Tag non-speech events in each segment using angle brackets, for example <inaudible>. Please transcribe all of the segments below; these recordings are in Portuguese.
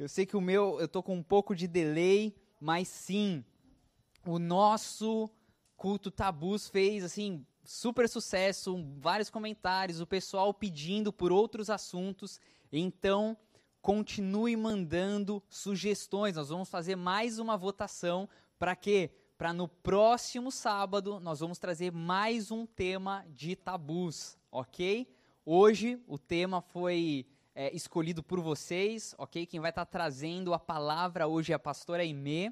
Eu sei que o meu, eu tô com um pouco de delay, mas sim, o nosso culto tabus fez assim super sucesso, vários comentários, o pessoal pedindo por outros assuntos. Então, continue mandando sugestões. Nós vamos fazer mais uma votação para quê? Para no próximo sábado nós vamos trazer mais um tema de tabus, ok? Hoje o tema foi é, escolhido por vocês, ok? Quem vai estar tá trazendo a palavra hoje é a pastora Aimee,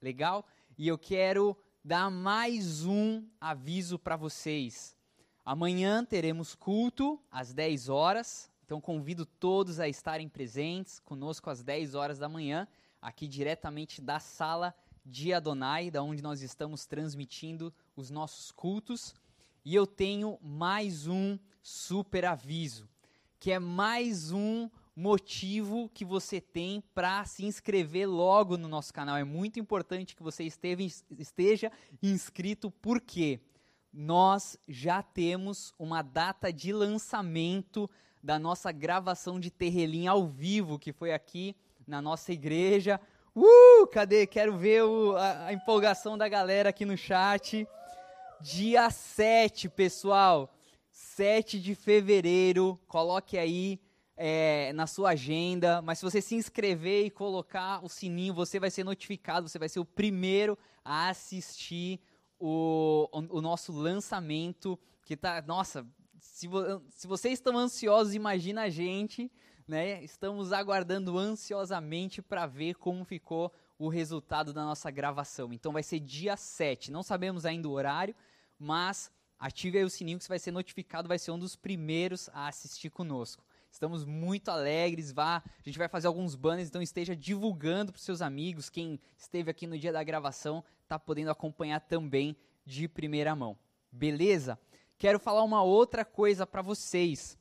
legal? E eu quero dar mais um aviso para vocês. Amanhã teremos culto às 10 horas, então convido todos a estarem presentes conosco às 10 horas da manhã, aqui diretamente da sala de Adonai, da onde nós estamos transmitindo os nossos cultos. E eu tenho mais um super aviso que é mais um motivo que você tem para se inscrever logo no nosso canal. É muito importante que você esteve, esteja inscrito, porque nós já temos uma data de lançamento da nossa gravação de Terrelim ao vivo, que foi aqui na nossa igreja. Uh, cadê? Quero ver o, a, a empolgação da galera aqui no chat. Dia 7, pessoal. 7 de fevereiro, coloque aí é, na sua agenda. Mas se você se inscrever e colocar o sininho, você vai ser notificado, você vai ser o primeiro a assistir o, o, o nosso lançamento. Que tá, nossa, se, vo, se vocês estão ansiosos, imagina a gente, né? Estamos aguardando ansiosamente para ver como ficou o resultado da nossa gravação. Então vai ser dia 7. Não sabemos ainda o horário, mas ative aí o sininho que você vai ser notificado, vai ser um dos primeiros a assistir conosco. Estamos muito alegres, vá, a gente vai fazer alguns banners, então esteja divulgando para seus amigos, quem esteve aqui no dia da gravação está podendo acompanhar também de primeira mão. Beleza? Quero falar uma outra coisa para vocês.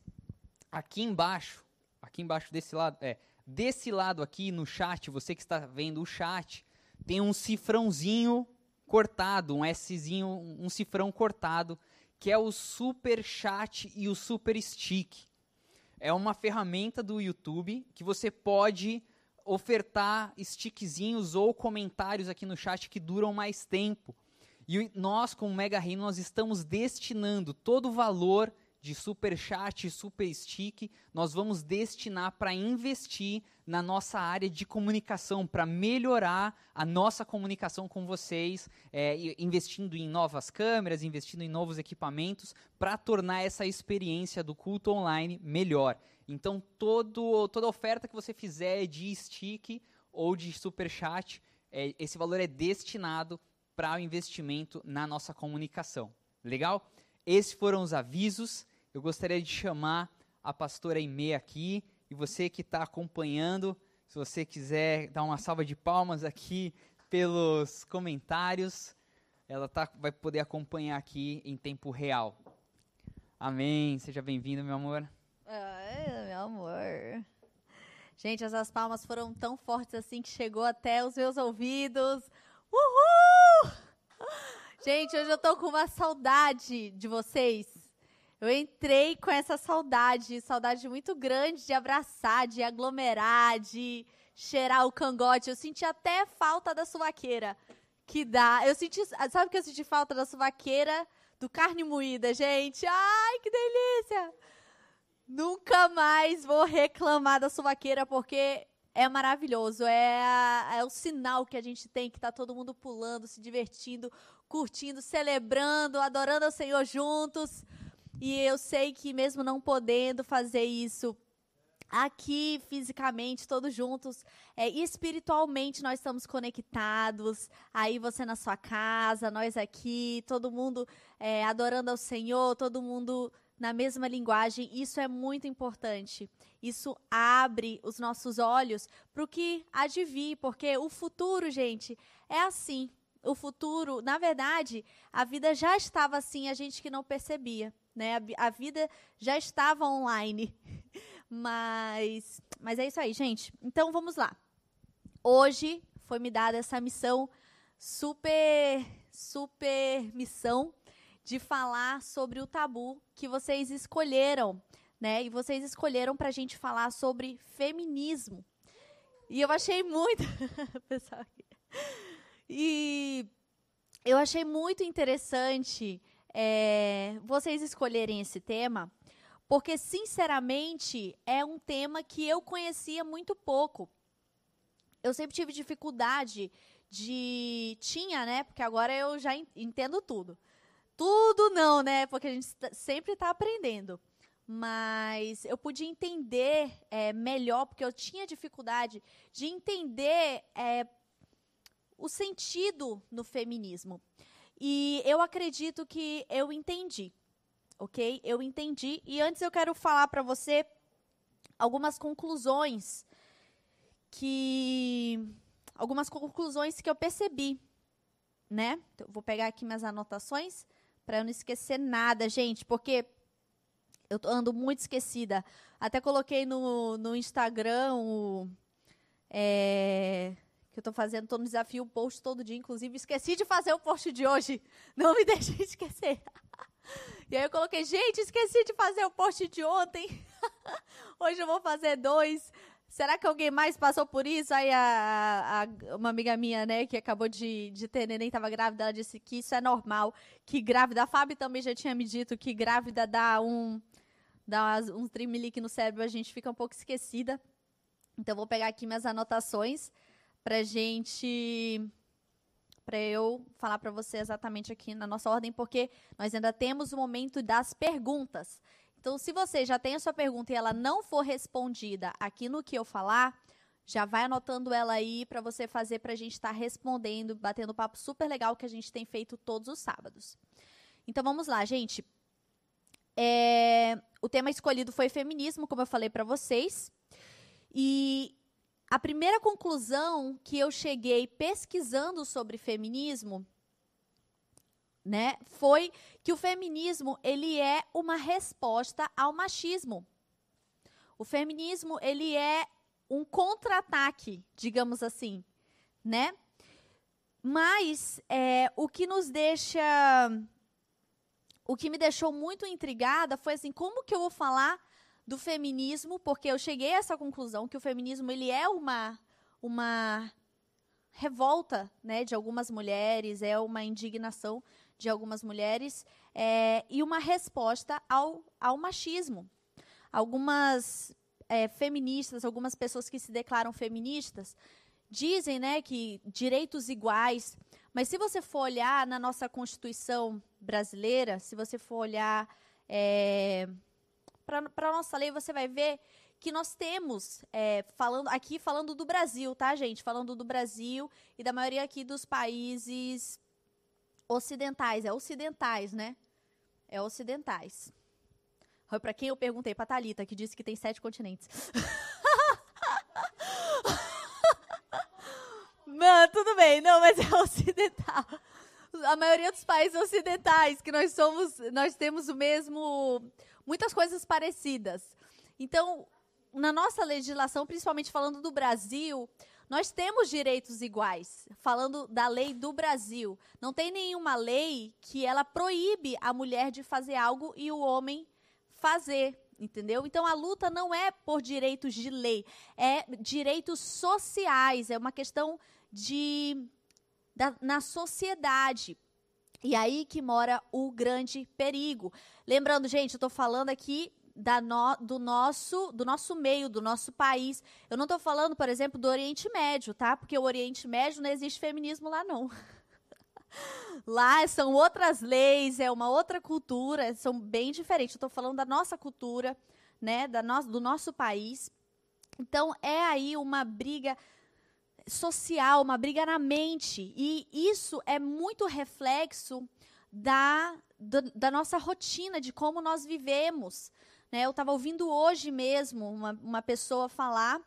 Aqui embaixo, aqui embaixo desse lado, é, desse lado aqui no chat, você que está vendo o chat, tem um cifrãozinho cortado, um Szinho, um cifrão cortado, que é o Super Chat e o Super Stick. É uma ferramenta do YouTube que você pode ofertar stickzinhos ou comentários aqui no chat que duram mais tempo. E nós, como Mega Reino, nós estamos destinando todo o valor de super chat, super stick, nós vamos destinar para investir na nossa área de comunicação, para melhorar a nossa comunicação com vocês, é, investindo em novas câmeras, investindo em novos equipamentos, para tornar essa experiência do culto online melhor. Então, todo, toda oferta que você fizer de stick ou de super chat, é, esse valor é destinado para o investimento na nossa comunicação. Legal? Esses foram os avisos. Eu gostaria de chamar a pastora Aimee aqui e você que está acompanhando, se você quiser dar uma salva de palmas aqui pelos comentários, ela tá, vai poder acompanhar aqui em tempo real. Amém. Seja bem-vindo, meu amor. Ai, meu amor. Gente, essas palmas foram tão fortes assim que chegou até os meus ouvidos. Uhul! Gente, hoje eu tô com uma saudade de vocês. Eu entrei com essa saudade, saudade muito grande de abraçar, de aglomerar, de cheirar o cangote. Eu senti até falta da suvaqueira que dá. Eu senti, sabe que eu senti falta da suvaqueira do carne moída, gente? Ai, que delícia! Nunca mais vou reclamar da suvaqueira porque é maravilhoso. É, é o sinal que a gente tem que tá todo mundo pulando, se divertindo, curtindo, celebrando, adorando ao Senhor juntos. E eu sei que mesmo não podendo fazer isso aqui fisicamente, todos juntos, é, espiritualmente nós estamos conectados. Aí você na sua casa, nós aqui, todo mundo é, adorando ao Senhor, todo mundo na mesma linguagem. Isso é muito importante. Isso abre os nossos olhos para o que há de vir, porque o futuro, gente, é assim. O futuro, na verdade, a vida já estava assim, a gente que não percebia né? A, vida já estava online. <laughs> Mas, mas é isso aí, gente. Então vamos lá. Hoje foi me dada essa missão super, super missão de falar sobre o tabu que vocês escolheram, né? E vocês escolheram para a gente falar sobre feminismo. E eu achei muito. <laughs> Pessoal. E eu achei muito interessante é, vocês escolherem esse tema, porque, sinceramente, é um tema que eu conhecia muito pouco. Eu sempre tive dificuldade de. Tinha, né? Porque agora eu já entendo tudo. Tudo não, né? Porque a gente sempre está aprendendo. Mas eu pude entender é, melhor, porque eu tinha dificuldade de entender é, o sentido no feminismo. E eu acredito que eu entendi, ok? Eu entendi. E antes eu quero falar para você algumas conclusões que algumas conclusões que eu percebi, né? Então, vou pegar aqui minhas anotações para eu não esquecer nada, gente, porque eu ando muito esquecida. Até coloquei no, no Instagram o, é, que eu estou fazendo, estou no desafio post todo dia, inclusive esqueci de fazer o post de hoje. <laughs> Não me deixe <laughs> esquecer. E aí eu coloquei, gente, esqueci de fazer o post de ontem. <laughs> hoje eu vou fazer dois. Será que alguém mais passou por isso? Aí a, a, uma amiga minha, né, que acabou de, de ter neném, estava grávida, ela disse que isso é normal, que grávida, a Fábio também já tinha me dito que grávida dá um dá um trimelique no cérebro, a gente fica um pouco esquecida. Então vou pegar aqui minhas anotações pra gente para eu falar para você exatamente aqui na nossa ordem, porque nós ainda temos o momento das perguntas. Então, se você já tem a sua pergunta e ela não for respondida aqui no que eu falar, já vai anotando ela aí para você fazer para a gente estar tá respondendo, batendo papo super legal que a gente tem feito todos os sábados. Então vamos lá, gente. É, o tema escolhido foi feminismo, como eu falei para vocês. E a primeira conclusão que eu cheguei pesquisando sobre feminismo né, foi que o feminismo ele é uma resposta ao machismo. O feminismo ele é um contra-ataque, digamos assim, né? Mas é, o que nos deixa, o que me deixou muito intrigada foi assim, como que eu vou falar do feminismo? Porque eu cheguei a essa conclusão que o feminismo ele é uma uma revolta, né, de algumas mulheres, é uma indignação de algumas mulheres é, e uma resposta ao, ao machismo. Algumas é, feministas, algumas pessoas que se declaram feministas, dizem né, que direitos iguais, mas se você for olhar na nossa Constituição brasileira, se você for olhar é, para a nossa lei, você vai ver que nós temos, é, falando aqui falando do Brasil, tá, gente? Falando do Brasil e da maioria aqui dos países ocidentais, é ocidentais, né? É ocidentais. Foi para quem eu perguntei, para Talita, que disse que tem sete continentes. <laughs> Mano, tudo bem, não, mas é ocidental. A maioria dos países ocidentais que nós somos, nós temos o mesmo, muitas coisas parecidas. Então, na nossa legislação, principalmente falando do Brasil, nós temos direitos iguais, falando da lei do Brasil. Não tem nenhuma lei que ela proíbe a mulher de fazer algo e o homem fazer, entendeu? Então a luta não é por direitos de lei, é direitos sociais, é uma questão de da, na sociedade. E aí que mora o grande perigo. Lembrando, gente, eu estou falando aqui no, do, nosso, do nosso meio, do nosso país. Eu não estou falando, por exemplo, do Oriente Médio, tá? Porque o Oriente Médio não existe feminismo lá, não. <laughs> lá são outras leis, é uma outra cultura, são bem diferentes. Eu estou falando da nossa cultura, né? Da no, do nosso país. Então, é aí uma briga social, uma briga na mente. E isso é muito reflexo da, da, da nossa rotina, de como nós vivemos. Né? Eu estava ouvindo hoje mesmo uma, uma pessoa falar,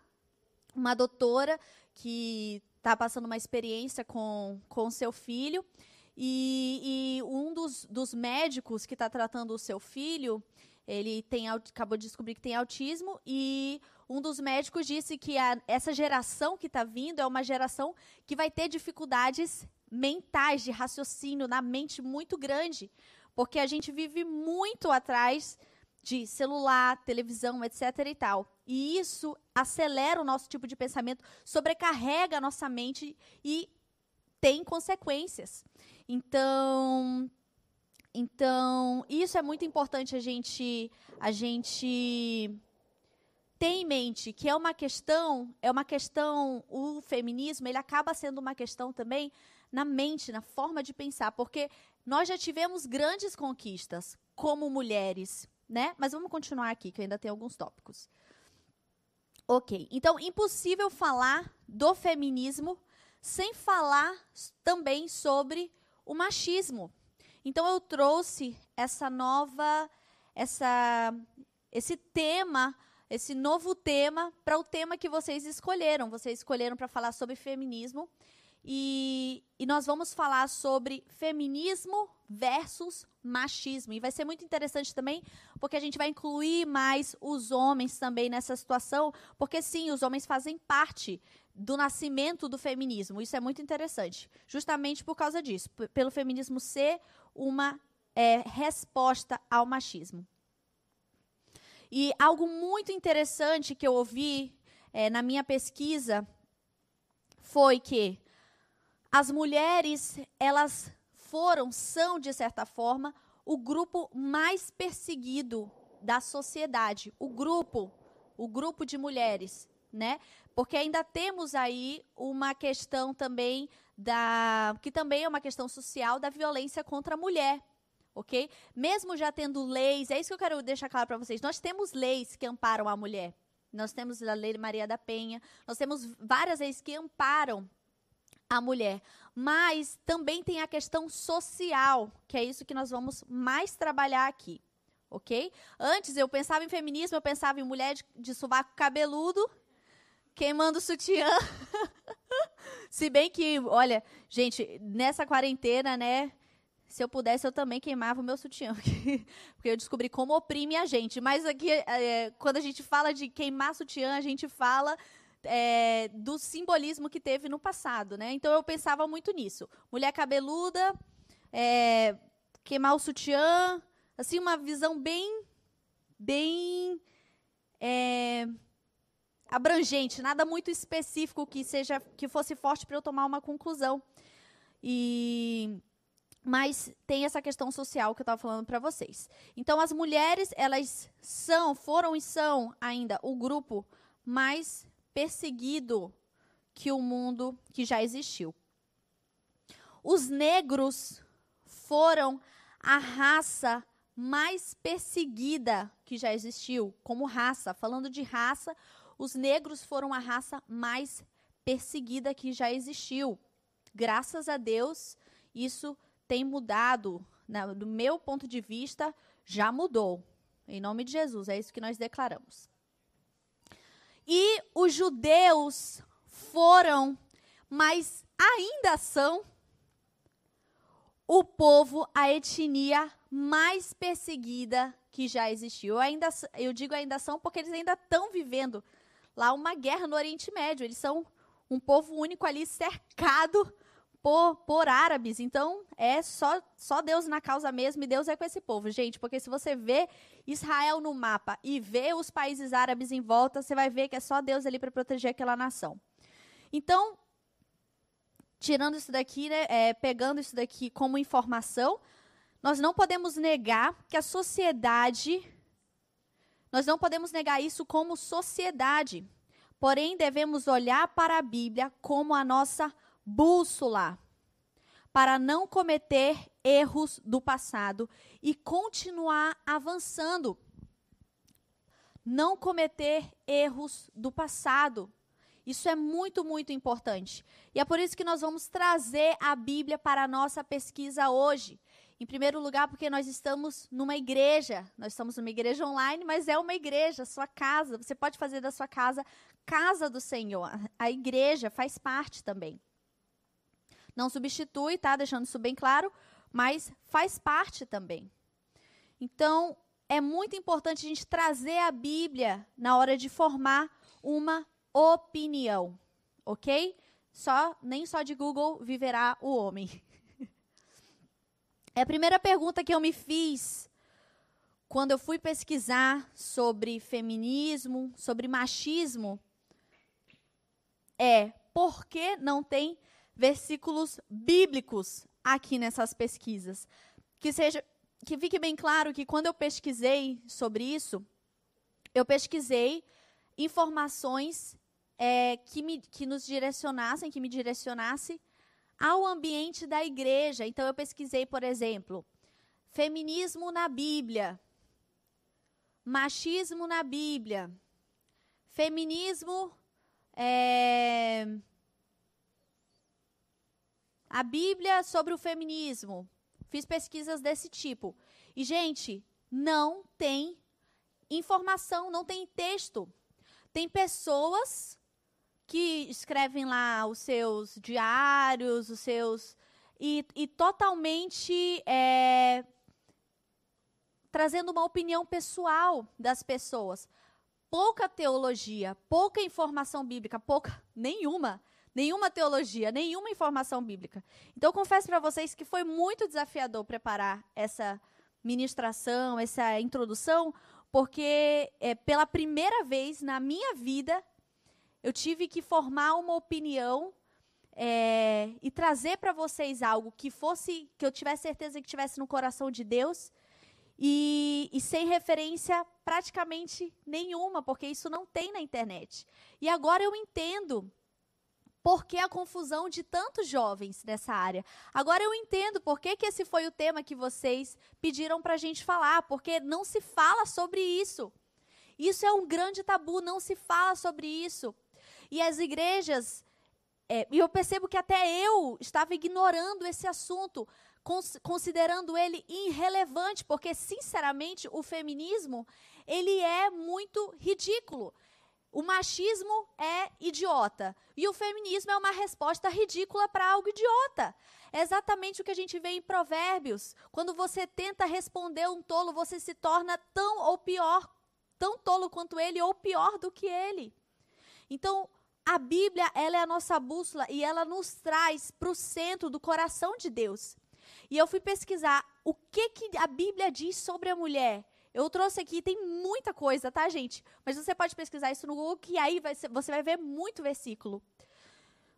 uma doutora que está passando uma experiência com o seu filho, e, e, um dos, dos médicos que está tratando o seu filho, ele tem, acabou de descobrir que tem autismo, e um dos médicos disse que a, essa geração que está vindo é uma geração que vai ter dificuldades mentais, de raciocínio na mente muito grande, porque a gente vive muito atrás de celular, televisão, etc. e tal. E isso acelera o nosso tipo de pensamento, sobrecarrega a nossa mente e tem consequências. Então, então, isso é muito importante a gente a gente ter em mente que é uma questão, é uma questão, o feminismo, ele acaba sendo uma questão também na mente, na forma de pensar, porque nós já tivemos grandes conquistas como mulheres, né? Mas vamos continuar aqui, que ainda tem alguns tópicos. Ok, então impossível falar do feminismo sem falar também sobre o machismo. Então eu trouxe essa nova, essa, esse tema, esse novo tema para o tema que vocês escolheram. Vocês escolheram para falar sobre feminismo e, e nós vamos falar sobre feminismo versus machismo. E vai ser muito interessante também, porque a gente vai incluir mais os homens também nessa situação, porque sim, os homens fazem parte do nascimento do feminismo. Isso é muito interessante, justamente por causa disso, pelo feminismo ser uma é, resposta ao machismo. E algo muito interessante que eu ouvi é, na minha pesquisa foi que as mulheres, elas foram, são, de certa forma, o grupo mais perseguido da sociedade. O grupo, o grupo de mulheres, né? Porque ainda temos aí uma questão também da. que também é uma questão social da violência contra a mulher. Ok? Mesmo já tendo leis, é isso que eu quero deixar claro para vocês. Nós temos leis que amparam a mulher. Nós temos a Lei Maria da Penha, nós temos várias leis que amparam a mulher. Mas também tem a questão social, que é isso que nós vamos mais trabalhar aqui. Ok? Antes eu pensava em feminismo, eu pensava em mulher de, de sovaco cabeludo, queimando sutiã. <laughs> Se bem que, olha, gente, nessa quarentena, né? Se eu pudesse, eu também queimava o meu sutiã. <laughs> Porque eu descobri como oprime a gente. Mas aqui, é, quando a gente fala de queimar sutiã, a gente fala é, do simbolismo que teve no passado, né? Então eu pensava muito nisso. Mulher cabeluda, é, queimar o sutiã, assim uma visão bem, bem é, abrangente, nada muito específico que seja que fosse forte para eu tomar uma conclusão. E mas tem essa questão social que eu estava falando para vocês. Então as mulheres elas são, foram e são ainda o grupo mais perseguido que o mundo que já existiu. Os negros foram a raça mais perseguida que já existiu, como raça. Falando de raça, os negros foram a raça mais perseguida que já existiu. Graças a Deus, isso tem mudado. Né? Do meu ponto de vista, já mudou. Em nome de Jesus, é isso que nós declaramos. E os judeus foram, mas ainda são, o povo, a etnia mais perseguida que já existiu. Eu, ainda, eu digo ainda são porque eles ainda estão vivendo lá uma guerra no Oriente Médio. Eles são um povo único ali cercado por, por árabes. Então, é só, só Deus na causa mesmo e Deus é com esse povo, gente. Porque se você vê Israel no mapa e vê os países árabes em volta, você vai ver que é só Deus ali para proteger aquela nação. Então, tirando isso daqui, né, é, pegando isso daqui como informação, nós não podemos negar que a sociedade, nós não podemos negar isso como sociedade. Porém, devemos olhar para a Bíblia como a nossa bússola para não cometer erros do passado e continuar avançando. Não cometer erros do passado. Isso é muito, muito importante. E é por isso que nós vamos trazer a Bíblia para a nossa pesquisa hoje. Em primeiro lugar, porque nós estamos numa igreja. Nós estamos numa igreja online, mas é uma igreja, sua casa. Você pode fazer da sua casa casa do Senhor. A igreja faz parte também. Não substitui, tá? Deixando isso bem claro, mas faz parte também. Então, é muito importante a gente trazer a Bíblia na hora de formar uma opinião, ok? Só nem só de Google viverá o homem. <laughs> É a primeira pergunta que eu me fiz quando eu fui pesquisar sobre feminismo, sobre machismo, é por que não tem versículos bíblicos aqui nessas pesquisas? Que seja que fique bem claro que quando eu pesquisei sobre isso, eu pesquisei informações é, que, me, que nos direcionassem, que me direcionasse ao ambiente da igreja. Então eu pesquisei, por exemplo, feminismo na Bíblia, machismo na Bíblia, feminismo é, a Bíblia sobre o feminismo. Fiz pesquisas desse tipo. E, gente, não tem informação, não tem texto. Tem pessoas que escrevem lá os seus diários, os seus. E, e totalmente é, trazendo uma opinião pessoal das pessoas. Pouca teologia, pouca informação bíblica, pouca, nenhuma nenhuma teologia, nenhuma informação bíblica. Então, eu confesso para vocês que foi muito desafiador preparar essa ministração, essa introdução, porque é, pela primeira vez na minha vida eu tive que formar uma opinião é, e trazer para vocês algo que fosse, que eu tivesse certeza que tivesse no coração de Deus e, e, sem referência praticamente nenhuma, porque isso não tem na internet. E agora eu entendo por que a confusão de tantos jovens nessa área. Agora eu entendo por que, que esse foi o tema que vocês pediram para a gente falar, porque não se fala sobre isso. Isso é um grande tabu, não se fala sobre isso. E as igrejas, é, e eu percebo que até eu estava ignorando esse assunto, cons considerando ele irrelevante, porque, sinceramente, o feminismo, ele é muito ridículo. O machismo é idiota. E o feminismo é uma resposta ridícula para algo idiota. É exatamente o que a gente vê em Provérbios. Quando você tenta responder um tolo, você se torna tão ou pior, tão tolo quanto ele ou pior do que ele. Então, a Bíblia, ela é a nossa bússola e ela nos traz para o centro do coração de Deus. E eu fui pesquisar o que, que a Bíblia diz sobre a mulher. Eu trouxe aqui, tem muita coisa, tá, gente? Mas você pode pesquisar isso no Google, que aí vai ser, você vai ver muito versículo.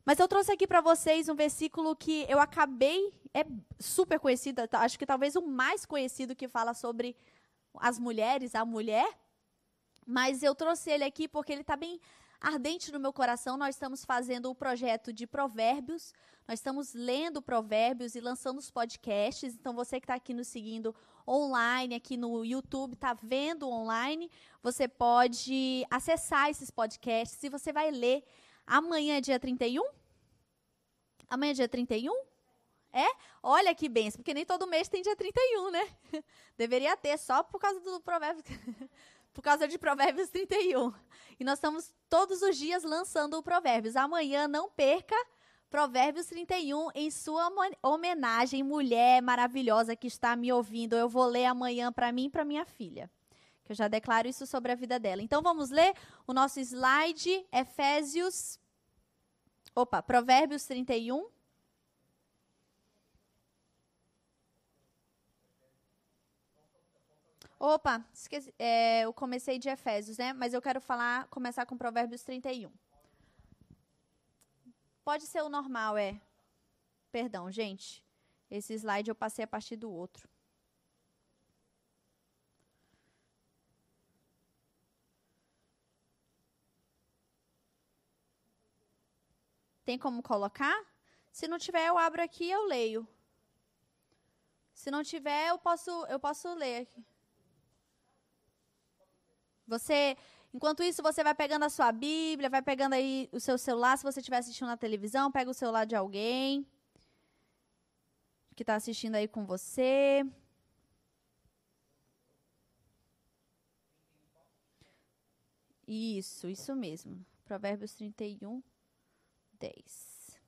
Mas eu trouxe aqui para vocês um versículo que eu acabei, é super conhecido, tá, acho que talvez o mais conhecido que fala sobre as mulheres, a mulher. Mas eu trouxe ele aqui porque ele está bem ardente no meu coração. Nós estamos fazendo o projeto de provérbios. Nós estamos lendo provérbios e lançando os podcasts. Então, você que está aqui nos seguindo online, aqui no YouTube, está vendo online, você pode acessar esses podcasts e você vai ler. Amanhã é dia 31? Amanhã é dia 31? É? Olha que benção, porque nem todo mês tem dia 31, né? <laughs> Deveria ter, só por causa do provérbio. <laughs> por causa de Provérbios 31. E nós estamos todos os dias lançando o Provérbios. Amanhã não perca Provérbios 31 em sua homenagem, mulher maravilhosa que está me ouvindo. Eu vou ler amanhã para mim e para minha filha. Que eu já declaro isso sobre a vida dela. Então vamos ler o nosso slide, Efésios. Opa, Provérbios 31. Opa, esqueci, é, eu comecei de Efésios, né? Mas eu quero falar, começar com Provérbios 31. Pode ser o normal, é. Perdão, gente. Esse slide eu passei a partir do outro. Tem como colocar? Se não tiver, eu abro aqui e eu leio. Se não tiver, eu posso, eu posso ler aqui. Você, enquanto isso, você vai pegando a sua Bíblia, vai pegando aí o seu celular, se você estiver assistindo na televisão, pega o celular de alguém que está assistindo aí com você. Isso, isso mesmo. Provérbios 31, 10.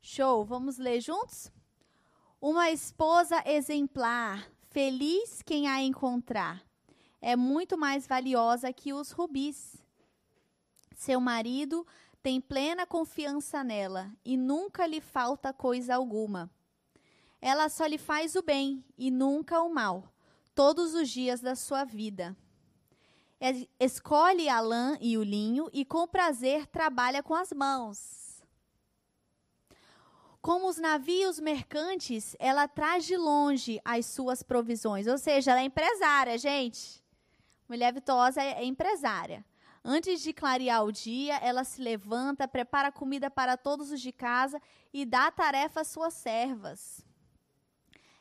Show, vamos ler juntos? Uma esposa exemplar, feliz quem a encontrar é muito mais valiosa que os rubis. Seu marido tem plena confiança nela e nunca lhe falta coisa alguma. Ela só lhe faz o bem e nunca o mal. todos os dias da sua vida. Escolhe a lã e o linho e com prazer trabalha com as mãos. Como os navios mercantes, ela traz de longe as suas provisões. Ou seja, ela é empresária, gente. Mulher virtuosa é empresária. Antes de clarear o dia, ela se levanta, prepara comida para todos os de casa e dá tarefa às suas servas.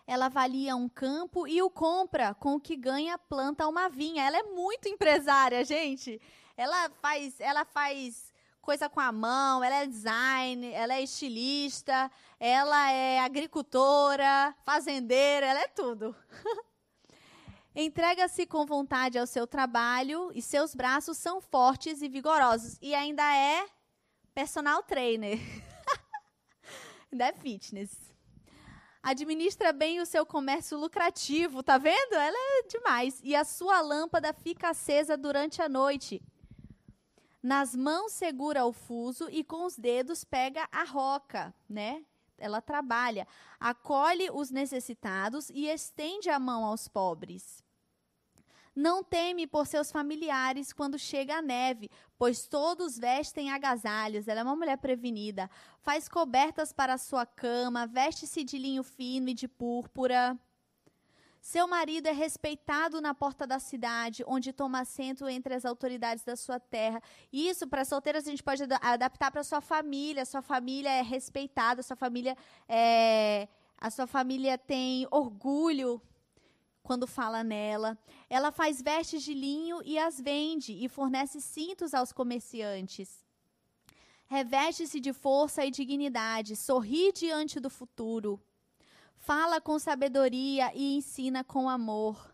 Ela avalia um campo e o compra, com o que ganha, planta uma vinha. Ela é muito empresária, gente. Ela faz, ela faz coisa com a mão, ela é design, ela é estilista, ela é agricultora, fazendeira, ela é tudo. <laughs> Entrega-se com vontade ao seu trabalho e seus braços são fortes e vigorosos. E ainda é personal trainer. <laughs> ainda é fitness. Administra bem o seu comércio lucrativo, tá vendo? Ela é demais. E a sua lâmpada fica acesa durante a noite. Nas mãos segura o fuso e com os dedos pega a roca, né? Ela trabalha, acolhe os necessitados e estende a mão aos pobres. Não teme por seus familiares quando chega a neve, pois todos vestem agasalhos. Ela é uma mulher prevenida. Faz cobertas para a sua cama, veste-se de linho fino e de púrpura. Seu marido é respeitado na porta da cidade, onde toma assento entre as autoridades da sua terra. Isso, para solteiras, a gente pode adaptar para sua família. Sua família é respeitada, sua família é, a sua família tem orgulho quando fala nela. Ela faz vestes de linho e as vende e fornece cintos aos comerciantes. Reveste-se de força e dignidade, sorri diante do futuro. Fala com sabedoria e ensina com amor.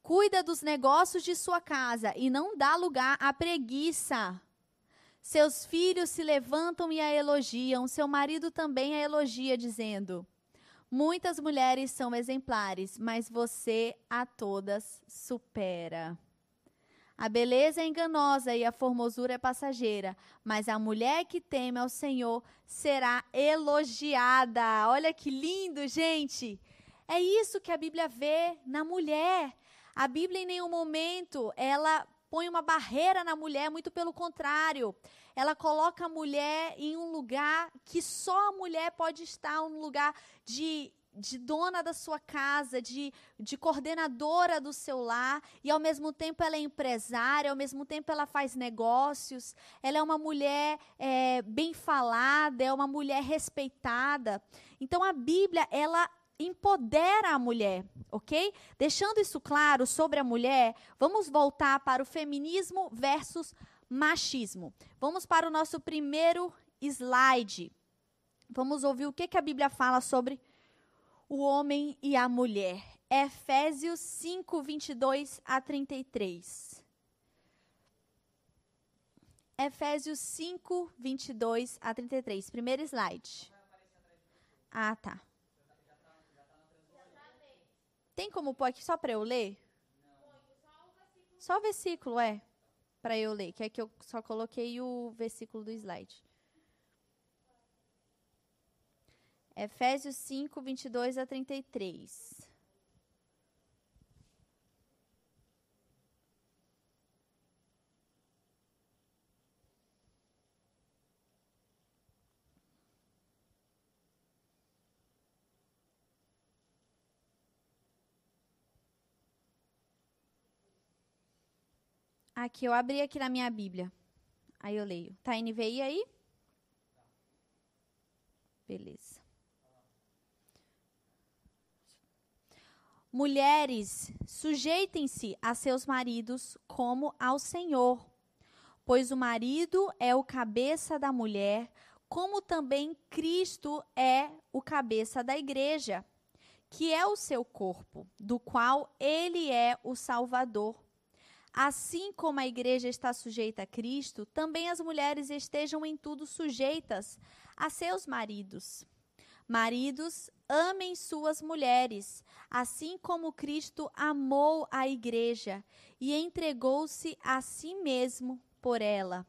Cuida dos negócios de sua casa e não dá lugar à preguiça. Seus filhos se levantam e a elogiam, seu marido também a elogia, dizendo: Muitas mulheres são exemplares, mas você a todas supera. A beleza é enganosa e a formosura é passageira, mas a mulher que teme ao Senhor será elogiada. Olha que lindo, gente! É isso que a Bíblia vê na mulher. A Bíblia em nenhum momento ela põe uma barreira na mulher, muito pelo contrário ela coloca a mulher em um lugar que só a mulher pode estar, um lugar de, de dona da sua casa, de, de coordenadora do seu lar, e ao mesmo tempo ela é empresária, ao mesmo tempo ela faz negócios, ela é uma mulher é, bem falada, é uma mulher respeitada. Então a Bíblia, ela empodera a mulher, ok? Deixando isso claro sobre a mulher, vamos voltar para o feminismo versus machismo. Vamos para o nosso primeiro slide. Vamos ouvir o que, que a Bíblia fala sobre o homem e a mulher. Efésios 5, 22 a 33. Efésios 5, 22 a 33. Primeiro slide. Ah, tá. Tem como pôr aqui só para eu ler? Só o versículo, é para eu ler, que é que eu só coloquei o versículo do slide. Efésios 5, 22 a 33. Aqui, eu abri aqui na minha Bíblia. Aí eu leio. Tá NVI aí? Beleza. Mulheres, sujeitem-se a seus maridos como ao Senhor, pois o marido é o cabeça da mulher, como também Cristo é o cabeça da igreja, que é o seu corpo, do qual ele é o Salvador. Assim como a igreja está sujeita a Cristo, também as mulheres estejam em tudo sujeitas a seus maridos. Maridos, amem suas mulheres, assim como Cristo amou a igreja e entregou-se a si mesmo por ela,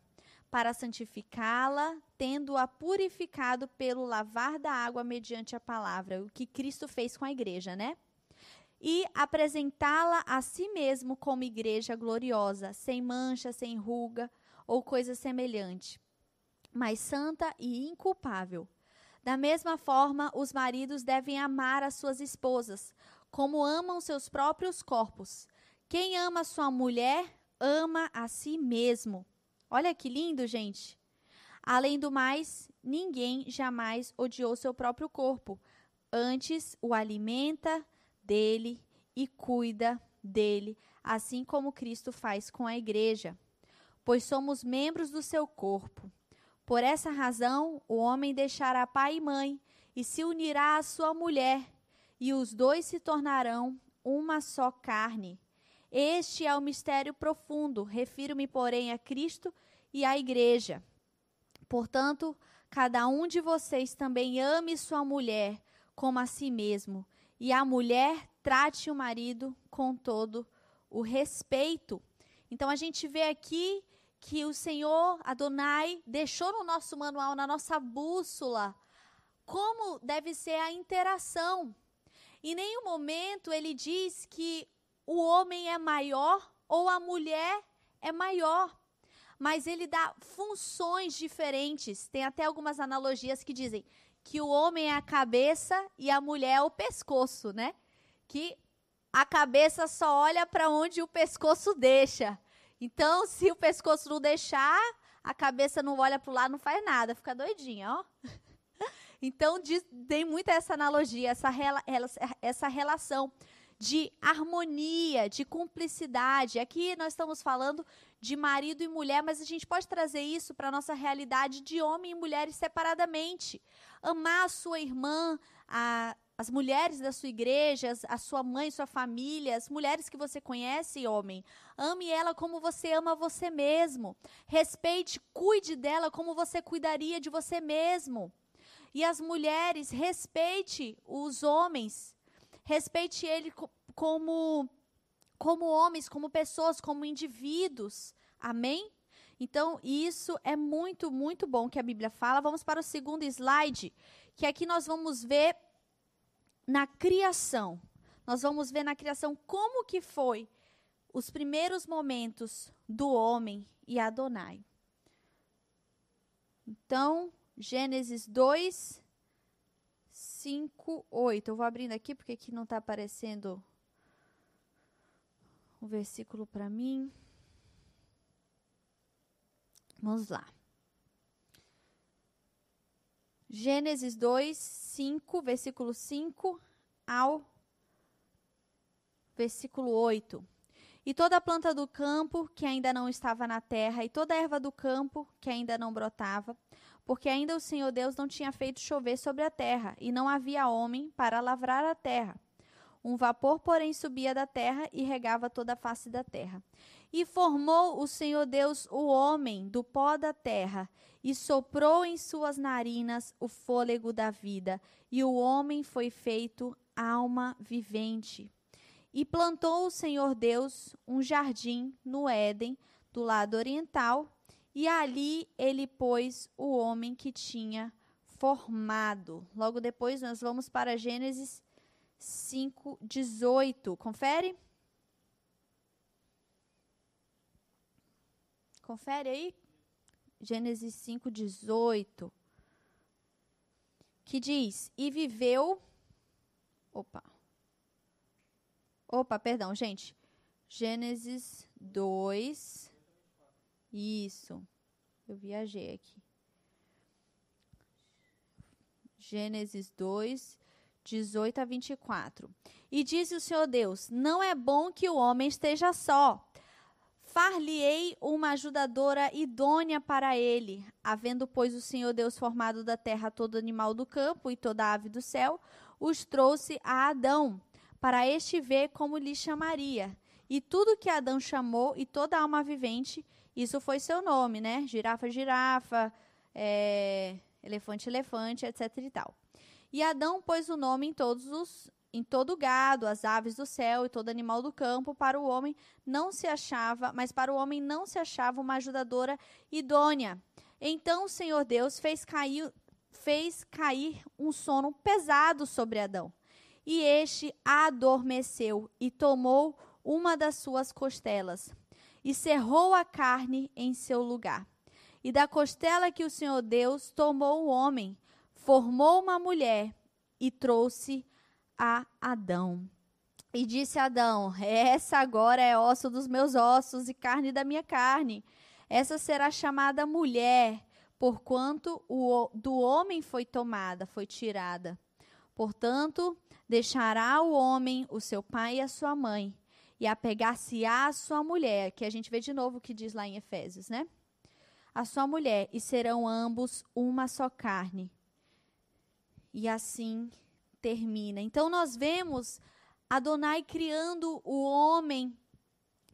para santificá-la, tendo-a purificado pelo lavar da água mediante a palavra, o que Cristo fez com a igreja, né? e apresentá-la a si mesmo como igreja gloriosa, sem mancha, sem ruga ou coisa semelhante, mas santa e inculpável. Da mesma forma, os maridos devem amar as suas esposas, como amam seus próprios corpos. Quem ama sua mulher, ama a si mesmo. Olha que lindo, gente. Além do mais, ninguém jamais odiou seu próprio corpo. Antes, o alimenta, dele e cuida dele, assim como Cristo faz com a igreja, pois somos membros do seu corpo. Por essa razão, o homem deixará pai e mãe e se unirá à sua mulher, e os dois se tornarão uma só carne. Este é o mistério profundo, refiro-me, porém, a Cristo e à igreja. Portanto, cada um de vocês também ame sua mulher como a si mesmo, e a mulher trate o marido com todo o respeito. Então a gente vê aqui que o Senhor Adonai deixou no nosso manual, na nossa bússola, como deve ser a interação. Em nenhum momento ele diz que o homem é maior ou a mulher é maior. Mas ele dá funções diferentes. Tem até algumas analogias que dizem que o homem é a cabeça e a mulher é o pescoço, né? Que a cabeça só olha para onde o pescoço deixa. Então, se o pescoço não deixar, a cabeça não olha para o lado, não faz nada, fica doidinha, ó. <laughs> Então, tem muita essa analogia, essa, essa relação de harmonia, de cumplicidade. Aqui nós estamos falando de marido e mulher, mas a gente pode trazer isso para a nossa realidade de homem e mulheres separadamente. Amar a sua irmã, a, as mulheres da sua igreja, a sua mãe, sua família, as mulheres que você conhece, homem. Ame ela como você ama você mesmo. Respeite, cuide dela como você cuidaria de você mesmo. E as mulheres, respeite os homens. Respeite ele como como homens, como pessoas, como indivíduos. Amém? Então, isso é muito, muito bom que a Bíblia fala. Vamos para o segundo slide, que aqui nós vamos ver na criação. Nós vamos ver na criação como que foi os primeiros momentos do homem e Adonai. Então, Gênesis 2, 5, 8. Eu vou abrindo aqui porque aqui não está aparecendo o versículo para mim. Vamos lá. Gênesis 2, 5, versículo 5 ao versículo 8. E toda a planta do campo que ainda não estava na terra, e toda a erva do campo que ainda não brotava, porque ainda o Senhor Deus não tinha feito chover sobre a terra, e não havia homem para lavrar a terra. Um vapor, porém, subia da terra e regava toda a face da terra. E formou o Senhor Deus o homem do pó da terra, e soprou em suas narinas o fôlego da vida, e o homem foi feito alma vivente. E plantou o Senhor Deus um jardim no Éden, do lado oriental, e ali ele pôs o homem que tinha formado. Logo depois nós vamos para Gênesis 5, 18. Confere? Confere aí. Gênesis 5, 18. Que diz: E viveu. Opa. Opa, perdão, gente. Gênesis 2. Isso. Eu viajei aqui. Gênesis 2, 18 a 24. E disse o Senhor Deus: Não é bom que o homem esteja só. Far-lhe-ei uma ajudadora idônea para ele. Havendo, pois, o Senhor Deus formado da terra todo animal do campo e toda ave do céu, os trouxe a Adão, para este ver como lhe chamaria. E tudo que Adão chamou, e toda alma vivente, isso foi seu nome, né? Girafa, girafa, é, elefante, elefante, etc e tal. E Adão pôs o nome em todos os em todo o gado, as aves do céu e todo animal do campo, para o homem não se achava, mas para o homem não se achava uma ajudadora idônea. Então o Senhor Deus fez cair, fez cair um sono pesado sobre Adão. E este adormeceu e tomou uma das suas costelas e cerrou a carne em seu lugar. E da costela que o Senhor Deus tomou o homem, formou uma mulher e trouxe a Adão. E disse Adão: Essa agora é osso dos meus ossos e carne da minha carne. Essa será chamada mulher, porquanto o, do homem foi tomada, foi tirada. Portanto, deixará o homem o seu pai e a sua mãe, e apegar-se-á a sua mulher, que a gente vê de novo o que diz lá em Efésios, né? A sua mulher, e serão ambos uma só carne. E assim termina. Então nós vemos Adonai criando o homem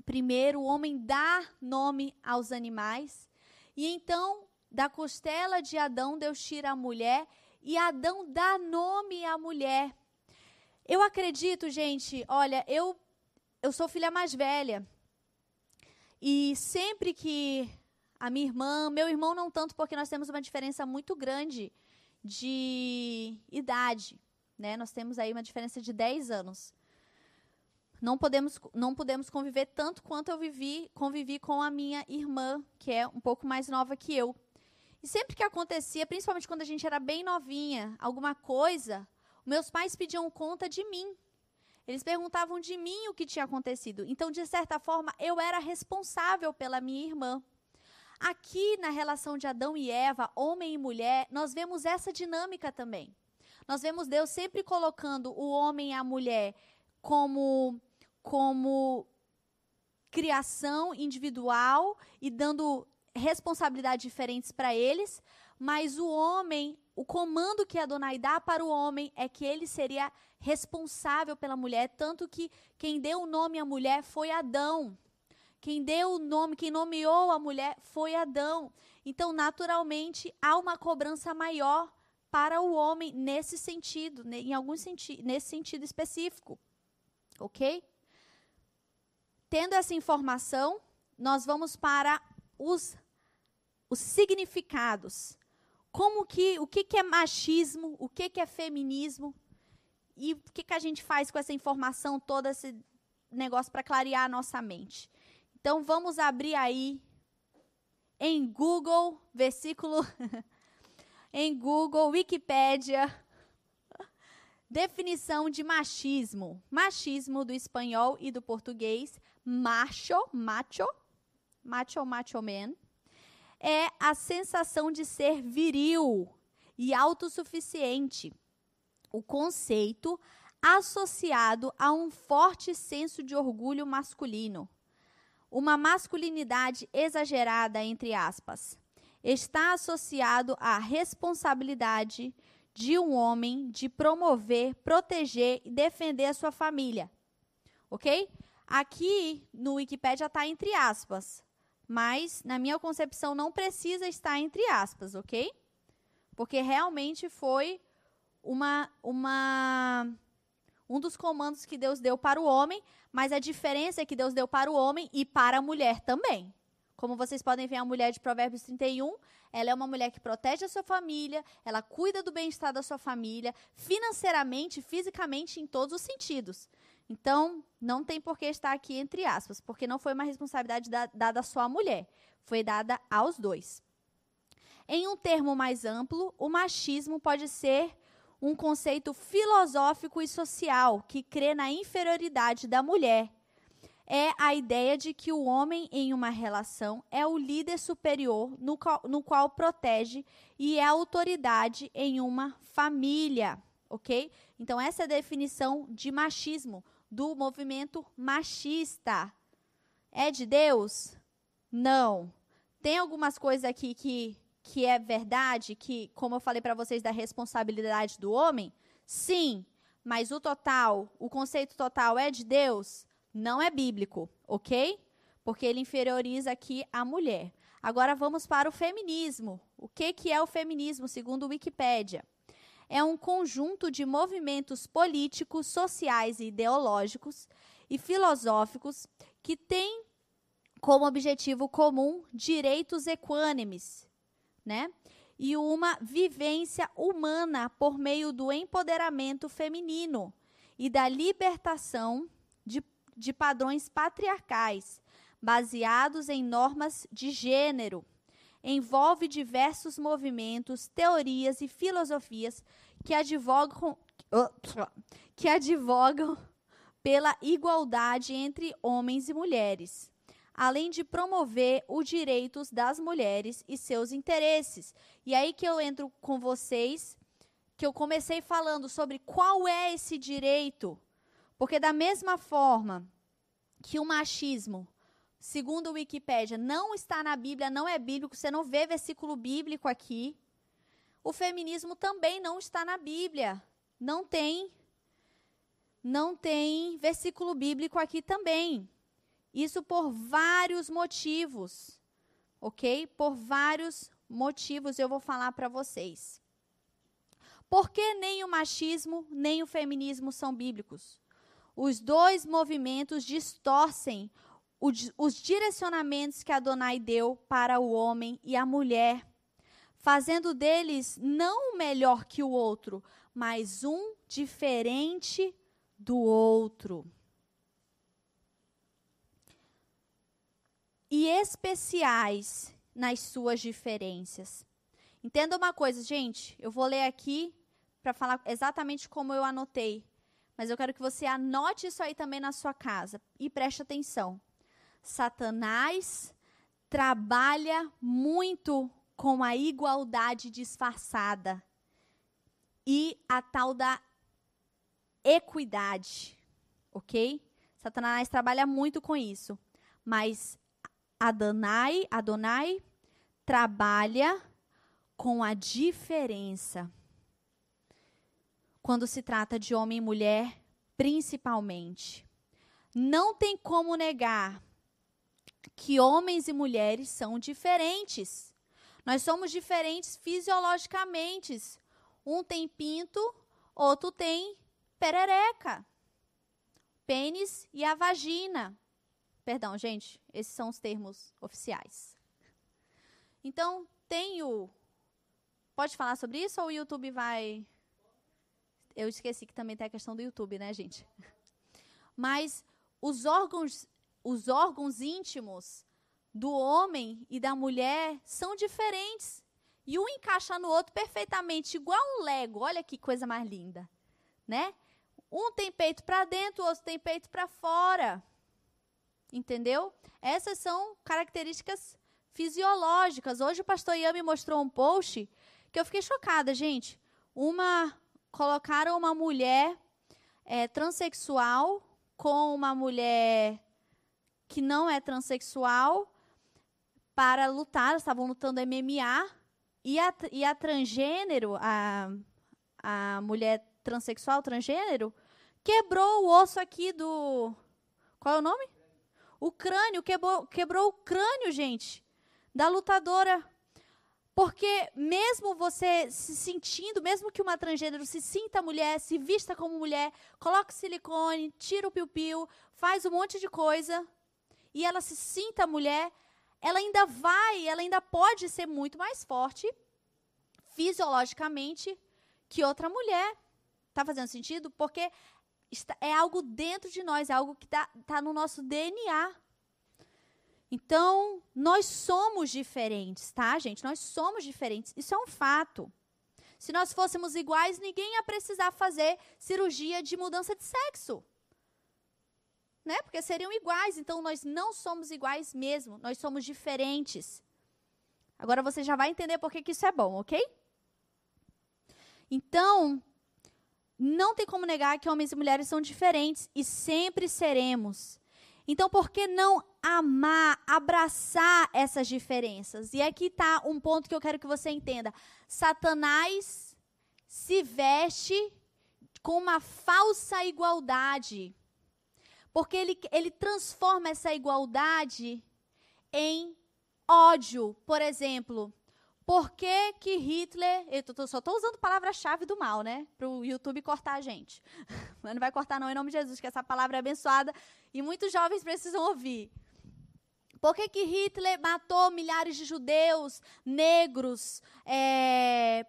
primeiro, o homem dá nome aos animais, e então da costela de Adão Deus tira a mulher e Adão dá nome à mulher. Eu acredito, gente, olha, eu eu sou filha mais velha. E sempre que a minha irmã, meu irmão não tanto porque nós temos uma diferença muito grande de idade, né? Nós temos aí uma diferença de 10 anos. Não podemos, não podemos conviver tanto quanto eu vivi, convivi com a minha irmã, que é um pouco mais nova que eu. E sempre que acontecia, principalmente quando a gente era bem novinha, alguma coisa, meus pais pediam conta de mim. Eles perguntavam de mim o que tinha acontecido. Então, de certa forma, eu era responsável pela minha irmã. Aqui na relação de Adão e Eva, homem e mulher, nós vemos essa dinâmica também. Nós vemos Deus sempre colocando o homem e a mulher como como criação individual e dando responsabilidades diferentes para eles, mas o homem o comando que Adonai dá para o homem é que ele seria responsável pela mulher, tanto que quem deu o nome à mulher foi Adão. Quem deu o nome, quem nomeou a mulher foi Adão. Então, naturalmente, há uma cobrança maior para o homem nesse sentido, em algum sentido, nesse sentido específico. OK? Tendo essa informação, nós vamos para os os significados como que, o que, que é machismo, o que, que é feminismo e o que, que a gente faz com essa informação toda, esse negócio para clarear a nossa mente. Então vamos abrir aí em Google, versículo <laughs> em Google, Wikipédia, definição de machismo. Machismo do espanhol e do português, macho, macho, macho, macho man é a sensação de ser viril e autossuficiente. O conceito associado a um forte senso de orgulho masculino. Uma masculinidade exagerada, entre aspas, está associado à responsabilidade de um homem de promover, proteger e defender a sua família. Ok? Aqui no Wikipedia está entre aspas mas na minha concepção não precisa estar entre aspas, ok? Porque realmente foi uma, uma um dos comandos que Deus deu para o homem, mas a diferença é que Deus deu para o homem e para a mulher também. Como vocês podem ver, a mulher de Provérbios 31, ela é uma mulher que protege a sua família, ela cuida do bem-estar da sua família, financeiramente, fisicamente, em todos os sentidos. Então, não tem por que estar aqui entre aspas, porque não foi uma responsabilidade da, dada só à mulher, foi dada aos dois. Em um termo mais amplo, o machismo pode ser um conceito filosófico e social que crê na inferioridade da mulher. É a ideia de que o homem em uma relação é o líder superior no qual, no qual protege e é autoridade em uma família, ok? Então, essa é a definição de machismo do movimento machista. É de Deus? Não. Tem algumas coisas aqui que, que é verdade, que, como eu falei para vocês, da responsabilidade do homem? Sim. Mas o total, o conceito total é de Deus? Não é bíblico, ok? Porque ele inferioriza aqui a mulher. Agora vamos para o feminismo. O que, que é o feminismo, segundo o Wikipédia? é um conjunto de movimentos políticos, sociais e ideológicos e filosóficos que tem como objetivo comum direitos equânimes, né? E uma vivência humana por meio do empoderamento feminino e da libertação de, padrões patriarcais, baseados em normas de gênero. Envolve diversos movimentos, teorias e filosofias que advogam, que advogam pela igualdade entre homens e mulheres, além de promover os direitos das mulheres e seus interesses. E aí que eu entro com vocês, que eu comecei falando sobre qual é esse direito, porque da mesma forma que o machismo, segundo o Wikipédia, não está na Bíblia, não é bíblico, você não vê versículo bíblico aqui. O feminismo também não está na Bíblia. Não tem não tem versículo bíblico aqui também. Isso por vários motivos. OK? Por vários motivos eu vou falar para vocês. Porque nem o machismo nem o feminismo são bíblicos? Os dois movimentos distorcem os direcionamentos que Adonai deu para o homem e a mulher, fazendo deles não o melhor que o outro, mas um diferente do outro. E especiais nas suas diferenças. Entenda uma coisa, gente, eu vou ler aqui para falar exatamente como eu anotei, mas eu quero que você anote isso aí também na sua casa e preste atenção. Satanás trabalha muito com a igualdade disfarçada e a tal da equidade, ok? Satanás trabalha muito com isso, mas Adonai, Adonai trabalha com a diferença. Quando se trata de homem e mulher, principalmente. Não tem como negar que homens e mulheres são diferentes. Nós somos diferentes fisiologicamente. Um tem pinto, outro tem perereca, pênis e a vagina. Perdão, gente, esses são os termos oficiais. Então, tem o. Pode falar sobre isso ou o YouTube vai. Eu esqueci que também tem a questão do YouTube, né, gente? <laughs> Mas os órgãos, os órgãos íntimos do homem e da mulher são diferentes. E um encaixa no outro perfeitamente, igual um Lego. Olha que coisa mais linda, né? Um tem peito para dentro, o outro tem peito para fora. Entendeu? Essas são características fisiológicas. Hoje o pastor Ian me mostrou um post que eu fiquei chocada, gente. Uma colocaram uma mulher é, transexual com uma mulher que não é transexual para lutar, estavam lutando MMA e a, e a transgênero, a, a mulher transexual, transgênero, quebrou o osso aqui do. Qual é o nome? O crânio, quebrou, quebrou o crânio, gente, da lutadora. Porque mesmo você se sentindo, mesmo que uma transgênero se sinta mulher, se vista como mulher, coloca silicone, tira o piu-piu, faz um monte de coisa, e ela se sinta mulher, ela ainda vai, ela ainda pode ser muito mais forte fisiologicamente que outra mulher. Está fazendo sentido? Porque é algo dentro de nós, é algo que está tá no nosso DNA. Então, nós somos diferentes, tá, gente? Nós somos diferentes. Isso é um fato. Se nós fôssemos iguais, ninguém ia precisar fazer cirurgia de mudança de sexo. Né? Porque seriam iguais. Então, nós não somos iguais mesmo. Nós somos diferentes. Agora você já vai entender por que, que isso é bom, ok? Então, não tem como negar que homens e mulheres são diferentes e sempre seremos. Então, por que não amar, abraçar essas diferenças? E aqui está um ponto que eu quero que você entenda. Satanás se veste com uma falsa igualdade. Porque ele, ele transforma essa igualdade em ódio. Por exemplo, por que, que Hitler. Eu só estou usando palavra-chave do mal, né? Para o YouTube cortar a gente. <laughs> Mas não vai cortar, não, em nome de Jesus, que essa palavra é abençoada e muitos jovens precisam ouvir. Por que, que Hitler matou milhares de judeus, negros, é,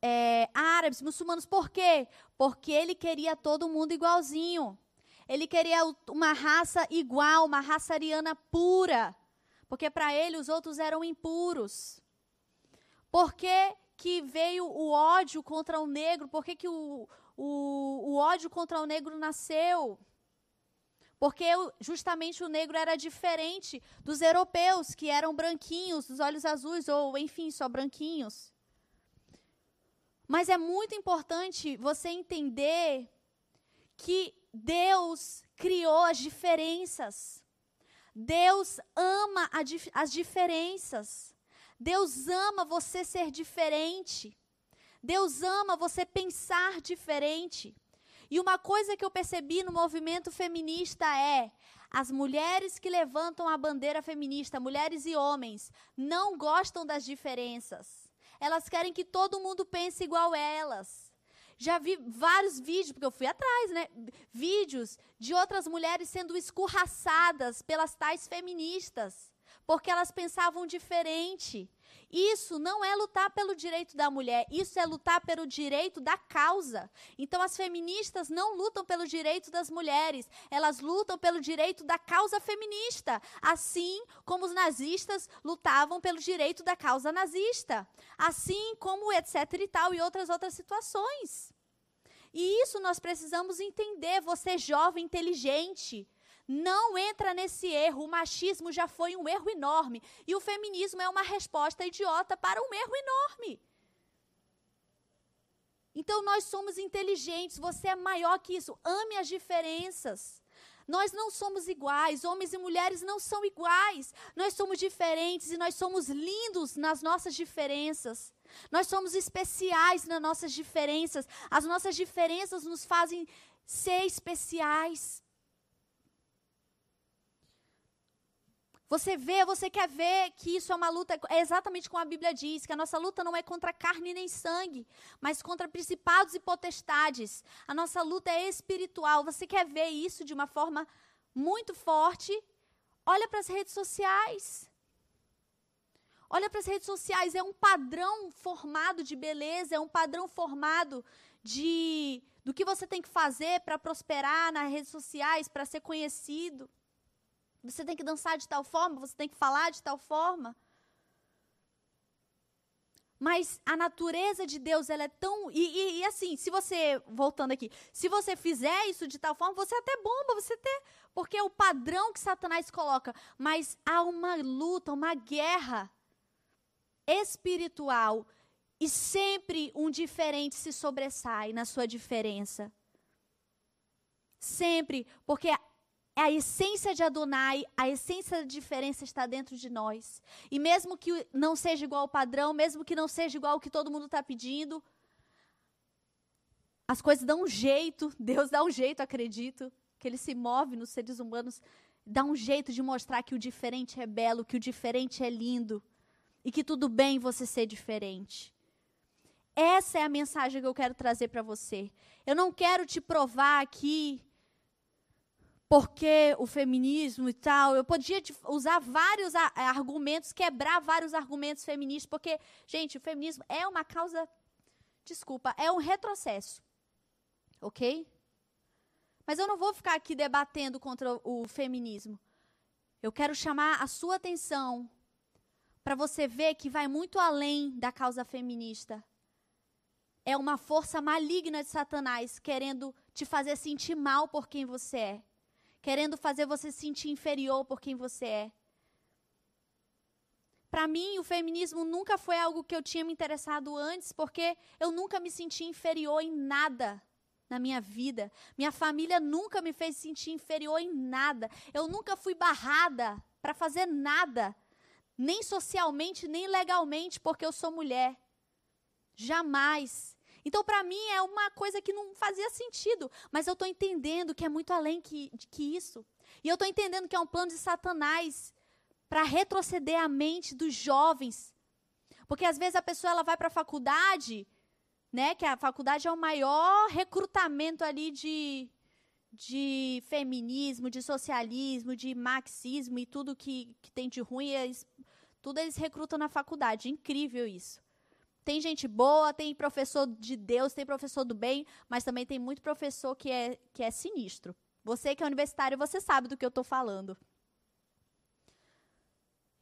é, árabes, muçulmanos. Por quê? Porque ele queria todo mundo igualzinho. Ele queria uma raça igual, uma raça ariana pura. Porque para ele os outros eram impuros. Por que, que veio o ódio contra o negro? Por que, que o, o, o ódio contra o negro nasceu? Porque justamente o negro era diferente dos europeus, que eram branquinhos, dos olhos azuis, ou enfim, só branquinhos. Mas é muito importante você entender que Deus criou as diferenças. Deus ama as diferenças. Deus ama você ser diferente. Deus ama você pensar diferente. E uma coisa que eu percebi no movimento feminista é: as mulheres que levantam a bandeira feminista, mulheres e homens, não gostam das diferenças. Elas querem que todo mundo pense igual elas. Já vi vários vídeos, porque eu fui atrás, né? Vídeos de outras mulheres sendo escorraçadas pelas tais feministas, porque elas pensavam diferente. Isso não é lutar pelo direito da mulher, isso é lutar pelo direito da causa. Então, as feministas não lutam pelo direito das mulheres, elas lutam pelo direito da causa feminista, assim como os nazistas lutavam pelo direito da causa nazista, assim como etc e tal e outras outras situações. E isso nós precisamos entender, você jovem inteligente, não entra nesse erro. O machismo já foi um erro enorme. E o feminismo é uma resposta idiota para um erro enorme. Então nós somos inteligentes, você é maior que isso. Ame as diferenças. Nós não somos iguais, homens e mulheres não são iguais. Nós somos diferentes e nós somos lindos nas nossas diferenças. Nós somos especiais nas nossas diferenças. As nossas diferenças nos fazem ser especiais. Você vê, você quer ver que isso é uma luta, é exatamente como a Bíblia diz, que a nossa luta não é contra carne nem sangue, mas contra principados e potestades. A nossa luta é espiritual. Você quer ver isso de uma forma muito forte? Olha para as redes sociais. Olha para as redes sociais, é um padrão formado de beleza, é um padrão formado de do que você tem que fazer para prosperar nas redes sociais, para ser conhecido. Você tem que dançar de tal forma, você tem que falar de tal forma. Mas a natureza de Deus, ela é tão. E, e, e, assim, se você. Voltando aqui. Se você fizer isso de tal forma, você até bomba, você até. Porque é o padrão que Satanás coloca. Mas há uma luta, uma guerra espiritual. E sempre um diferente se sobressai na sua diferença. Sempre. Porque é a essência de Adonai, a essência da diferença está dentro de nós. E mesmo que não seja igual ao padrão, mesmo que não seja igual ao que todo mundo está pedindo, as coisas dão um jeito, <laughs> Deus dá um jeito, acredito, que Ele se move nos seres humanos, dá um jeito de mostrar que o diferente é belo, que o diferente é lindo e que tudo bem você ser diferente. Essa é a mensagem que eu quero trazer para você. Eu não quero te provar aqui porque o feminismo e tal. Eu podia usar vários argumentos, quebrar vários argumentos feministas, porque, gente, o feminismo é uma causa. Desculpa, é um retrocesso. Ok? Mas eu não vou ficar aqui debatendo contra o feminismo. Eu quero chamar a sua atenção para você ver que vai muito além da causa feminista. É uma força maligna de Satanás querendo te fazer sentir mal por quem você é querendo fazer você se sentir inferior por quem você é. Para mim, o feminismo nunca foi algo que eu tinha me interessado antes, porque eu nunca me senti inferior em nada na minha vida. Minha família nunca me fez sentir inferior em nada. Eu nunca fui barrada para fazer nada, nem socialmente, nem legalmente, porque eu sou mulher. Jamais. Então, para mim, é uma coisa que não fazia sentido. Mas eu estou entendendo que é muito além que, que isso. E eu estou entendendo que é um plano de Satanás para retroceder a mente dos jovens. Porque às vezes a pessoa ela vai para a faculdade, né? Que a faculdade é o maior recrutamento ali de, de feminismo, de socialismo, de marxismo e tudo que, que tem de ruim, eles, tudo eles recrutam na faculdade. Incrível isso. Tem gente boa, tem professor de Deus, tem professor do bem, mas também tem muito professor que é, que é sinistro. Você que é universitário, você sabe do que eu estou falando.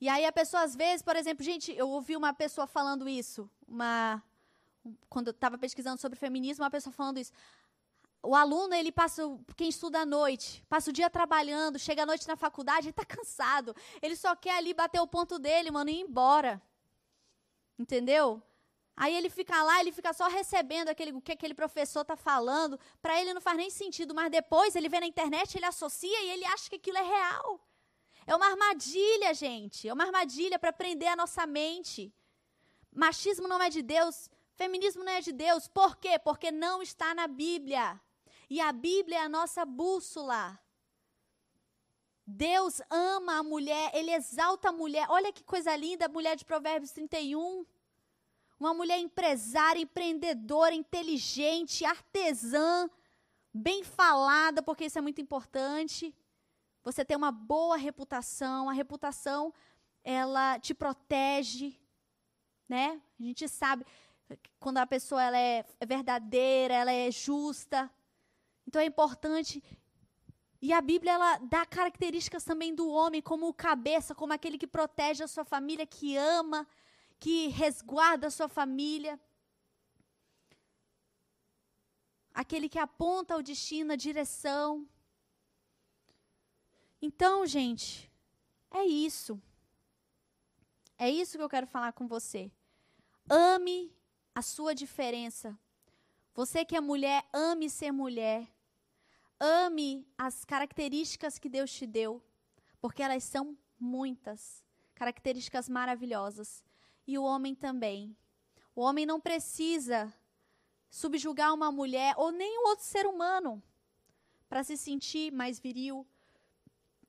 E aí a pessoa, às vezes, por exemplo, gente, eu ouvi uma pessoa falando isso, uma, quando eu estava pesquisando sobre feminismo, uma pessoa falando isso. O aluno, ele passa, quem estuda à noite, passa o dia trabalhando, chega à noite na faculdade, ele está <laughs> cansado. Ele só quer ali bater o ponto dele, mano, e ir embora. Entendeu? Aí ele fica lá, ele fica só recebendo aquele, o que aquele professor está falando. Para ele não faz nem sentido, mas depois ele vê na internet, ele associa e ele acha que aquilo é real. É uma armadilha, gente. É uma armadilha para prender a nossa mente. Machismo não é de Deus, feminismo não é de Deus. Por quê? Porque não está na Bíblia. E a Bíblia é a nossa bússola. Deus ama a mulher, ele exalta a mulher. Olha que coisa linda, a mulher de Provérbios 31. Uma mulher empresária, empreendedora, inteligente, artesã, bem falada, porque isso é muito importante. Você tem uma boa reputação, a reputação ela te protege, né? A gente sabe quando a pessoa ela é verdadeira, ela é justa. Então é importante e a Bíblia ela dá características também do homem como o cabeça, como aquele que protege a sua família, que ama, que resguarda a sua família. Aquele que aponta o destino, a direção. Então, gente, é isso. É isso que eu quero falar com você. Ame a sua diferença. Você que é mulher, ame ser mulher. Ame as características que Deus te deu, porque elas são muitas, características maravilhosas. E o homem também. O homem não precisa subjugar uma mulher ou nenhum outro ser humano para se sentir mais viril,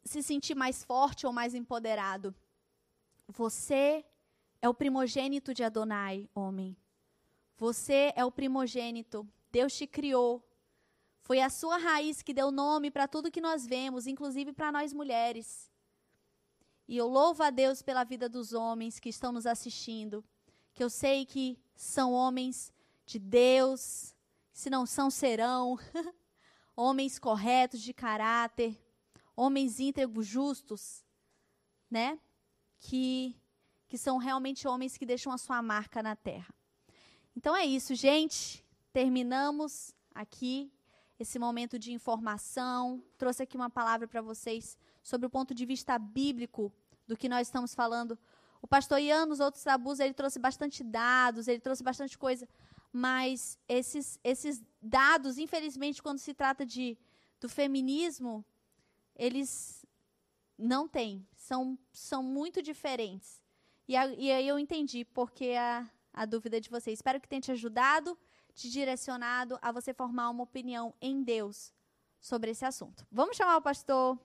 se sentir mais forte ou mais empoderado. Você é o primogênito de Adonai, homem. Você é o primogênito. Deus te criou. Foi a sua raiz que deu nome para tudo que nós vemos, inclusive para nós mulheres. E eu louvo a Deus pela vida dos homens que estão nos assistindo, que eu sei que são homens de Deus, se não são, serão. <laughs> homens corretos de caráter, homens íntegros, justos, né? Que, que são realmente homens que deixam a sua marca na terra. Então é isso, gente. Terminamos aqui esse momento de informação. Trouxe aqui uma palavra para vocês sobre o ponto de vista bíblico do que nós estamos falando. O pastor Ian, nos outros tabus, ele trouxe bastante dados, ele trouxe bastante coisa, mas esses, esses dados, infelizmente, quando se trata de, do feminismo, eles não têm, são, são muito diferentes. E, a, e aí eu entendi porque a, a dúvida de vocês. Espero que tenha te ajudado te direcionado a você formar uma opinião em Deus sobre esse assunto. Vamos chamar o pastor.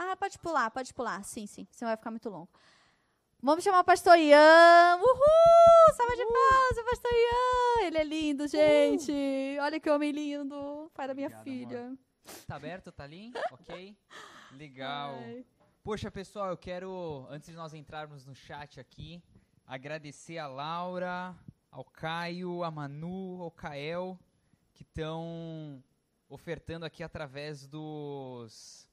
Ah, pode pular, pode pular. Sim, sim, senão vai ficar muito longo. Vamos chamar o pastor Ian. Uhul! Salva de palmas, pastor Ian. Ele é lindo, gente. Uhul. Olha que homem lindo. Pai da minha Obrigado, filha. Amor. Tá aberto, tá ali? ok. Legal. Ai. Poxa, pessoal, eu quero, antes de nós entrarmos no chat aqui, agradecer a Laura, ao Caio, a Manu, ao Kael, que estão ofertando aqui através dos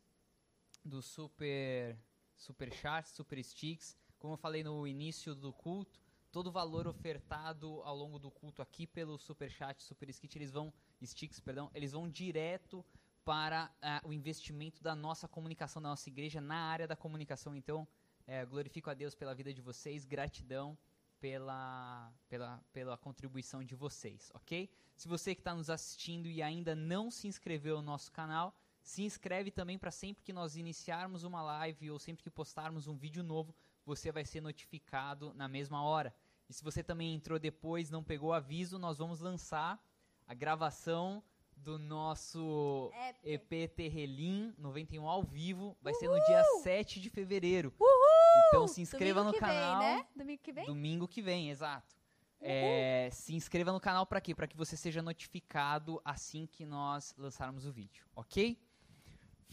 do super super chats, super sticks. Como eu falei no início do culto, todo o valor ofertado ao longo do culto aqui pelo super chat, super stick, eles vão sticks, perdão, eles vão direto para uh, o investimento da nossa comunicação da nossa igreja na área da comunicação. Então, é, glorifico a Deus pela vida de vocês, gratidão pela, pela, pela contribuição de vocês, ok? Se você que está nos assistindo e ainda não se inscreveu no nosso canal, se inscreve também para sempre que nós iniciarmos uma live ou sempre que postarmos um vídeo novo, você vai ser notificado na mesma hora. E se você também entrou depois, não pegou aviso, nós vamos lançar a gravação do nosso EP Terrelim 91 ao vivo. Vai Uhul! ser no dia 7 de fevereiro. Uhul! Então se inscreva Domingo no canal. Vem, né? Domingo que vem? Domingo que vem, exato. É, se inscreva no canal para quê? Para que você seja notificado assim que nós lançarmos o vídeo, ok?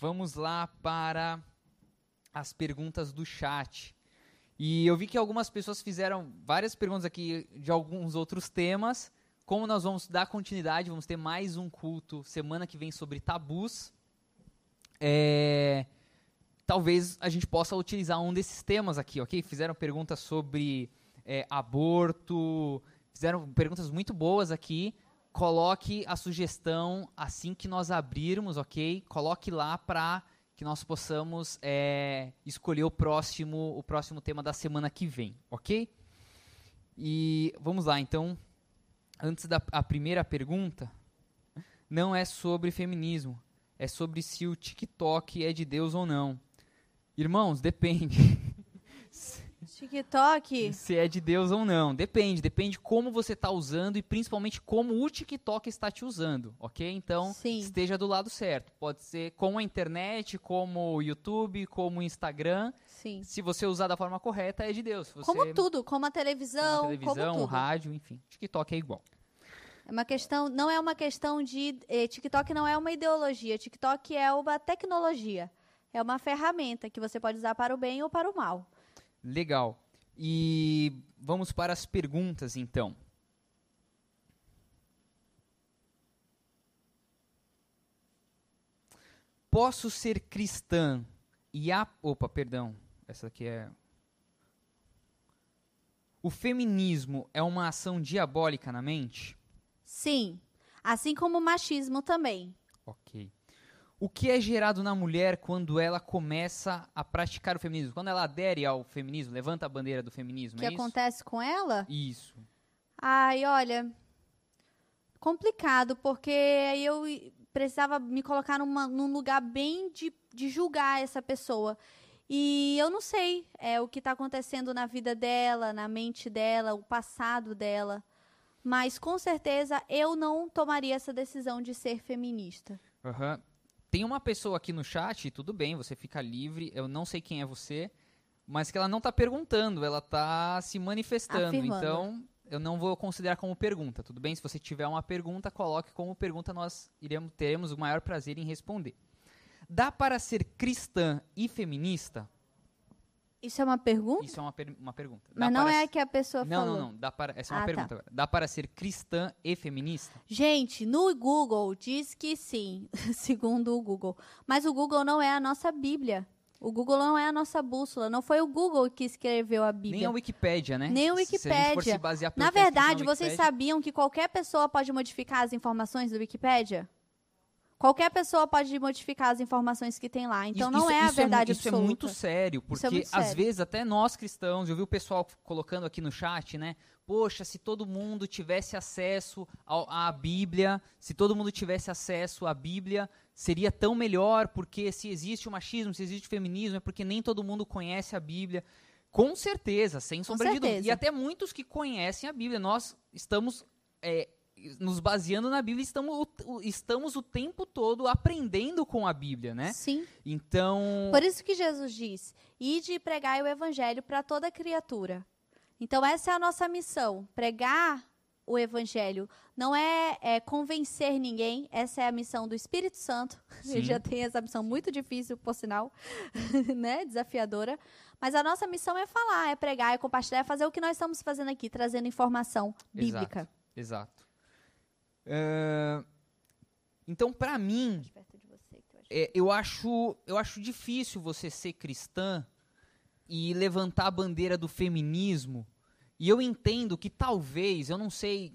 Vamos lá para as perguntas do chat. E eu vi que algumas pessoas fizeram várias perguntas aqui de alguns outros temas. Como nós vamos dar continuidade, vamos ter mais um culto semana que vem sobre tabus. É, talvez a gente possa utilizar um desses temas aqui, ok? Fizeram perguntas sobre é, aborto, fizeram perguntas muito boas aqui. Coloque a sugestão assim que nós abrirmos, ok? Coloque lá para que nós possamos é, escolher o próximo, o próximo tema da semana que vem, ok? E vamos lá, então, antes da primeira pergunta, não é sobre feminismo, é sobre se o TikTok é de Deus ou não. Irmãos, depende. <laughs> TikTok? Se é de Deus ou não. Depende, depende como você está usando e principalmente como o TikTok está te usando, ok? Então, Sim. esteja do lado certo. Pode ser como a internet, como o YouTube, como o Instagram. Sim. Se você usar da forma correta, é de Deus. Você, Como tudo, como a televisão, como a televisão, como tudo. rádio, enfim. TikTok é igual. É uma questão, não é uma questão de eh, TikTok não é uma ideologia, TikTok é uma tecnologia. É uma ferramenta que você pode usar para o bem ou para o mal. Legal. E vamos para as perguntas, então. Posso ser cristã e a. Opa, perdão. Essa aqui é. O feminismo é uma ação diabólica na mente? Sim, assim como o machismo também. Ok. O que é gerado na mulher quando ela começa a praticar o feminismo? Quando ela adere ao feminismo, levanta a bandeira do feminismo, O que é isso? acontece com ela? Isso. Ai, olha, complicado, porque aí eu precisava me colocar numa, num lugar bem de, de julgar essa pessoa. E eu não sei é, o que está acontecendo na vida dela, na mente dela, o passado dela. Mas com certeza eu não tomaria essa decisão de ser feminista. Aham. Tem uma pessoa aqui no chat, tudo bem, você fica livre, eu não sei quem é você, mas que ela não tá perguntando, ela tá se manifestando. Afirmando. Então, eu não vou considerar como pergunta, tudo bem? Se você tiver uma pergunta, coloque como pergunta, nós iremos, teremos o maior prazer em responder. Dá para ser cristã e feminista? Isso é uma pergunta? Isso é uma, per- uma pergunta. Dá Mas não é a que a pessoa Não, falou. não, não. Dá para... Essa é uma Ah, tá. pergunta agora. Dá para ser cristã e feminista? Gente, no Google diz que sim, <laughs> segundo o Google. Mas o Google não é a nossa Bíblia. O Google não é a nossa bússola. Não foi o Google que escreveu a Bíblia. Nem a Wikipédia, né? Nem a a Wikipédia. se basear pelo Na tá verdade, vocês Wikipédia- sabiam que qualquer pessoa pode modificar as informações do Wikipédia? Qualquer pessoa pode modificar as informações que tem lá. Então Isso- não é a isso verdade mu- Isso absoluta. é muito sério, porque Isso é muito às sério. vezes até nós cristãos, eu vi o pessoal colocando aqui no chat, né? Poxa, se todo mundo tivesse acesso ao- à Bíblia, se todo mundo tivesse acesso à Bíblia, seria tão melhor, porque se existe o machismo, se existe o feminismo, é porque nem todo mundo conhece a Bíblia. Com certeza, sem sombra de dúvida. E até muitos que conhecem a Bíblia. Nós estamos é, nos baseando na Bíblia, estamos o, estamos o tempo todo aprendendo com a Bíblia, né? Sim. Então, Por isso que Jesus diz: ide e pregai o evangelho para toda criatura. Então, essa é a nossa missão: pregar o evangelho. Não é, é, convencer ninguém, essa é a missão do Espírito Santo. <laughs> Sim. Ele já tem essa missão muito difícil, por sinal, <laughs> né? Desafiadora. Mas a nossa missão é falar, é pregar, é compartilhar, é fazer o que nós estamos fazendo aqui, trazendo informação bíblica. exato. É, então, para mim, é, eu acho eu acho difícil você ser cristã e levantar a bandeira do feminismo. E eu entendo que talvez, eu não sei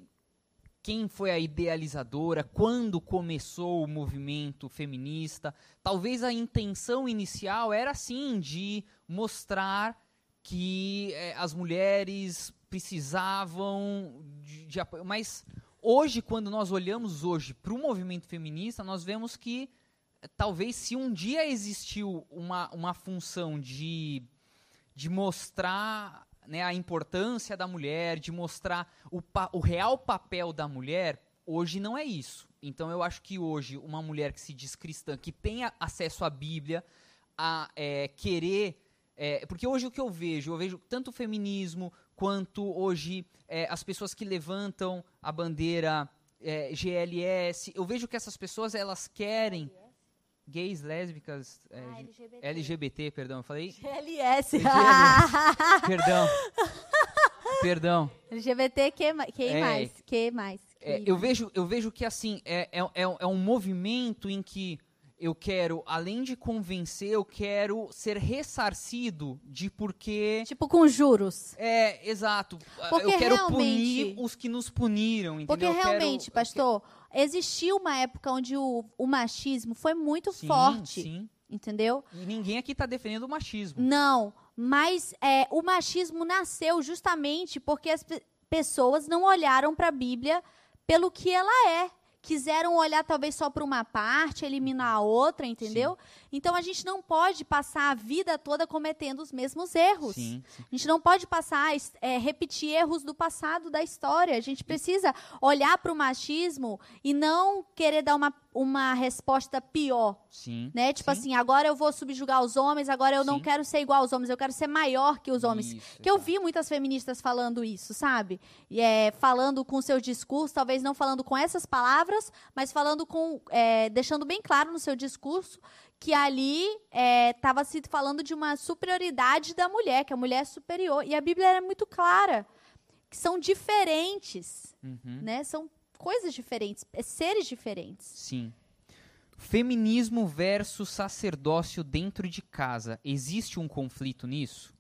quem foi a idealizadora, quando começou o movimento feminista. Talvez a intenção inicial era sim de mostrar que eh, as mulheres precisavam de, de apoio. Mas hoje, quando nós olhamos hoje para o movimento feminista, nós vemos que eh, talvez se um dia existiu uma, uma função de, de mostrar né, a importância da mulher, de mostrar o, o real papel da mulher, hoje não é isso. Então eu acho que hoje uma mulher que se diz cristã, que tenha acesso à Bíblia, a é, querer. é, porque hoje o que eu vejo, eu vejo tanto o feminismo quanto hoje é, as pessoas que levantam a bandeira é, GLS, eu vejo que essas pessoas elas querem gays, lésbicas, é, Ah, LGBT. LGBT, perdão, eu falei? GLS. <laughs> perdão. Perdão. LGBT, que, que É. mais? Que mais? É, Que eu, mais? vejo, eu vejo que, assim, é, é, é, um- é um movimento em que eu quero, além de convencer, eu quero ser ressarcido de porque... Tipo com juros. É, exato. Porque eu quero realmente- punir os que nos puniram, entendeu? Porque quero- realmente, eu pastor, existiu uma época onde o, o machismo foi muito Sim, forte, Sim. entendeu? E ninguém aqui tá defendendo o machismo. Não, mas é, o machismo nasceu justamente porque as pe- pessoas não olharam para a Bíblia pelo que ela é. Quiseram olhar talvez só para uma parte, eliminar a outra, entendeu? Então a gente não pode passar a vida toda cometendo os mesmos erros. Sim, sim. A gente não pode passar, é, repetir erros do passado da história. A gente precisa olhar para o machismo e não querer dar uma, uma resposta pior. Sim. Né? Tipo sim. assim, agora eu vou subjugar os homens, agora eu não Sim. quero ser igual aos homens, eu quero ser maior que os homens. Isso, Que eu vi muitas feministas falando isso, sabe? E, é, falando com seu discurso, talvez não falando com essas palavras, mas falando com. é, deixando bem claro no seu discurso que ali estava se falando de uma superioridade da mulher, que a mulher é superior. E a Bíblia era muito clara. Que são diferentes, Uhum. né? São coisas diferentes, é seres diferentes. Sim. Feminismo versus sacerdócio dentro de casa. Existe um conflito nisso?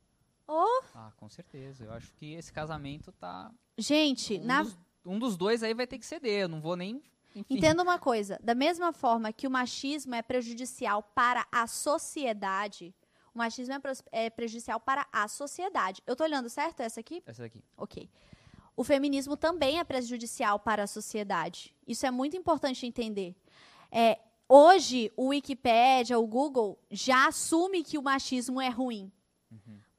Oh. Ah, com certeza. Eu acho que esse casamento tá. Gente, Um, na dos, um dos dois aí vai ter que ceder. Eu não vou nem. Enfim. Entenda uma coisa, da mesma forma que o machismo é prejudicial para a sociedade, o machismo é, é prejudicial para a sociedade. Eu tô olhando certo essa aqui? Essa daqui. Ok. O feminismo também é prejudicial para a sociedade. Isso é muito importante entender. É, hoje, o Wikipédia, o Google, já assume que o machismo é ruim.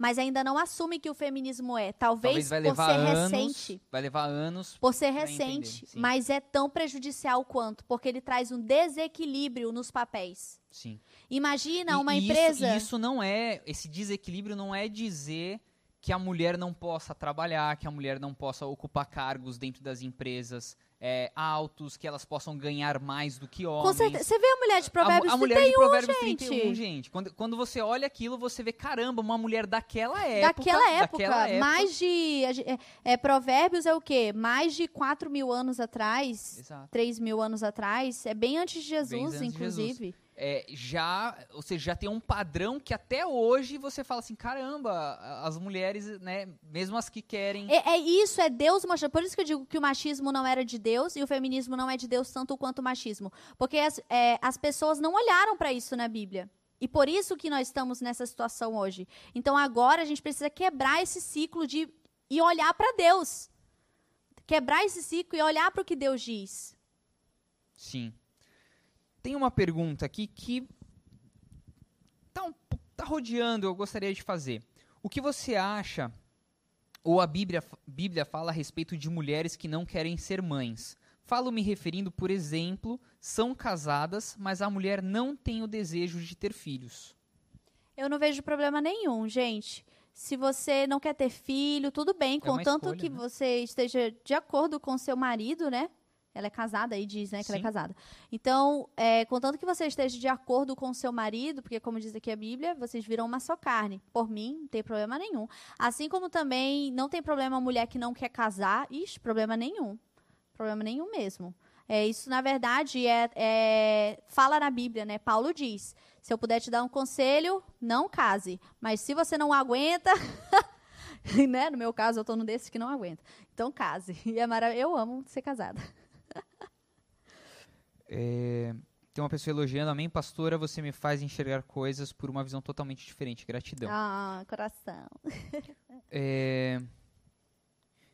Mas ainda não assume que o feminismo é. Talvez, Talvez vai por levar ser anos. recente. Vai levar anos. Por ser recente, entender, mas é tão prejudicial quanto, porque ele traz um desequilíbrio nos papéis. Sim. Imagina E- uma e isso- empresa. e Isso, não é. Esse desequilíbrio não é dizer que a mulher não possa trabalhar, que a mulher não possa ocupar cargos dentro das empresas é, altos, que elas possam ganhar mais do que homens. Você vê a mulher de A- Provérbios a, mulher 31, de Provérbios gente. 31, gente. Quando, quando você olha aquilo, você vê, caramba, uma mulher daquela época. Daquela época, daquela época. mais de. a É, é, provérbios é o quê? Mais de 4 mil anos atrás, Exato. 3 mil anos atrás. É bem antes de Bem Jesus, antes de inclusive. É, já, ou seja, já tem um padrão que até hoje você fala assim, caramba, as mulheres, né, mesmo as que querem. É, é isso, é Deus mostrando. Por isso que eu digo que o machismo não era de Deus e o feminismo não é de Deus tanto quanto o machismo. Porque as, é, as pessoas não olharam para isso na Bíblia. E por isso que nós estamos nessa situação hoje. Então agora a gente precisa quebrar esse ciclo de e olhar para Deus. Quebrar esse ciclo e olhar para o que Deus diz. Sim. Tem uma pergunta aqui que tá, um tá rodeando, eu gostaria de fazer. O que você acha, ou a Bíblia, Bíblia fala a respeito de mulheres que não querem ser mães? Falo me referindo, por exemplo, são casadas, mas a mulher não tem o desejo de ter filhos. Eu não vejo problema nenhum, gente. Se você não quer ter filho, tudo bem, É contanto escolha, que né? você esteja de acordo com seu marido, né? Ela é casada, aí diz, né, que ela é Sim. casada. Então, é, contanto que você esteja de acordo com seu marido, porque como diz aqui a Bíblia, vocês viram uma só carne. Por mim, não tem problema nenhum. Assim como também não tem problema a mulher que não quer casar. Ixi, problema nenhum. Problema nenhum mesmo. É, isso, na verdade, é, é- fala na Bíblia, né? Paulo diz: se eu puder te dar um conselho, não case. Mas se você não aguenta, <laughs> né? No meu caso, eu tô num desses que não aguenta. Então case. <laughs> E é marav- Eu amo ser casada. É, tem uma pessoa elogiando, amém, pastora, você me faz enxergar coisas por uma visão totalmente diferente. Gratidão. Ah, coração. <laughs> É,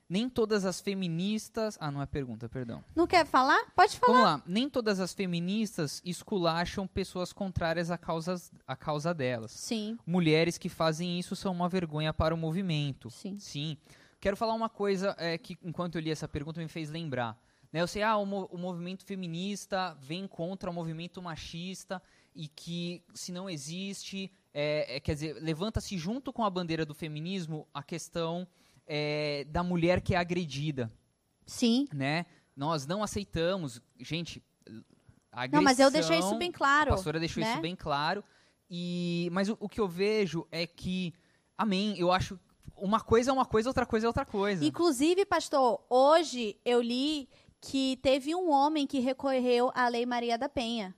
nem todas as feministas. Ah, não é pergunta, perdão. Não quer falar? Pode falar. Vamos lá. Nem todas as feministas esculacham pessoas contrárias à causa, à causa delas. Sim, Mulheres que fazem isso são uma vergonha para o movimento. sim. Sim. Quero falar uma coisa é, que, enquanto eu li essa pergunta, me fez lembrar. Né, eu sei, ah, o, mo- o movimento feminista vem contra o movimento machista e que, se não existe, é, é, quer dizer, levanta-se junto com a bandeira do feminismo a questão é, da mulher que é agredida Sim, né? Nós não aceitamos, gente, agressão. Não, mas eu deixei isso bem claro. A pastora deixou né? isso bem claro. E, mas o, o que eu vejo é que, amém, eu acho uma coisa é uma coisa, outra coisa é outra coisa. Inclusive, pastor, hoje eu li que teve um homem que recorreu à Lei Maria da Penha.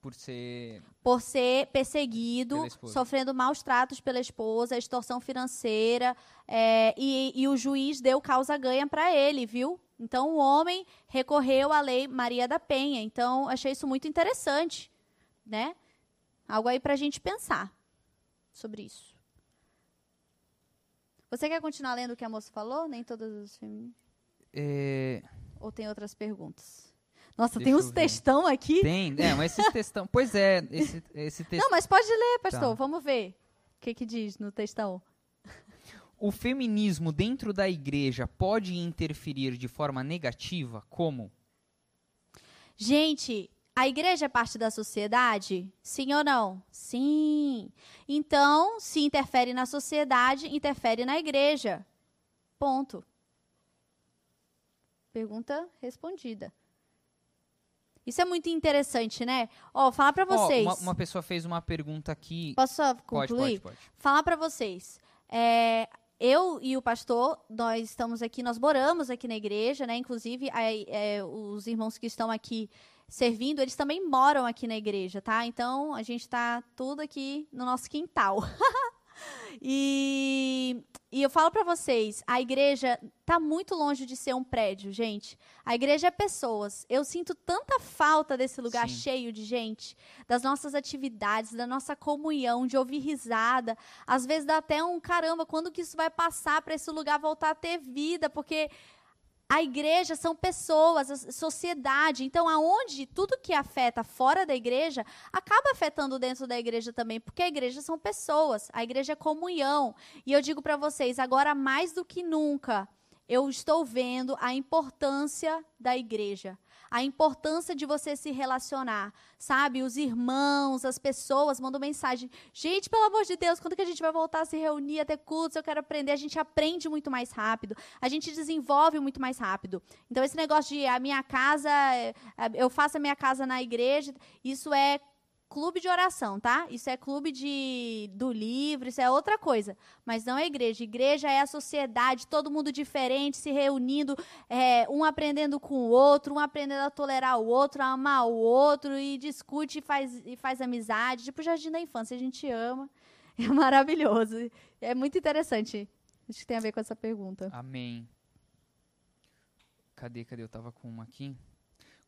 Por ser. Por ser perseguido, sofrendo maus tratos pela esposa, extorsão financeira, é, e, e o juiz deu causa ganha para ele, viu? Então o homem recorreu à Lei Maria da Penha. Então achei isso muito interessante, né? Algo aí para a gente pensar sobre isso. Você quer continuar lendo o que a moça falou? Nem os femininos? É, Ou tem outras perguntas? Nossa, Deixa tem uns ver. textão aqui. tem, é, mas esses <laughs> textão. Pois é, esse, esse texto. Não, mas pode ler, pastor. Tá. Vamos ver. O que, que diz no textão? O feminismo dentro da igreja pode interferir de forma negativa? Como? Gente, a igreja é parte da sociedade? Sim ou não? Sim. Então, se interfere na sociedade, interfere na igreja. Ponto. Pergunta respondida. Isso é muito interessante, né? Ó, falar pra Ó, vocês. uma, uma pessoa fez uma pergunta aqui. Posso só Pode, concluir? pode, pode. falar para vocês. É, eu e o pastor, nós estamos aqui, nós moramos aqui na igreja, né? Inclusive, aí, é, os irmãos que estão aqui servindo, eles também moram aqui na igreja, tá? Então, a gente está tudo aqui no nosso quintal. <laughs> e, e eu falo para vocês, a igreja tá muito longe de ser um prédio, gente. A igreja é pessoas. Eu sinto tanta falta desse lugar Sim. cheio de gente, das nossas atividades, da nossa comunhão, de ouvir risada. Às vezes dá até um caramba, quando que isso vai passar para esse lugar voltar a ter vida? Porque a igreja são pessoas, a sociedade. Então, aonde tudo que afeta fora da igreja acaba afetando dentro da igreja também, porque a igreja são pessoas, a igreja é comunhão. E eu digo para vocês, agora mais do que nunca, eu estou vendo a importância da igreja. A importância de você se relacionar, sabe? Os irmãos, as pessoas mandam mensagem. Gente, pelo amor de Deus, quando que a gente vai voltar a se reunir, a ter cultos? Eu quero aprender. A gente aprende muito mais rápido. A gente desenvolve muito mais rápido. Então, esse negócio de a minha casa, é, eu faço a minha casa na igreja, isso é clube de oração, tá? Isso é clube de do livro, isso é outra coisa. Mas não é igreja. Igreja é a sociedade, todo mundo diferente, se reunindo, é, um aprendendo com o outro, um aprendendo a tolerar o outro, a amar o outro, e discute e faz, e faz amizade. Tipo o jardim da infância, a gente ama. <laughs> É maravilhoso. É muito interessante. Acho que tem a ver com essa pergunta. Amém. Cadê, cadê? Eu tava com uma aqui.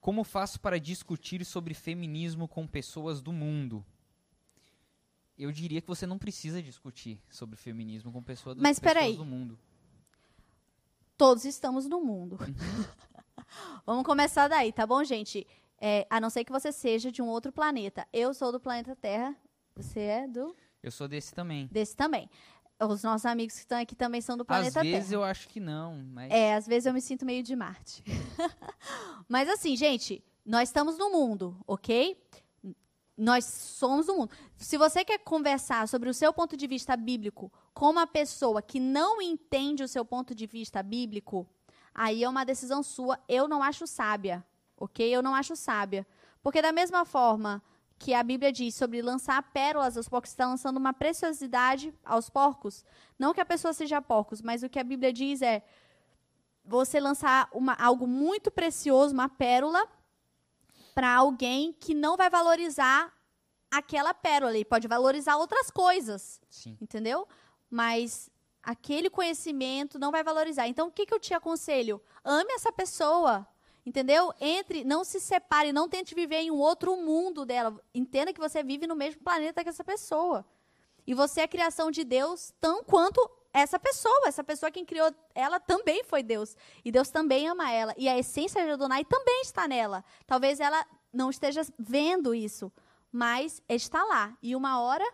Como faço para discutir sobre feminismo com pessoas do mundo? Eu diria que você não precisa discutir sobre feminismo com pessoa do, Mas pessoas peraí. do mundo. Todos estamos no mundo. <laughs> Vamos começar daí, tá bom, gente? É, a não ser que você seja de um outro planeta. Eu sou do planeta Terra. Você é do Eu sou desse também. desse também. Os nossos amigos que estão aqui também são do Às planeta vezes Terra. eu acho que não, mas É, às vezes eu me sinto meio de Marte. <laughs> Mas assim, gente, nós estamos no mundo, ok? Nós somos o mundo. Se você quer conversar sobre o seu ponto de vista bíblico com uma pessoa que não entende o seu ponto de vista bíblico, aí é uma decisão sua. Eu não acho sábia, ok? Eu não acho sábia. Porque da mesma forma que a Bíblia diz sobre lançar pérolas aos porcos, está lançando uma preciosidade aos porcos. Não que a pessoa seja porcos, mas o que a Bíblia diz é você lançar uma- algo muito precioso, uma pérola, para alguém que não vai valorizar aquela pérola. Ele pode valorizar outras coisas, sim. entendeu? Mas aquele conhecimento não vai valorizar. Então, o que, que eu te aconselho? Ame essa pessoa. Entendeu? Entre, não se separe, não tente viver em um outro mundo dela. Entenda que você vive no mesmo planeta que essa pessoa. E você é criação de Deus tão quanto essa pessoa. Essa pessoa quem criou ela também foi Deus. E Deus também ama ela. E a essência de Adonai também está nela. Talvez ela não esteja vendo isso, mas está lá. E uma hora,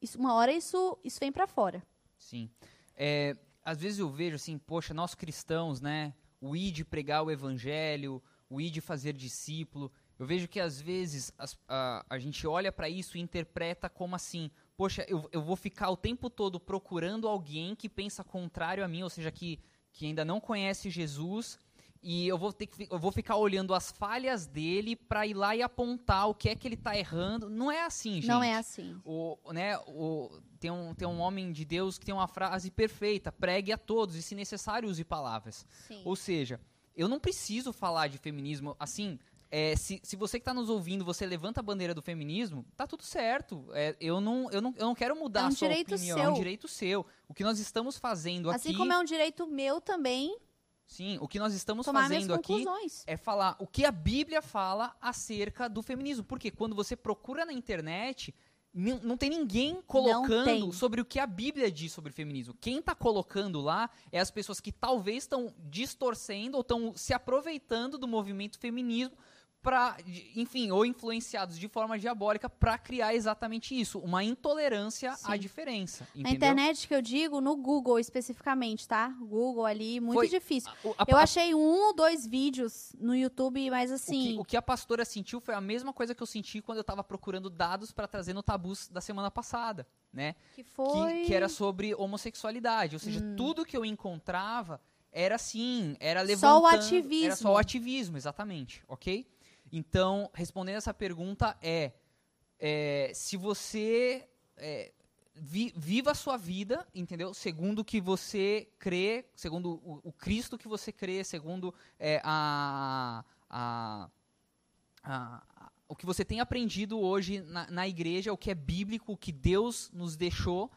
isso, uma hora isso, isso vem para fora. Sim. É, às vezes eu vejo assim, poxa, nós cristãos, né? O id pregar o evangelho, o id fazer discípulo. Eu vejo que às vezes as- a, a gente olha para isso e interpreta como assim, poxa, eu, eu vou ficar o tempo todo procurando alguém que pensa contrário a mim, ou seja, que, que ainda não conhece Jesus, e eu vou ter que eu vou ficar olhando as falhas dele para ir lá e apontar o que é que ele tá errando. Não é assim, gente. Não é assim. O, né, o, tem, um, tem um homem de Deus que tem uma frase perfeita: pregue a todos e, se necessário, use palavras. Sim. Ou seja, eu não preciso falar de feminismo assim. É, se, se você que está nos ouvindo, você levanta a bandeira do feminismo, tá tudo certo. É, eu, não, eu, não, eu não quero mudar É um a sua direito opinião. seu. É um direito seu. O que nós estamos fazendo Assim aqui. como é um direito meu também Sim, o que nós estamos tomar fazendo aqui é falar o que a Bíblia fala acerca do feminismo. Porque quando você procura na internet, não tem ninguém colocando tem. sobre o que a Bíblia diz sobre feminismo. Quem está colocando lá é as pessoas que talvez estão distorcendo ou estão se aproveitando do movimento feminismo para, enfim, ou influenciados de forma diabólica para criar exatamente isso, uma intolerância à Sim. diferença. Na Entendeu? internet que eu digo, no Google especificamente, tá? Google ali, muito Foi- difícil. O- a- Eu a- achei um ou dois vídeos no YouTube, mas O assim. que, o que a pastora sentiu foi a mesma coisa que eu senti quando eu tava procurando dados para trazer no tabus da semana passada, né? que Que, foi. que era sobre homossexualidade. Ou seja, Hum. tudo que eu encontrava era assim, era Só o levantando... Era ativismo. só o ativismo, exatamente, ok? Então, respondendo essa pergunta é, é, se você é, vi- viva a sua vida, entendeu? Segundo o que você crê, segundo o, o Cristo que você crê, segundo é, a, a, a- o que você tem aprendido hoje na, na igreja, o que é bíblico, o que Deus nos deixou,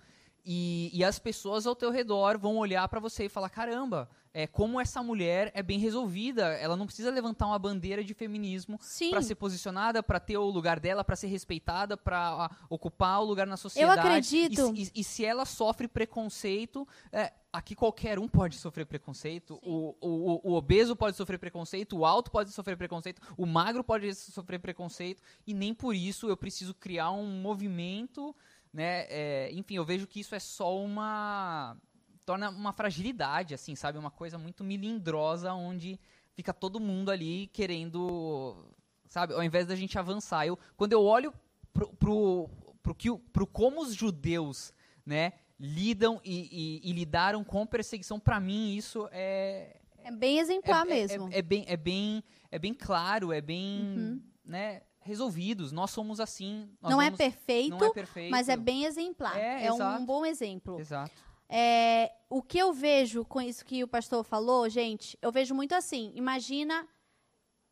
e, e as pessoas ao teu redor vão olhar para você e falar: caramba, é, como essa mulher é bem resolvida, ela não precisa levantar uma bandeira de feminismo para ser posicionada, para ter o lugar dela, para ser respeitada, para ocupar o lugar na sociedade. acredito. E, se- e- e se ela sofre preconceito, é, aqui qualquer um pode sofrer preconceito. O, o- o obeso pode sofrer preconceito, o alto pode sofrer preconceito, o magro pode sofrer preconceito, e nem por isso eu preciso criar um movimento, né? é, enfim, eu vejo que isso é só uma torna uma fragilidade, assim, sabe? Uma coisa muito milindrosa, onde fica todo mundo ali querendo, sabe? Ao invés da gente avançar. Eu, quando eu olho pro, pro, pro, que, pro como os judeus, né, lidam e, e- e lidaram com perseguição, pra mim isso é... É bem é, exemplar é- mesmo. É, é bem, é, bem, é bem claro, é bem, Uhum. né, resolvidos. Nós somos assim. nós não é vamos- perfeito, não é perfeito. mas é bem exemplar. É, É, um bom exemplo. Exato. É, o que eu vejo com isso que o pastor falou, gente, eu vejo muito assim. Imagina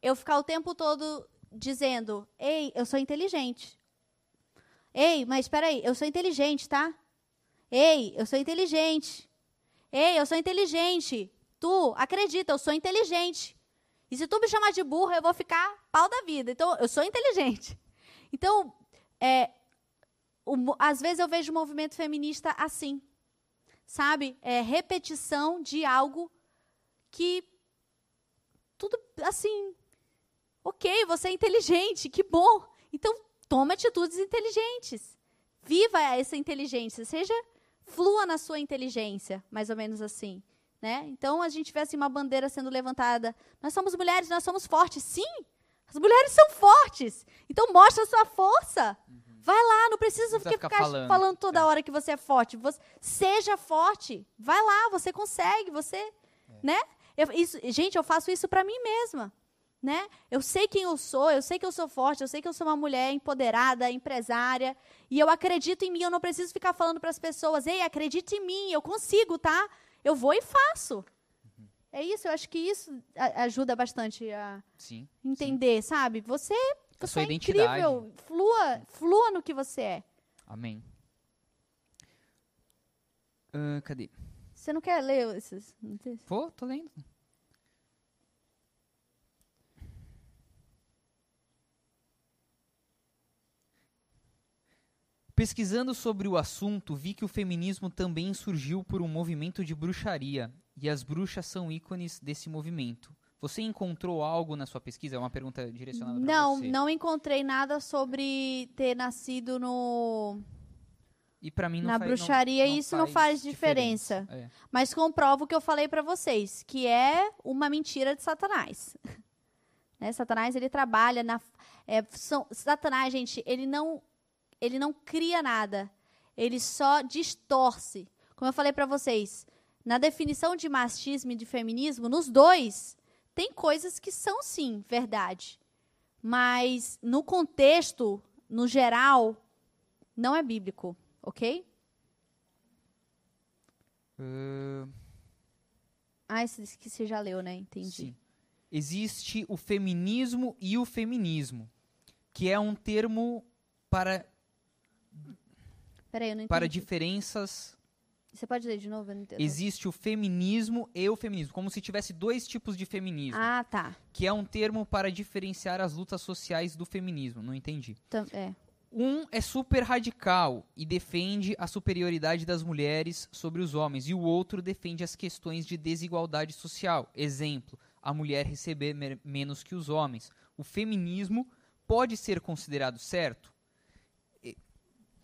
eu ficar o tempo todo dizendo: Ei, eu sou inteligente. Ei, mas espera aí, eu sou inteligente, tá? Ei, eu sou inteligente. Ei, eu sou inteligente. Tu, acredita, eu sou inteligente. E se tu me chamar de burra, eu vou ficar pau da vida. Então, eu sou inteligente. Então, é, o às vezes eu vejo o movimento feminista assim. Sabe? É repetição de algo que. Tudo assim. Ok, você é inteligente, que bom. Então, tome atitudes inteligentes. Viva essa inteligência. Seja. Flua na sua inteligência, mais ou menos assim. Né? Então, a gente vê assim, uma bandeira sendo levantada. Nós somos mulheres, nós somos fortes. Sim, as mulheres são fortes. Então, mostra a sua força. Vai lá, não precisa Não precisa ficar, ficar falando. falando. toda É. hora que você é forte. Você, seja forte. Vai lá, você consegue, você, É. né? Eu- isso, gente, eu faço isso para mim mesma, né? Eu sei quem eu sou, eu sei que eu sou forte, eu sei que eu sou uma mulher empoderada, empresária, e eu acredito em mim, eu não preciso ficar falando para as pessoas, ei, acredite em mim, eu consigo, tá? Eu vou e faço. Uhum. É isso, eu acho que isso ajuda bastante a Sim. entender, sabe? Você, A você é identidade. incrível, flua, flua no que você é. Amém. Ah, cadê? Você não quer ler esses? Pô, tô lendo. Pesquisando sobre o assunto, vi que o feminismo também surgiu por um movimento de bruxaria, e as bruxas são ícones desse movimento. Você encontrou algo na sua pesquisa? É uma pergunta direcionada para Não, você. não encontrei nada sobre ter nascido no E para mim não na faz- não- bruxaria, isso não faz diferença. É. Mas comprovo o que eu falei pra vocês, que é uma mentira de Satanás. <laughs> Né? Satanás ele trabalha na é, são- Satanás, gente, ele não ele não cria nada. Ele só distorce. Como eu falei pra vocês, na definição de machismo e de feminismo, nos dois tem coisas que são sim verdade, mas no contexto, no geral, não é bíblico, ok? Uh, Ah, esse que você já leu, né? Entendi. sim. Existe o feminismo e o feminismo, que é um termo para, Peraí, eu não entendi. para diferenças. Você pode ler de novo? Eu não entendi. Existe o feminismo e o feminismo, como se tivesse dois tipos de feminismo, Ah, tá. que é um termo para diferenciar as lutas sociais do feminismo. Não entendi. Tam- é. Um é super radical e defende a superioridade das mulheres sobre os homens, e o outro defende as questões de desigualdade social. Exemplo, a mulher receber menos que os homens. O feminismo pode ser considerado certo?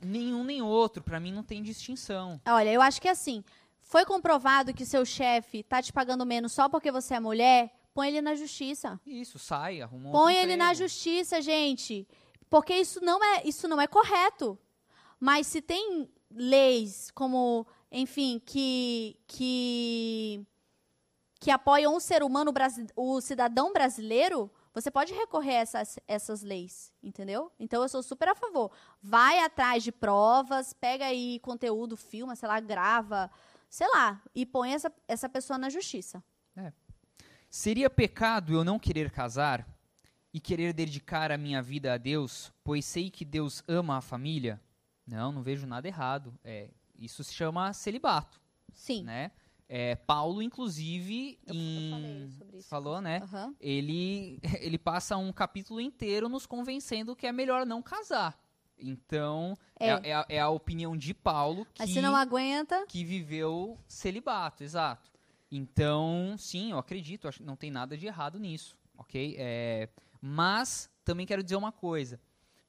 Nenhum nem outro, pra mim não tem distinção. Olha, eu acho que assim, foi comprovado que seu chefe tá te pagando menos só porque você é mulher, põe ele na justiça. Isso, sai, arruma um Põe ele na justiça, gente. Porque isso não é, isso não é correto. Mas se tem leis como, enfim, que que que apoiam o ser humano, o cidadão brasileiro, você pode recorrer a essas, essas leis, entendeu? Então eu sou super a favor. Vai atrás de provas, pega aí conteúdo, filma, sei lá, grava, sei lá, e põe essa, essa pessoa na justiça. Seria pecado eu não querer casar e querer dedicar a minha vida a Deus, pois sei que Deus ama a família? Não, não vejo nada errado. É, isso se chama celibato, Sim. né? É, Paulo, inclusive, Eu- eu em- falei sobre isso. falou, né? Aham. Ele, <laughs> ele passa um capítulo inteiro nos convencendo que é melhor não casar. Então, é, É. é a, é a opinião de Paulo que Mas se não aguenta, que viveu celibato, exato. Então, sim, eu acredito, acho não tem nada de errado nisso, ok? É, mas também quero dizer uma coisa: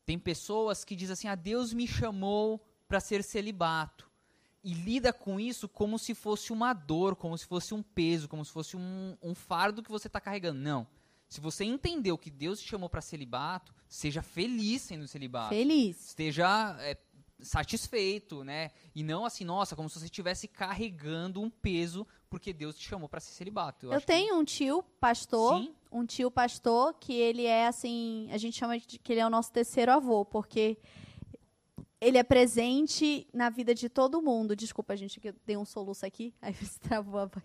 tem pessoas que dizem assim, ah, Deus me chamou para ser celibato e lida com isso como se fosse uma dor, como se fosse um peso, como se fosse um, um fardo que você está carregando. Não. Se você entendeu que Deus te chamou para celibato, seja feliz sendo celibato feliz. esteja é, satisfeito, né? E não assim, nossa, como se você estivesse carregando um peso porque Deus te chamou para ser celibato. Eu que- tenho um tio pastor, Sim, um tio pastor que ele é assim, a gente chama de que ele é o nosso terceiro avô, porque ele é presente na vida de todo mundo. Desculpa, gente, que eu dei um soluço aqui, <laughs> aí você travou a voz.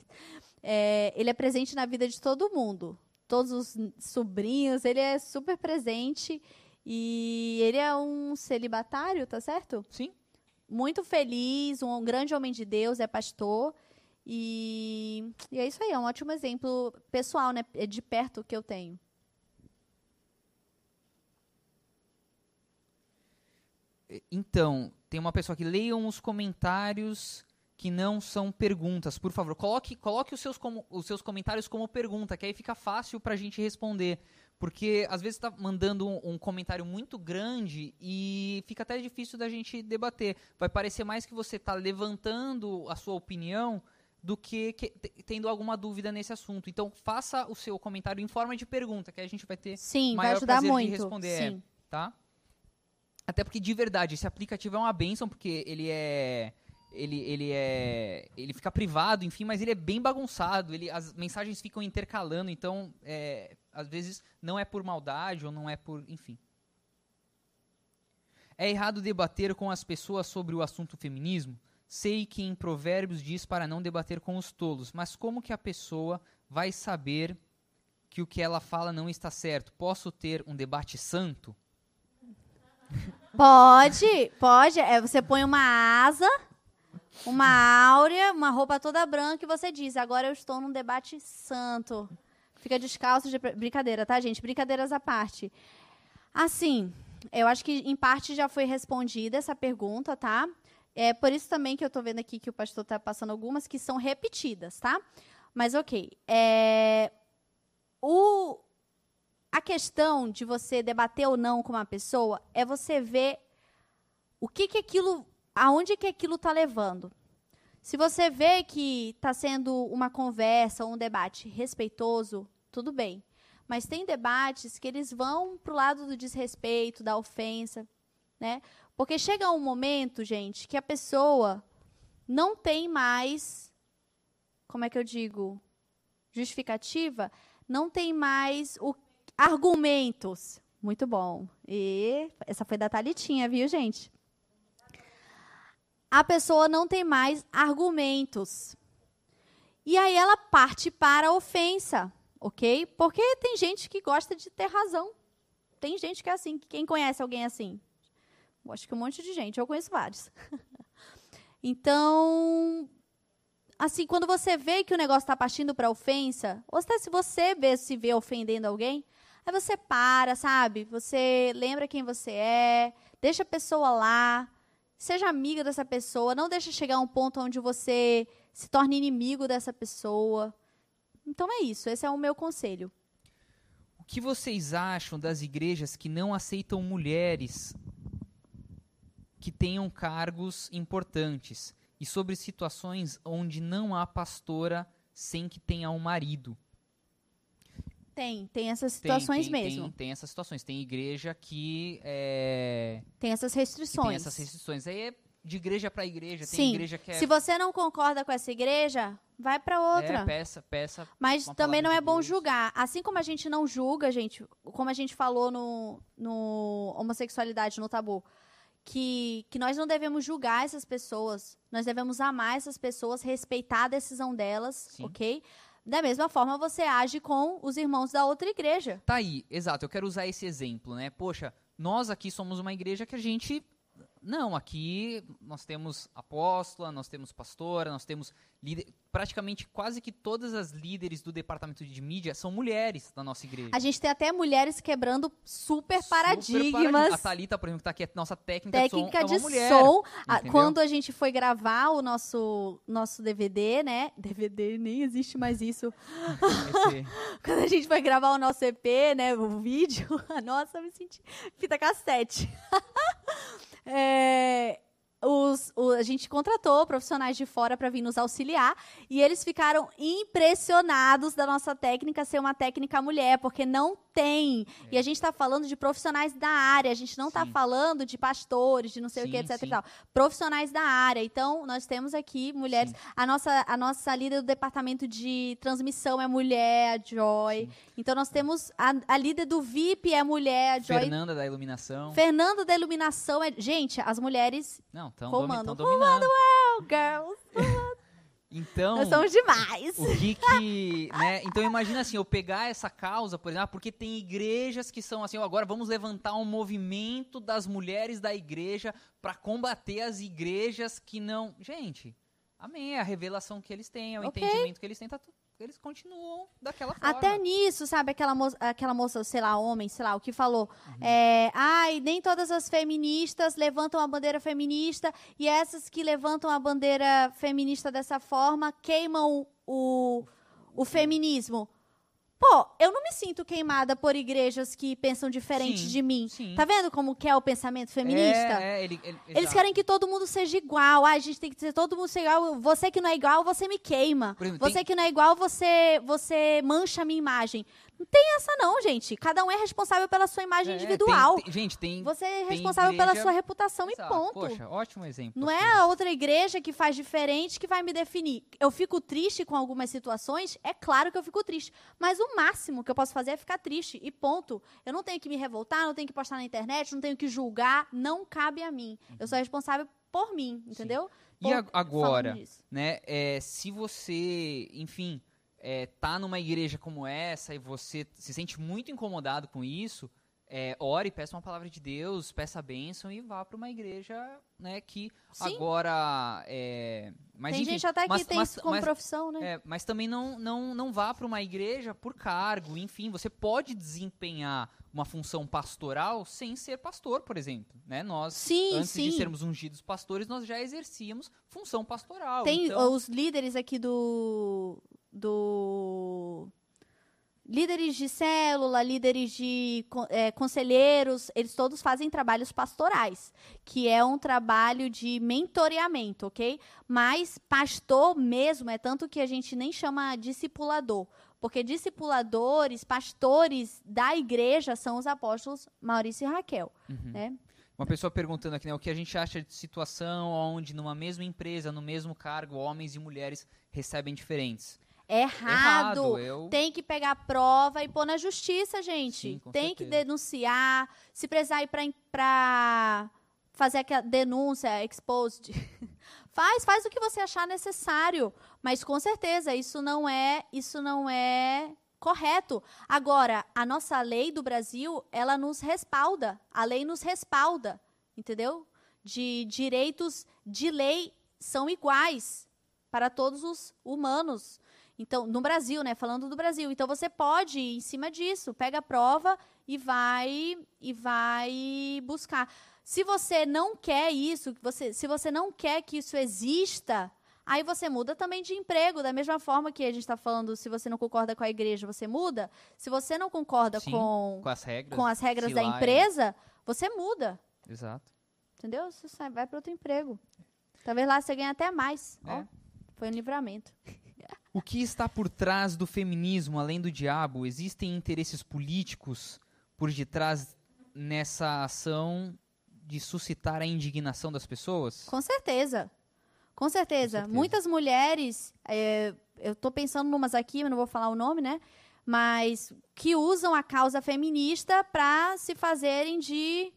É, ele é presente na vida de todo mundo. Todos os sobrinhos, ele é super presente e ele é um celibatário, tá certo? sim. muito feliz, um grande homem de Deus, é pastor. E, e é isso aí, é um ótimo exemplo pessoal, né? é De perto que eu tenho. Então, tem uma pessoa que leiam os comentários que não são perguntas, por favor. Coloque, coloque os, seus como- os seus comentários como pergunta, que aí fica fácil para a gente responder. Porque às vezes está mandando um, um comentário muito grande e fica até difícil da gente debater. Vai parecer mais que você está levantando a sua opinião do que, que- te- tendo alguma dúvida nesse assunto. Então, faça o seu comentário em forma de pergunta, que aí a gente vai ter Sim, vai maior ajudar prazer de muito. responder, é. Sim. tá? Até porque de verdade esse aplicativo é uma benção porque ele é ele, ele é ele fica privado, enfim, mas ele é bem bagunçado. Ele as mensagens ficam intercalando, então é, às vezes não é por maldade ou não é por, enfim. É errado debater com as pessoas sobre o assunto feminismo? Sei que em Provérbios diz para não debater com os tolos, mas como que a pessoa vai saber que o que ela fala não está certo? Posso ter um debate santo? Pode, pode. É, você põe uma asa, uma áurea, uma roupa toda branca e você diz: agora eu estou num debate santo. Fica descalço de brincadeira, tá, gente? Brincadeiras à parte. Assim, eu acho que em parte já foi respondida essa pergunta, tá? É por isso também que eu tô vendo aqui que o pastor tá passando algumas que são repetidas, tá? Mas ok. É, o, a questão de você debater ou não com uma pessoa é você ver o que que aquilo, aonde que aquilo está levando. Se você vê que está sendo uma conversa, um debate respeitoso, tudo bem. Mas tem debates que eles vão para o lado do desrespeito, da ofensa, né? Porque chega um momento, gente, que a pessoa não tem mais, como é que eu digo, justificativa não tem mais o argumentos. Muito bom. E essa foi da Talitinha, viu, gente? A pessoa não tem mais argumentos. E aí ela parte para a ofensa, ok? Porque tem gente que gosta de ter razão. Tem gente que é assim. Quem conhece alguém assim? Eu acho que um monte de gente. Eu conheço vários. <laughs> então, assim, quando você vê que o negócio está partindo para ofensa, ou até se você vê, se vê ofendendo alguém, aí você para, sabe? Você lembra quem você é, deixa a pessoa lá, seja amiga dessa pessoa, não deixa chegar a um ponto onde você se torne inimigo dessa pessoa. Então é isso, esse é o meu conselho. O que vocês acham das igrejas que não aceitam mulheres que tenham cargos importantes? e sobre situações onde não há pastora sem que tenha um marido. Tem, tem essas situações tem, tem, mesmo. Tem, tem, essas situações. Tem igreja que. É, tem essas restrições. Tem essas restrições. Aí é de igreja para igreja. Sim. Tem igreja que é... Se você não concorda com essa igreja, vai para outra. É, peça, peça. Mas também não é bom Deus. julgar. Assim como a gente não julga, gente, como a gente falou no, no homossexualidade no tabu que, que nós não devemos julgar essas pessoas, nós devemos amar essas pessoas, respeitar a decisão delas, Sim. ok? Da mesma forma, você age com os irmãos da outra igreja. Tá aí, exato. Eu quero usar esse exemplo, né? Poxa, nós aqui somos uma igreja que a gente não, aqui nós temos apóstola, nós temos pastora, nós temos líder, praticamente quase que todas as líderes do departamento de mídia são mulheres da nossa igreja. A gente tem até mulheres quebrando super, super paradigmas. A Thalita, por exemplo, que tá aqui, é nossa técnica, técnica de som, de é mulher, som. quando a gente foi gravar o nosso, nosso DVD, né? DVD, nem existe mais isso. <laughs> quando a gente foi gravar o nosso EP, né? O vídeo, <laughs> nossa, eu me senti fita cassete. <laughs> É, os, o, a gente contratou profissionais de fora para vir nos auxiliar e eles ficaram impressionados da nossa técnica ser uma técnica mulher, porque não tem. É. E a gente está falando de profissionais da área, a gente não está falando de pastores, de não sei sim, o que, etc. Profissionais da área. Então, nós temos aqui mulheres. A nossa, a nossa líder do departamento de transmissão é mulher, a Joy. Sim. Então, nós temos a, a, líder do VIP é mulher, a Joy. Fernanda da iluminação. Fernanda da iluminação é. Gente, as mulheres. Não, estão dominando. Well, girls. Então, nós somos demais. O que que, né? Então imagina assim, eu pegar essa causa, por exemplo, porque tem igrejas que são assim, agora vamos levantar um movimento das mulheres da igreja para combater as igrejas que não, gente, amém, é a revelação que eles têm, é o okay. entendimento que eles têm, tá tudo eles continuam daquela forma. Até nisso, sabe, aquela moça, aquela moça, sei lá, homem, sei lá, o que falou. Uhum. É, Ai, nem todas as feministas levantam a bandeira feminista e essas que levantam a bandeira feminista dessa forma queimam o, o feminismo. Pô, eu não me sinto queimada por igrejas que pensam diferente sim, de mim. Sim. Tá vendo como que é o pensamento feminista? É, é, ele, ele, Eles querem que todo mundo seja igual. Ah, a gente tem que ser todo mundo igual. Você que não é igual, você me queima. Exemplo, você tem... que não é igual, você, você mancha a minha imagem. Não tem essa não, gente. Cada um é responsável pela sua imagem é, individual. Tem, tem, gente, tem. Você é responsável igreja... pela sua reputação e ponto. Poxa, ótimo exemplo. Não é a outra igreja que faz diferente que vai me definir. Eu fico triste com algumas situações, é claro que eu fico triste. Mas o máximo que eu posso fazer é ficar triste e ponto. Eu não tenho que me revoltar, não tenho que postar na internet, não tenho que julgar, não cabe a mim. Eu sou responsável por mim, entendeu? Por, e agora, né, é, se você, enfim, é, tá numa igreja como essa e você se sente muito incomodado com isso, é, ore, peça uma palavra de Deus, peça a bênção e vá para uma igreja, né, que Sim. agora é, mas tem enfim, gente até que mas, tem mas, isso como mas, profissão, né? É, mas também não, não, não vá para uma igreja por cargo, enfim, você pode desempenhar uma função pastoral sem ser pastor, por exemplo, né? Nós, sim, antes sim. de sermos ungidos pastores, nós já exercíamos função pastoral. Tem então... os líderes aqui do do líderes de célula, líderes de é, conselheiros, eles todos fazem trabalhos pastorais, que é um trabalho de mentoreamento, ok? Mas pastor mesmo é tanto que a gente nem chama discipulador, porque discipuladores, pastores da igreja são os apóstolos Maurício e Raquel, uhum. né? Uma pessoa perguntando aqui, né, o que a gente acha de situação onde numa mesma empresa, no mesmo cargo, homens e mulheres recebem diferentes. Errado. Errado, eu- Tem que pegar a prova e pôr na justiça, gente. Sim, Tem que certeza. denunciar. Se precisar ir pra fazer aquela denúncia, exposed. <laughs> faz, faz o que você achar necessário. Mas com certeza, isso não é, isso não é correto. Agora, a nossa lei do Brasil, ela nos respalda. A lei nos respalda, entendeu? De direitos de lei são iguais para todos os humanos. Então, no Brasil, né? Falando do Brasil. Então, você pode ir em cima disso, pega a prova e vai e vai buscar. Se você não quer isso, você, se você não quer que isso exista, aí você muda também de emprego. Da mesma forma que a gente está falando, se você não concorda com a igreja, você muda. Se você não concorda Sim, com, Com as regras. com as regras da lá é- empresa, você muda. Exato. Entendeu? Você vai para outro emprego. Talvez lá você ganhe até mais. Ó, É. foi um livramento. O que está por trás do feminismo, além do diabo? Existem interesses políticos por detrás nessa ação de suscitar a indignação das pessoas? Com certeza. Com certeza. certeza. Muitas mulheres, é, eu estou pensando numas aqui, mas não vou falar o nome, né? Mas que usam a causa feminista para se fazerem de.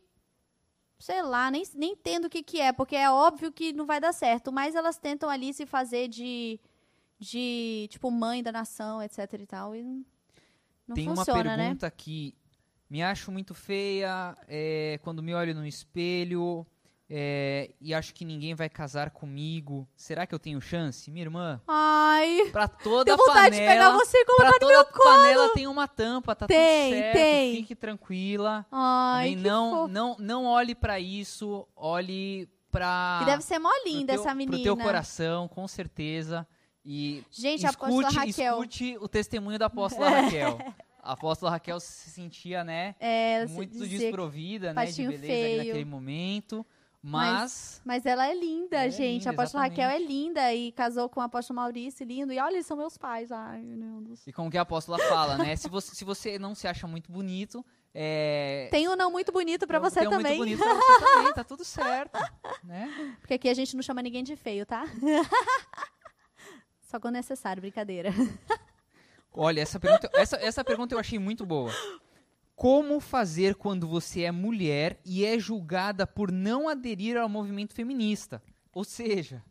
Sei lá, nem, nem entendo o que, que é, porque é óbvio que não vai dar certo, mas elas tentam ali se fazer de. De tipo, mãe da nação, etc e tal. E não, não Tem funciona, uma né? pergunta aqui. Me acho muito feia é, quando me olho no espelho é, e acho que ninguém vai casar comigo. Será que eu tenho chance? Minha irmã, Ai, pra toda deu vontade de pegar panela, você e colocar pra toda panela tem uma tampa, tá Tem, tudo certo, tem. fique tranquila. Ai, que não, fofo. não, não olhe pra isso, olhe pra E deve ser mó linda teu- essa menina. pro teu coração, com certeza. E Gente, a escute, Raquel. escute o testemunho da apóstola <laughs> Raquel. A apóstola Raquel se sentia, né, É, muito desprovida, né, de beleza feio. naquele momento. Mas, Mas ela é linda, Ela é gente. linda, a apóstola Raquel é linda e casou com o apóstolo Maurício, lindo. E olha, eles são meus pais. Ai, meu Deus. e como que a apóstola fala, né, se você, se você não se acha muito bonito, é... Tem um não muito bonito pra você tem um também. muito bonito pra você também, tá tudo certo, <laughs> né? Porque aqui a gente não chama ninguém de feio, tá? <laughs> Só quando necessário, brincadeira. <laughs> Olha, essa pergunta, essa, essa pergunta eu achei muito boa. Como fazer quando você é mulher e é julgada por não aderir ao movimento feminista? Ou seja.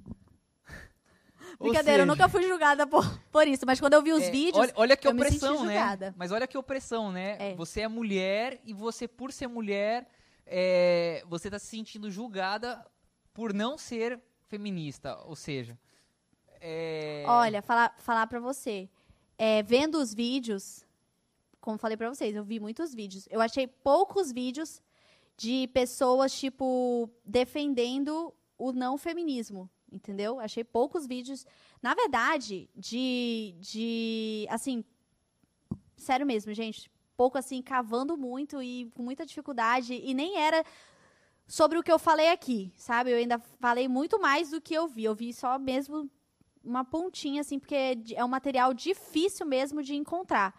ou <laughs> Brincadeira, eu seja, nunca fui julgada por, por isso, mas quando eu vi os é, vídeos, Olha, olha que eu opressão, né? Mas olha que opressão, né? É. Você é mulher e você, por ser mulher, é, você está se sentindo julgada por não ser feminista. Ou seja. É, olha, falar, falar pra você. É, vendo os vídeos, como falei pra vocês, eu vi muitos vídeos. Eu achei poucos vídeos de pessoas, tipo, defendendo o não feminismo. Entendeu? Achei poucos vídeos. Na verdade, de. de assim. Sério mesmo, gente. Pouco assim, cavando muito e com muita dificuldade. E nem era sobre o que eu falei aqui, sabe? Eu ainda falei muito mais do que eu vi. Eu vi só mesmo uma pontinha, assim, porque é é um material difícil mesmo de encontrar.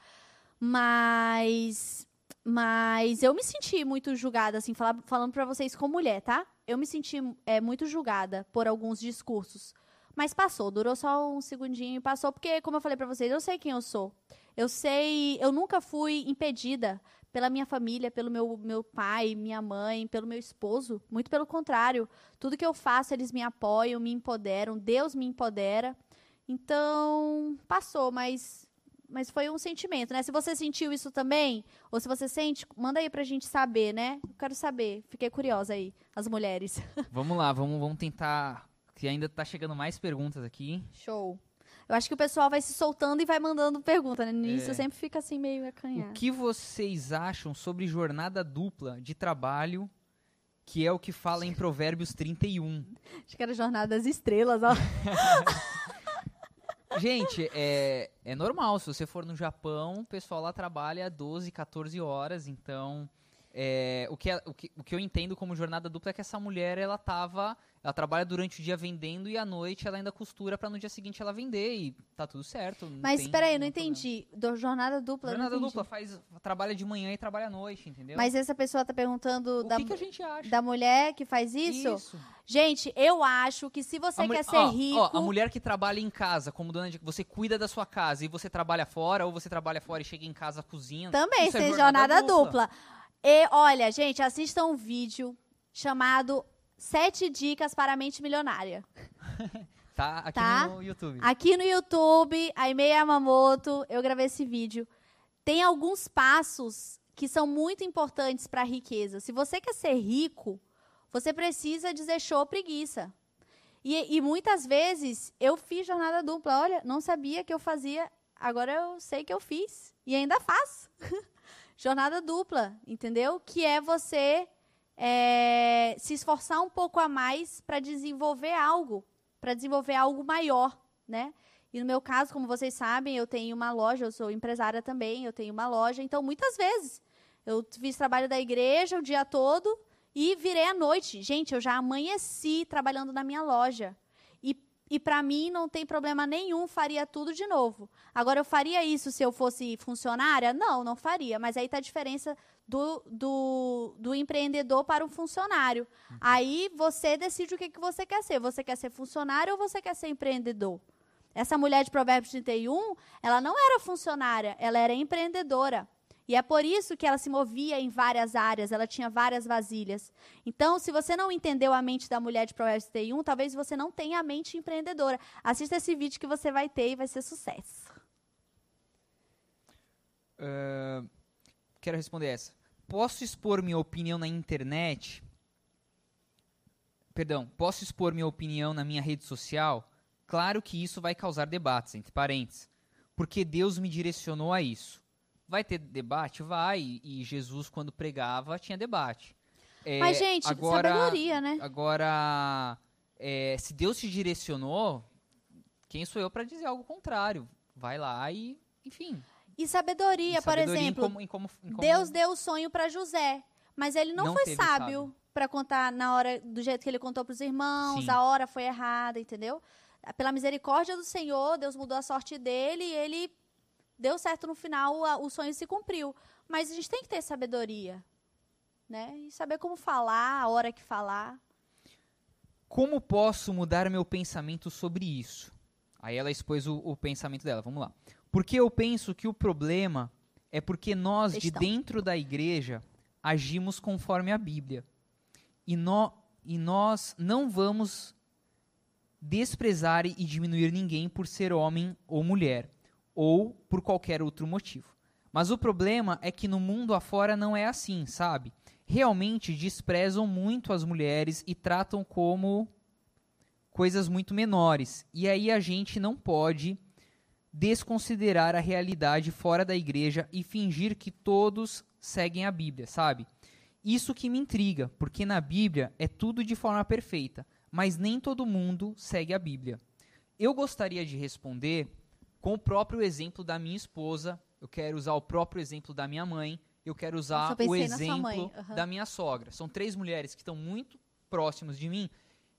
Mas. Mas eu me senti muito julgada, assim, falando pra vocês como mulher, tá? Eu me senti é, muito julgada por alguns discursos. Mas passou, durou só um segundinho e passou, porque, como eu falei pra vocês, eu sei quem eu sou. Eu sei, eu nunca fui impedida pela minha família, pelo meu, meu pai, minha mãe, pelo meu esposo. Muito pelo contrário. Tudo que eu faço, eles me apoiam, me empoderam, Deus me empodera. Então, passou, mas, mas foi um sentimento, né? Se você sentiu isso também, ou se você sente, manda aí pra gente saber, né? Eu quero saber, fiquei curiosa aí, as mulheres. <laughs> Vamos lá, vamos, vamos tentar. Que ainda tá chegando mais perguntas aqui. Show. Eu acho que o pessoal vai se soltando e vai mandando pergunta, né? No início É. sempre fica assim meio O acanhado. que vocês acham sobre jornada dupla de trabalho, que é o que fala em Provérbios 31? <laughs> Acho que era Jornada das Estrelas, ó. <laughs> Gente, é, é normal. Se você for no Japão, o pessoal lá trabalha 12, 14 horas. Então, é, o, que, é- o, que, o que eu entendo como jornada dupla é que essa mulher, ela tava. Ela trabalha durante o dia vendendo e à noite ela ainda costura pra no dia seguinte ela vender e tá tudo certo. não Mas tem peraí, eu não problema. entendi. Do jornada dupla, não Jornada entendi. dupla faz, trabalha de manhã e trabalha à noite, entendeu? Mas essa pessoa tá perguntando o da, que, que a gente acha? da mulher que faz isso? Gente, eu acho que se você A quer ser ó, rico. ó, a mulher que trabalha em casa, como dona de. Você cuida da sua casa e você trabalha fora, ou você trabalha fora e chega em casa cozinha. Também isso é tem jornada, dupla. E olha, gente, assistam um vídeo chamado Sete Dicas para a Mente Milionária. <laughs> Tá aqui Tá? no YouTube. Aqui no YouTube, a Imei Yamamoto, eu gravei esse vídeo. Tem alguns passos que são muito importantes para a riqueza. Se você quer ser rico, você precisa dizer show preguiça. E, e muitas vezes eu fiz jornada dupla. Olha, não sabia que eu fazia, agora eu sei que eu fiz. E ainda faço. <laughs> jornada dupla, entendeu? Que é você é, se esforçar um pouco a mais para desenvolver algo, para desenvolver algo maior, né? E no meu caso, como vocês sabem, eu tenho uma loja, eu sou empresária também, eu tenho uma loja, então muitas vezes eu fiz trabalho da igreja o dia todo e virei à noite. Gente, eu já amanheci trabalhando na minha loja. E, para mim não tem problema nenhum, faria tudo de novo. Agora, eu faria isso se eu fosse funcionária? Não, não faria. Mas aí está a diferença do, do, do empreendedor para o funcionário. Aí você decide o que, que você quer ser. Você quer ser funcionário ou você quer ser empreendedor? Essa mulher de Provérbios 31, ela não era funcionária, ela era empreendedora. E é por isso que ela se movia em várias áreas, ela tinha várias vasilhas. Então, se você não entendeu a mente da mulher de Provérbios 31, talvez você não tenha a mente empreendedora. Assista esse vídeo que você vai ter e vai ser sucesso. Ah, quero responder essa. Posso expor minha opinião na internet? Perdão, posso expor minha opinião na minha rede social? Claro que isso vai causar debates, entre parênteses. Porque Deus me direcionou a isso. Vai ter debate? Vai. E Jesus, quando pregava, tinha debate. É, Mas, gente, agora, sabedoria, né? Agora, é, se Deus te direcionou, quem sou eu para dizer algo contrário? Vai lá e, enfim. E sabedoria, e por sabedoria em exemplo, como- em como- em como- Deus deu o sonho para José, mas ele não, Não foi sábio sábio. para contar na hora do jeito que ele contou para os irmãos, Sim. a hora foi errada, entendeu? Pela misericórdia do Senhor, Deus mudou a sorte dele e ele deu certo no final, a- o sonho se cumpriu. Mas a gente tem que ter sabedoria, né? E saber como falar, a hora que falar. Como posso mudar meu pensamento sobre isso? Aí ela expôs o, o pensamento dela. Vamos lá. Porque eu penso que o problema é porque nós, de dentro da igreja, agimos conforme a Bíblia. E, nó- e nós não vamos desprezar e diminuir ninguém por ser homem ou mulher, ou por qualquer outro motivo. Mas o problema é que no mundo afora não é assim, sabe? Realmente desprezam muito as mulheres e tratam como coisas muito menores. E aí a gente não pode desconsiderar a realidade fora da igreja e fingir que todos seguem a Bíblia, sabe? Isso que me intriga, porque na Bíblia é tudo de forma perfeita, mas nem todo mundo segue a Bíblia. Eu gostaria de responder com o próprio exemplo da minha esposa, eu quero usar o próprio exemplo da minha mãe, eu quero usar Só o exemplo aham. da minha sogra. São três mulheres que estão muito próximas de mim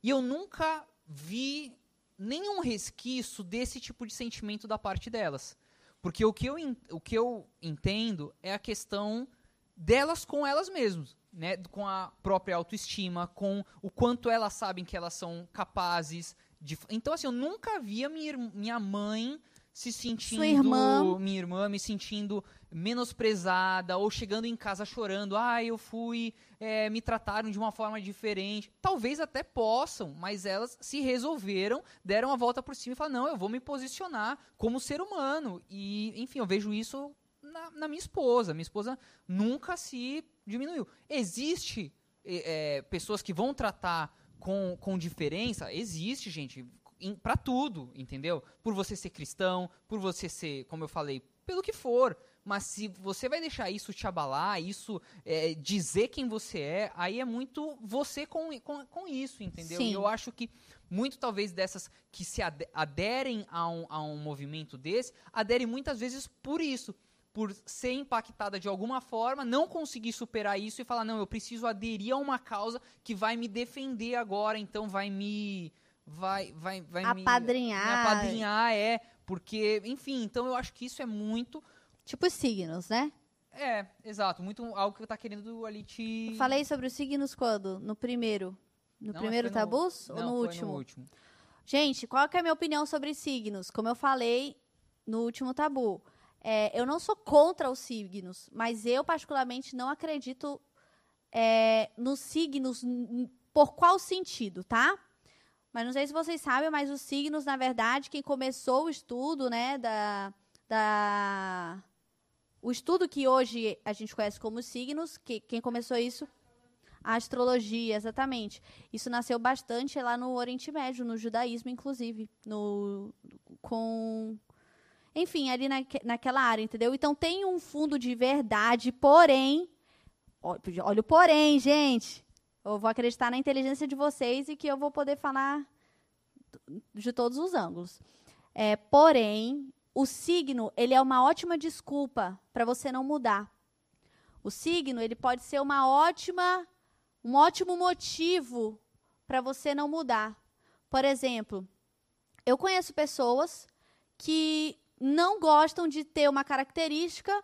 e eu nunca vi nenhum resquício desse tipo de sentimento da parte delas. Porque o que eu, o que eu entendo é a questão delas com elas mesmas, né? Com a própria autoestima, com o quanto elas sabem que elas são capazes de. Então, assim, eu nunca vi minha, minha mãe se sentindo. irmã. Minha irmã me sentindo menosprezada ou chegando em casa chorando. Ah, eu fui. é, me trataram de uma forma diferente. Talvez até possam, mas elas se resolveram, deram a volta por cima e falaram: não, eu vou me posicionar como ser humano. E, enfim, eu vejo isso na, na minha esposa. Minha esposa nunca se diminuiu. Existe é, é, pessoas que vão tratar com, com diferença? Existe, gente, para tudo, entendeu? Por você ser cristão, por você ser, como eu falei, pelo que for. Mas se você vai deixar isso te abalar, isso é, dizer quem você é, aí é muito você com, com, com isso, entendeu? Sim. E eu acho que muito talvez dessas que se ade- aderem a um, a um movimento desse, aderem muitas vezes por isso. por ser impactada de alguma forma, não conseguir superar isso e falar, não, eu preciso aderir a uma causa que vai me defender agora, então vai me vai vai vai apadrinhar. Me, me apadrinhar é, porque, enfim, então eu acho que isso é muito tipo os signos, né? É, exato, muito algo que eu tá querendo ali te eu Falei sobre os signos quando? No primeiro. No Não, primeiro foi no- tabus ou não, no último? no último. Gente, qual que é a minha opinião sobre signos? Como eu falei no último tabu, é, eu não sou contra os signos, mas eu particularmente não acredito é, nos signos por qual sentido, tá? Mas não sei se vocês sabem, mas os signos, na verdade, quem começou o estudo, né, da, da o estudo que hoje a gente conhece como signos, que, quem começou isso? A astrologia, exatamente. Isso nasceu bastante lá no Oriente Médio, no judaísmo, inclusive. No, com. Enfim, ali naque- naquela área, entendeu? Então tem um fundo de verdade, porém. Olha o porém, gente. Eu vou acreditar na inteligência de vocês e que eu vou poder falar de todos os ângulos. É, porém, o signo, ele é uma ótima desculpa para você não mudar. O signo, ele pode ser uma ótima, um ótimo motivo para você não mudar. Por exemplo, eu conheço pessoas que não gostam de ter uma característica,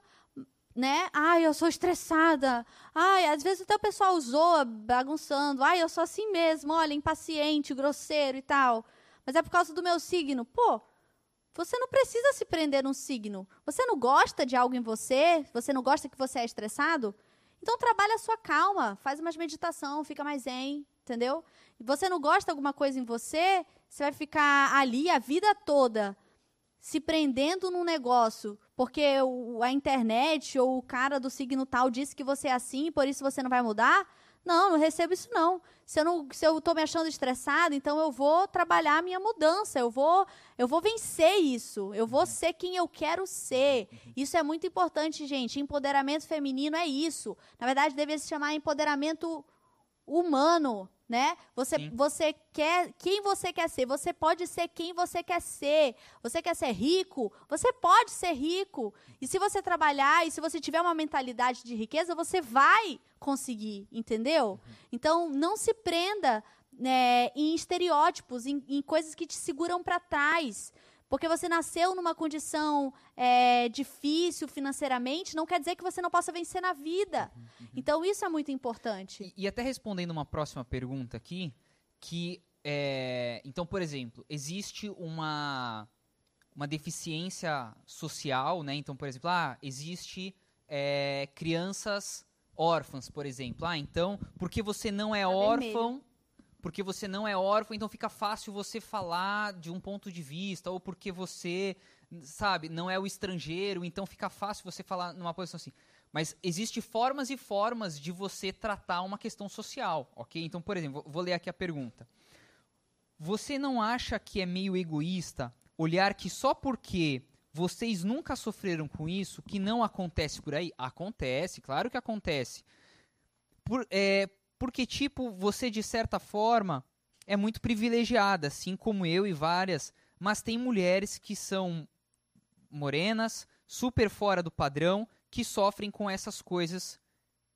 né? Ai, eu sou estressada. Ai, às vezes até o pessoal zoa, bagunçando. Ai, eu sou assim mesmo, olha, impaciente, grosseiro e tal. Mas é por causa do meu signo. Pô, você não precisa se prender num signo. Você não gosta de algo em você? Você não gosta que você é estressado? Então trabalha a sua calma, faz umas meditação, fica mais zen, entendeu? Você não gosta de alguma coisa em você, você vai ficar ali a vida toda se prendendo num negócio, porque a internet ou o cara do signo tal disse que você é assim, por isso você não vai mudar? Não, não recebo isso não. Se eu não, se eu tô me achando estressada, então eu vou trabalhar a minha mudança, eu vou, eu vou vencer isso. Eu vou ser quem eu quero ser. Isso é muito importante, gente. Empoderamento feminino é isso. Na verdade, deveria se chamar empoderamento humano, né? Você, Sim. você quer quem você quer ser. Você pode ser quem você quer ser. Você quer ser rico? Você pode ser rico. E se você trabalhar e se você tiver uma mentalidade de riqueza, você vai conseguir, entendeu? Então, não se prenda né, em estereótipos, em, em coisas que te seguram para trás. Porque você nasceu numa condição é, difícil financeiramente, não quer dizer que você não possa vencer na vida. Então, isso é muito importante. E, e até respondendo uma próxima pergunta aqui, que é, então, por exemplo, existe uma uma deficiência social, né? Então, por exemplo, ah, existe é, crianças órfãs, por exemplo. Ah, então, porque você não é Tá vermelho. Porque você não é órfão, então fica fácil você falar de um ponto de vista, ou porque você, sabe, não é o estrangeiro, então fica fácil você falar numa posição assim. Mas existe formas e formas de você tratar uma questão social, ok? Então, por exemplo, vou ler aqui a pergunta. Você não acha que é meio egoísta olhar que só porque vocês nunca sofreram com isso, que não acontece por aí? Acontece, claro que acontece. Por, é, porque, tipo, você de certa forma é muito privilegiada, assim como eu e várias, mas tem mulheres que são morenas, super fora do padrão, que sofrem com essas coisas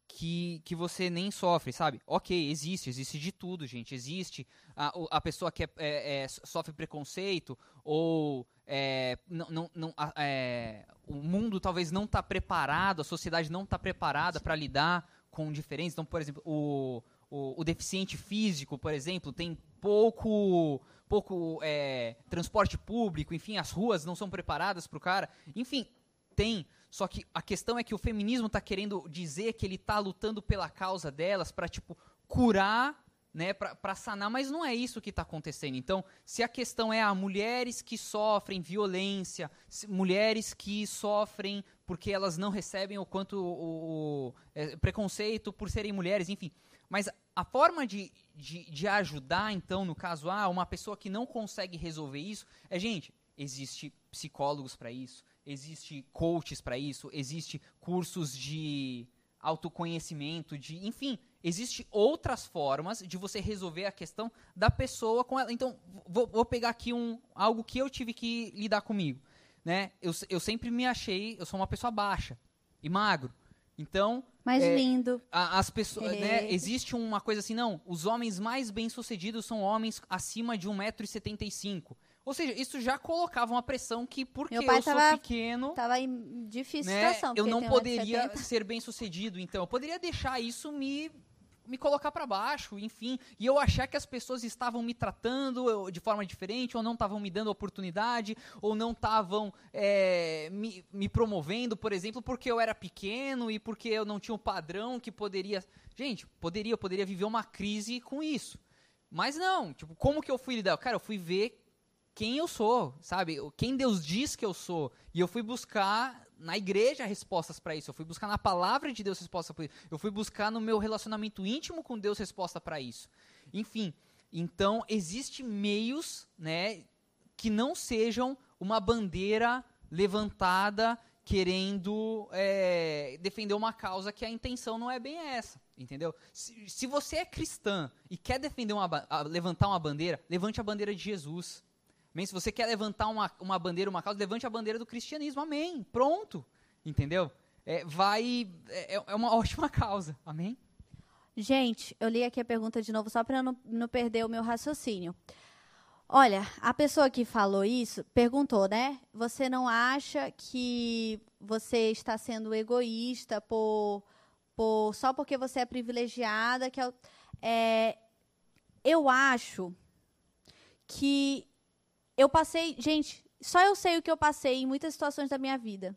que, que você nem sofre, sabe? Ok, existe, existe de tudo, gente. Existe a, a pessoa que é- é- é, sofre preconceito ou é, não, não, não- é, o mundo talvez não está preparado, a sociedade não está preparada para lidar com diferenças. Então, por exemplo, o, o, o deficiente físico, por exemplo, tem pouco pouco é, transporte público, enfim, as ruas não são preparadas para o cara. Enfim, tem. Só que a questão é que o feminismo tá querendo dizer que ele tá lutando pela causa delas para tipo curar, né, pra sanar, mas não é isso que tá acontecendo. Então, se a questão é a mulheres que sofrem violência, se- mulheres que sofrem porque elas não recebem o quanto o, o- é, preconceito por serem mulheres, enfim. Mas a forma de, de, de ajudar, então, no caso, ah, uma pessoa que não consegue resolver isso, é, gente, existe psicólogos para isso, existe coaches para isso, existe cursos de autoconhecimento, de, enfim, existe outras formas de você resolver a questão da pessoa com ela. Então, vou, vou pegar aqui um algo que eu tive que lidar comigo. né? Eu, eu sempre me achei, eu sou uma pessoa baixa e magro. Então, Mais É, lindo. a- as pessoas, <laughs> né, existe uma coisa assim, não, os homens mais bem-sucedidos são homens acima de 1,75m. Ou seja, isso já colocava uma pressão que porque Meu pai eu sou tava- pequeno, Tava em difícil né, situação. eu não poderia 1,70. ser bem-sucedido, então eu poderia deixar isso me me colocar para baixo, enfim, e eu achar que as pessoas estavam me tratando de forma diferente, ou não estavam me dando oportunidade, ou não estavam é, me, me promovendo, por exemplo, porque eu era pequeno e porque eu não tinha um padrão que poderia. Gente, poderia, eu poderia viver uma crise com isso. Mas não, tipo, como que eu fui lidar? Cara, eu fui ver quem eu sou, sabe? Quem Deus diz que eu sou. E eu fui buscar na igreja respostas para isso. Eu fui buscar na palavra de Deus resposta para isso. Eu fui buscar no meu relacionamento íntimo com Deus resposta para isso. Enfim, então existe meios, né, que não sejam uma bandeira levantada querendo é, defender uma causa que a intenção não é bem essa, entendeu? Se, se você é cristã e quer defender uma, levantar uma bandeira, levante a bandeira de Jesus. Amém? Se você quer levantar uma, uma bandeira, uma causa, levante a bandeira do cristianismo. Amém. Pronto. Entendeu? É, vai. É, é uma <laughs> ótima causa. Amém? Gente, eu li aqui a pergunta de novo só para não, não perder o meu raciocínio. Olha, a pessoa que falou isso perguntou, né? Você não acha que você está sendo egoísta por, por só porque você é privilegiada? Que é, é, eu acho que eu passei, gente, só eu sei o que eu passei em muitas situações da minha vida.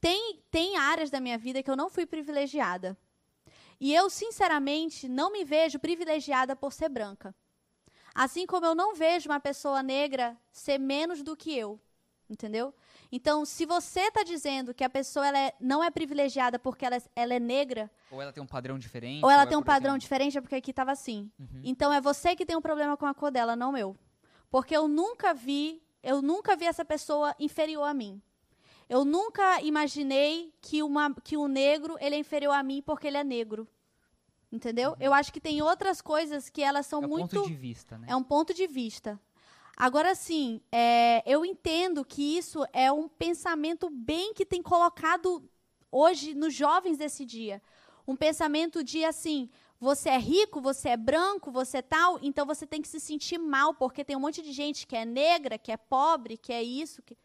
Tem, tem áreas da minha vida que eu não fui privilegiada. E eu, sinceramente, não me vejo privilegiada por ser branca. Assim como eu não vejo uma pessoa negra ser menos do que eu. Entendeu? Então, se você está dizendo que a pessoa ela é- não é privilegiada porque ela, é- ela é negra, Ou ela tem um padrão diferente. ou ela é tem um por padrão exemplo- diferente, é porque aqui estava assim. Uhum. Então, é você que tem um problema com a cor dela, não eu. Porque eu nunca vi, eu nunca vi essa pessoa inferior a mim. Eu nunca imaginei que, uma, que um negro ele é inferior a mim porque ele é negro. Entendeu? Eu acho que tem outras coisas que elas são É o muito. ponto de vista, né? É um ponto de vista. Agora, sim, é, eu entendo que isso é um pensamento bem que tem colocado hoje nos jovens desse dia. Um pensamento de assim: você é rico, você é branco, você é tal, então você tem que se sentir mal, porque tem um monte de gente que é negra, que é pobre, que é isso. Que...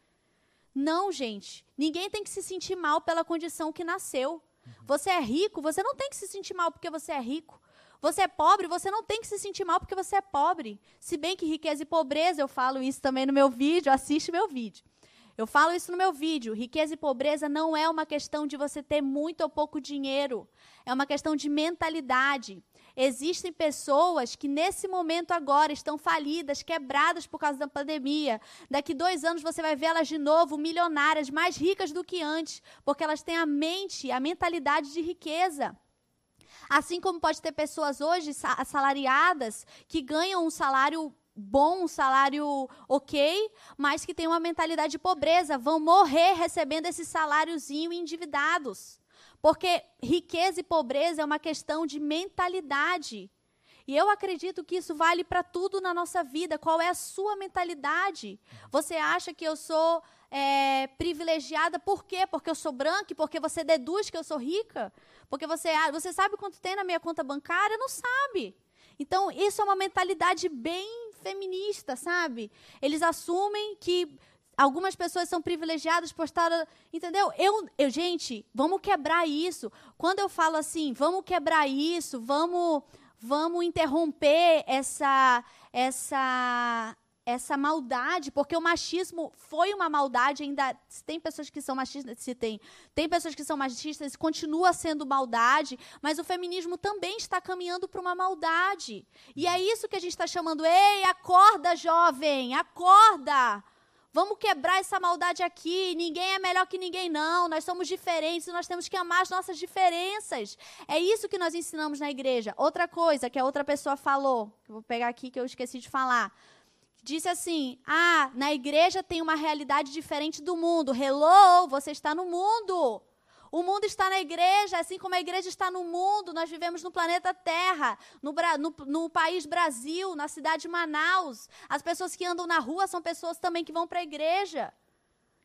Não, gente. Ninguém tem que se sentir mal pela condição que nasceu. Você é rico, você não tem que se sentir mal porque você é rico. Você é pobre, você não tem que se sentir mal porque você é pobre. Se bem que riqueza e pobreza, eu falo isso também no meu vídeo, assiste meu vídeo. Eu falo isso no meu vídeo. Riqueza e pobreza não é uma questão de você ter muito ou pouco dinheiro. É uma questão de mentalidade. Existem pessoas que nesse momento agora estão falidas, quebradas por causa da pandemia. Daqui dois anos você vai vê-las de novo milionárias, mais ricas do que antes, porque elas têm a mente, a mentalidade de riqueza. Assim como pode ter pessoas hoje sa- assalariadas que ganham um salário bom, um salário ok, mas que têm uma mentalidade de pobreza, vão morrer recebendo esse saláriozinho endividados. Porque riqueza e pobreza é uma questão de mentalidade. E eu acredito que isso vale para tudo na nossa vida. Qual é a sua mentalidade? Você acha que eu sou é, privilegiada por quê? Porque eu sou branca porque você deduz que eu sou rica? Porque você, ah, você sabe quanto tem na minha conta bancária? Não sabe. Então, isso é uma mentalidade bem feminista, sabe? Eles assumem que algumas pessoas são privilegiadas por estar. Entendeu? Eu, eu, gente, vamos quebrar isso. Quando eu falo assim, vamos quebrar isso, vamos, vamos interromper essa, essa, essa maldade, porque o machismo foi uma maldade, ainda tem pessoas que são machistas, se tem, tem pessoas que são machistas, continua sendo maldade, mas o feminismo também está caminhando para uma maldade. E é isso que a gente está chamando, ei, acorda, jovem, acorda! Vamos quebrar essa maldade aqui. Ninguém é melhor que ninguém, não. Nós somos diferentes e nós temos que amar as nossas diferenças. É isso que nós ensinamos na igreja. Outra coisa que a outra pessoa falou, que eu vou pegar aqui que eu esqueci de falar. Disse assim: Ah, na igreja tem uma realidade diferente do mundo. Hello, você está no mundo. O mundo está na igreja, assim como a igreja está no mundo. Nós vivemos no planeta Terra, no, no- no país Brasil, na cidade de Manaus. As pessoas que andam na rua são pessoas também que vão para a igreja.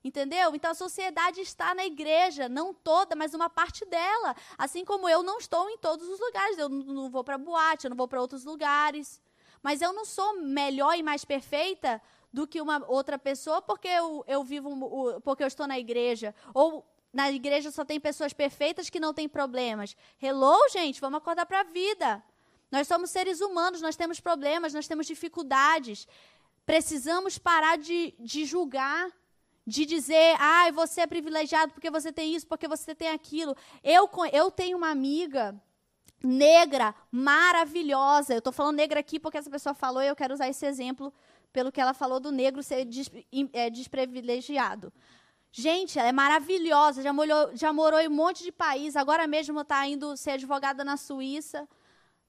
Entendeu? Então a sociedade está na igreja, não toda, mas uma parte dela. Assim como eu não estou em todos os lugares. Eu não vou para boate, eu não vou para outros lugares. Mas eu não sou melhor e mais perfeita do que uma outra pessoa porque eu, eu vivo, porque eu estou na igreja. Ou na igreja só tem pessoas perfeitas que não têm problemas. Hello, gente, vamos acordar para a vida. Nós somos seres humanos, nós temos problemas, nós temos dificuldades. Precisamos parar de, de julgar de dizer, ah, você é privilegiado porque você tem isso, porque você tem aquilo. Eu, eu tenho uma amiga negra, maravilhosa. Eu estou falando negra aqui porque essa pessoa falou e eu quero usar esse exemplo pelo que ela falou do negro ser des, é, desprivilegiado. Gente, ela é maravilhosa, já, molhou, já morou em um monte de país, agora mesmo está indo ser advogada na Suíça.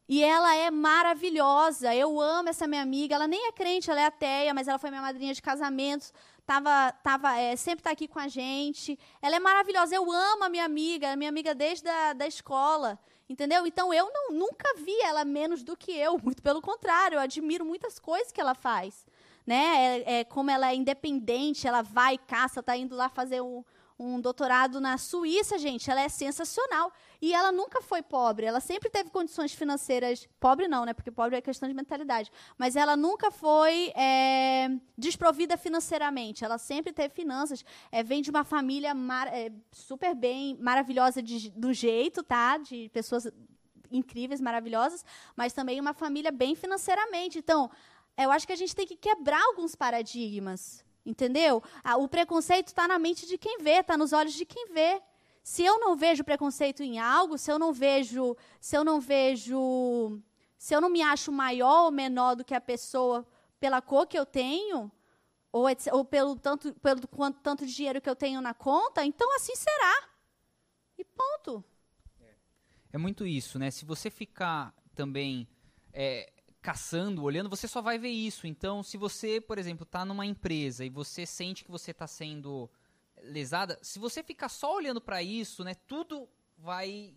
E ela é maravilhosa. Eu amo essa minha amiga. Ela nem é crente, ela é ateia, mas ela foi minha madrinha de casamento tava, tava, é, sempre está aqui com a gente. Ela é maravilhosa. Eu amo a minha amiga, minha amiga desde a da escola. Entendeu? Então eu não, nunca vi ela menos do que eu. <laughs> Muito pelo contrário, eu admiro muitas coisas que ela faz. Né? É, é como ela é independente, ela vai, caça, está indo lá fazer um, um doutorado na Suíça, gente. Ela é sensacional. E ela nunca foi pobre. Ela sempre teve condições financeiras. Pobre não, né? Porque pobre é questão de mentalidade. Mas ela nunca foi é, desprovida financeiramente. Ela sempre teve finanças. É, vem de uma família é, super bem, maravilhosa de, do jeito, tá? De pessoas incríveis, maravilhosas. Mas também uma família bem financeiramente. Então, eu acho que a gente tem que quebrar alguns paradigmas. Entendeu? O preconceito está na mente de quem vê, está nos olhos de quem vê. Se eu não vejo preconceito em algo, se eu não vejo, se eu não vejo, se eu não me acho maior ou menor do que a pessoa pela cor que eu tenho, ou, ou pelo tanto, pelo quanto, tanto dinheiro que eu tenho na conta, então assim será. E ponto. É, é muito isso, né? Se você ficar também é, caçando, olhando, você só vai ver isso. Então, se você, por exemplo, está numa empresa e você sente que você está sendo lesada, se você ficar só olhando para isso, né, tudo vai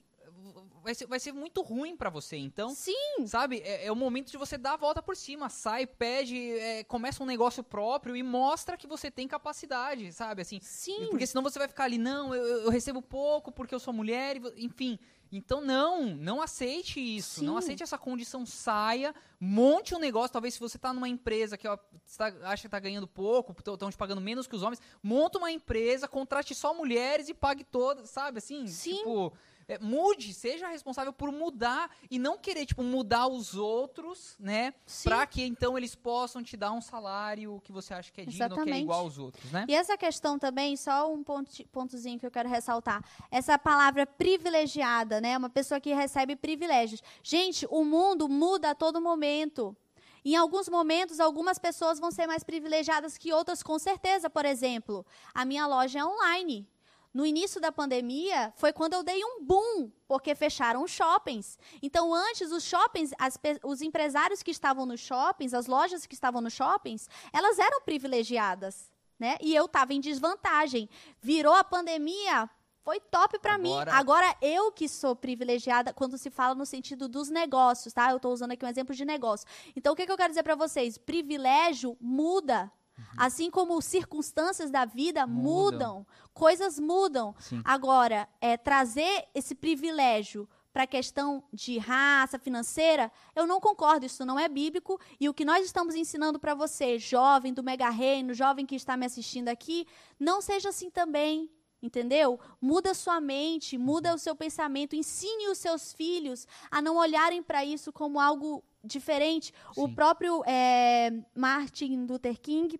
vai ser, vai ser muito ruim para você. Então, Sim. sabe, é, é, o momento de você dar a volta por cima, sai, pede, é, começa um negócio próprio e mostra que você tem capacidade, sabe, assim. Sim. Porque senão você vai ficar ali, não, eu, eu recebo pouco porque eu sou mulher, enfim. Então, não, não aceite isso. Sim. Não aceite essa condição. Saia, monte um negócio. Talvez se você está numa empresa que ó, tá, acha que está ganhando pouco, estão te pagando menos que os homens, monta uma empresa, contrate só mulheres e pague todas, sabe? Assim, Sim. tipo é, mude, seja responsável por mudar e não querer, tipo, mudar os outros, né? Sim. Pra que então eles possam te dar um salário que você acha que é digno, Exatamente. que é igual aos outros, né? E essa questão também, só um ponto, pontozinho que eu quero ressaltar. Essa palavra privilegiada, né? Uma pessoa que recebe privilégios. Gente, o mundo muda a todo momento. Em alguns momentos, algumas pessoas vão ser mais privilegiadas que outras, com certeza. Por exemplo, a minha loja é online. No início da pandemia, foi quando eu dei um boom, porque fecharam os shoppings. Então, antes, os shoppings, as, os empresários que estavam nos shoppings, as lojas que estavam nos shoppings, elas eram privilegiadas. Né? E eu estava em desvantagem. Virou a pandemia, foi top para mim. Agora eu que sou privilegiada quando se fala no sentido dos negócios, tá? Eu estou usando aqui um exemplo de negócio. Então o que, que eu quero dizer para vocês? Privilégio muda Uhum. Assim como circunstâncias da vida mudam, mudam coisas mudam. Sim. Agora, é, trazer esse privilégio para a questão de raça financeira, eu não concordo, isso não é bíblico. E o que nós estamos ensinando para você, jovem do Mega Reino, jovem que está me assistindo aqui, não seja assim também. Entendeu? Muda sua mente, muda o seu pensamento, ensine os seus filhos a não olharem para isso como algo diferente. Sim. O próprio é, Martin Luther King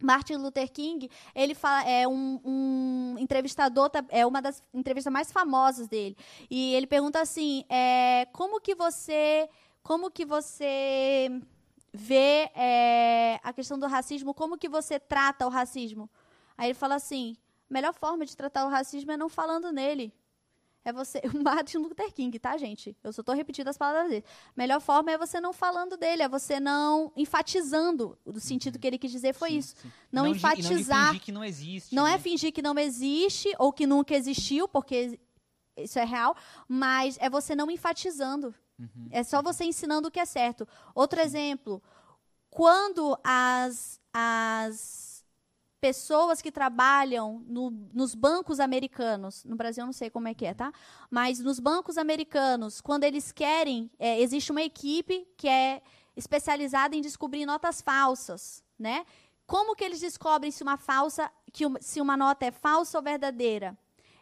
Martin Luther King, ele fala, é um, um, entrevistador, é uma das entrevistas mais famosas dele. E ele pergunta assim, é, como que você, como que você vê é, a questão do racismo, como que você trata o racismo? Aí ele fala assim, a melhor forma de tratar o racismo é não falando nele é você. <laughs> O Martin Luther King, tá, gente? Eu só tô repetindo as palavras dele. Melhor forma é você não falando dele, é você não enfatizando. O sentido que ele quis dizer foi sim, isso. Sim. Não, não enfatizar. Não fingir que não existe. Não é né? é fingir que não existe ou que nunca existiu, porque isso é real, mas é você não enfatizando. Uhum. É só você ensinando o que é certo. Outro exemplo, quando as, as pessoas que trabalham no, nos bancos americanos, no Brasil eu não sei como é que é, tá? Mas nos bancos americanos, quando eles querem, é, existe uma equipe que é especializada em descobrir notas falsas, né? Como que eles descobrem se uma falsa, que uma, se uma nota é falsa ou verdadeira?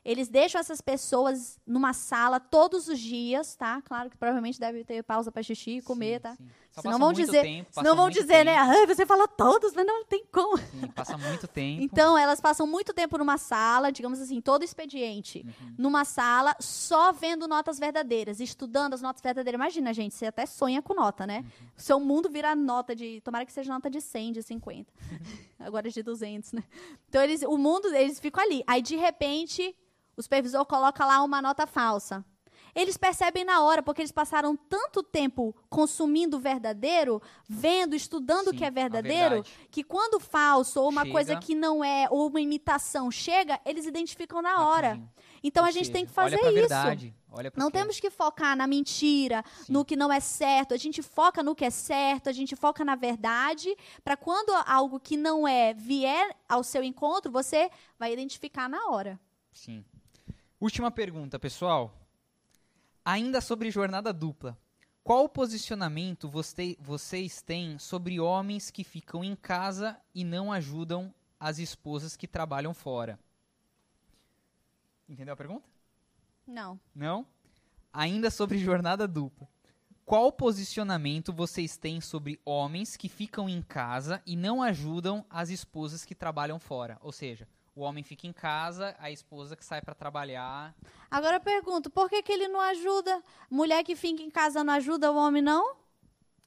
Eles deixam essas pessoas numa sala todos os dias, tá? Claro que provavelmente deve ter pausa para xixi e comer, sim, tá? Sim. Senão vão dizer, tempo, senão vão dizer, né? tempo. né? Ah, você falou todos, mas não tem como. Sim, passa muito <laughs> tempo. Então, elas passam muito tempo numa sala, digamos assim, todo expediente, uhum. numa sala, só vendo notas verdadeiras, estudando as notas verdadeiras. Imagina, gente, você até sonha com nota, né? Uhum. Seu mundo vira nota de. Tomara que seja nota de 100, de 50. Uhum. <laughs> Agora de 200, né? Então, eles, o mundo, eles ficam ali. Aí, de repente, o supervisor coloca lá uma nota falsa. Eles percebem na hora, porque eles passaram tanto tempo consumindo o verdadeiro, vendo, estudando o que é verdadeiro, que quando falso ou uma chega. coisa que não é, ou uma imitação chega, eles identificam na hora. Então ou a gente seja, tem que fazer olha isso. Verdade, não temos que focar na mentira, Sim. no que não é certo. A gente foca no que é certo, a gente foca na verdade, para quando algo que não é vier ao seu encontro, você vai identificar na hora. Sim. Última pergunta, pessoal. Ainda sobre jornada dupla. Qual posicionamento você, vocês têm sobre homens que ficam em casa e não ajudam as esposas que trabalham fora? Entendeu a pergunta? Não. Não? Ainda sobre jornada dupla. Qual posicionamento vocês têm sobre homens que ficam em casa e não ajudam as esposas que trabalham fora? Ou seja, o homem fica em casa, a esposa que sai para trabalhar. Agora eu pergunto, por que, que ele não ajuda? Mulher que fica em casa não ajuda, o homem não?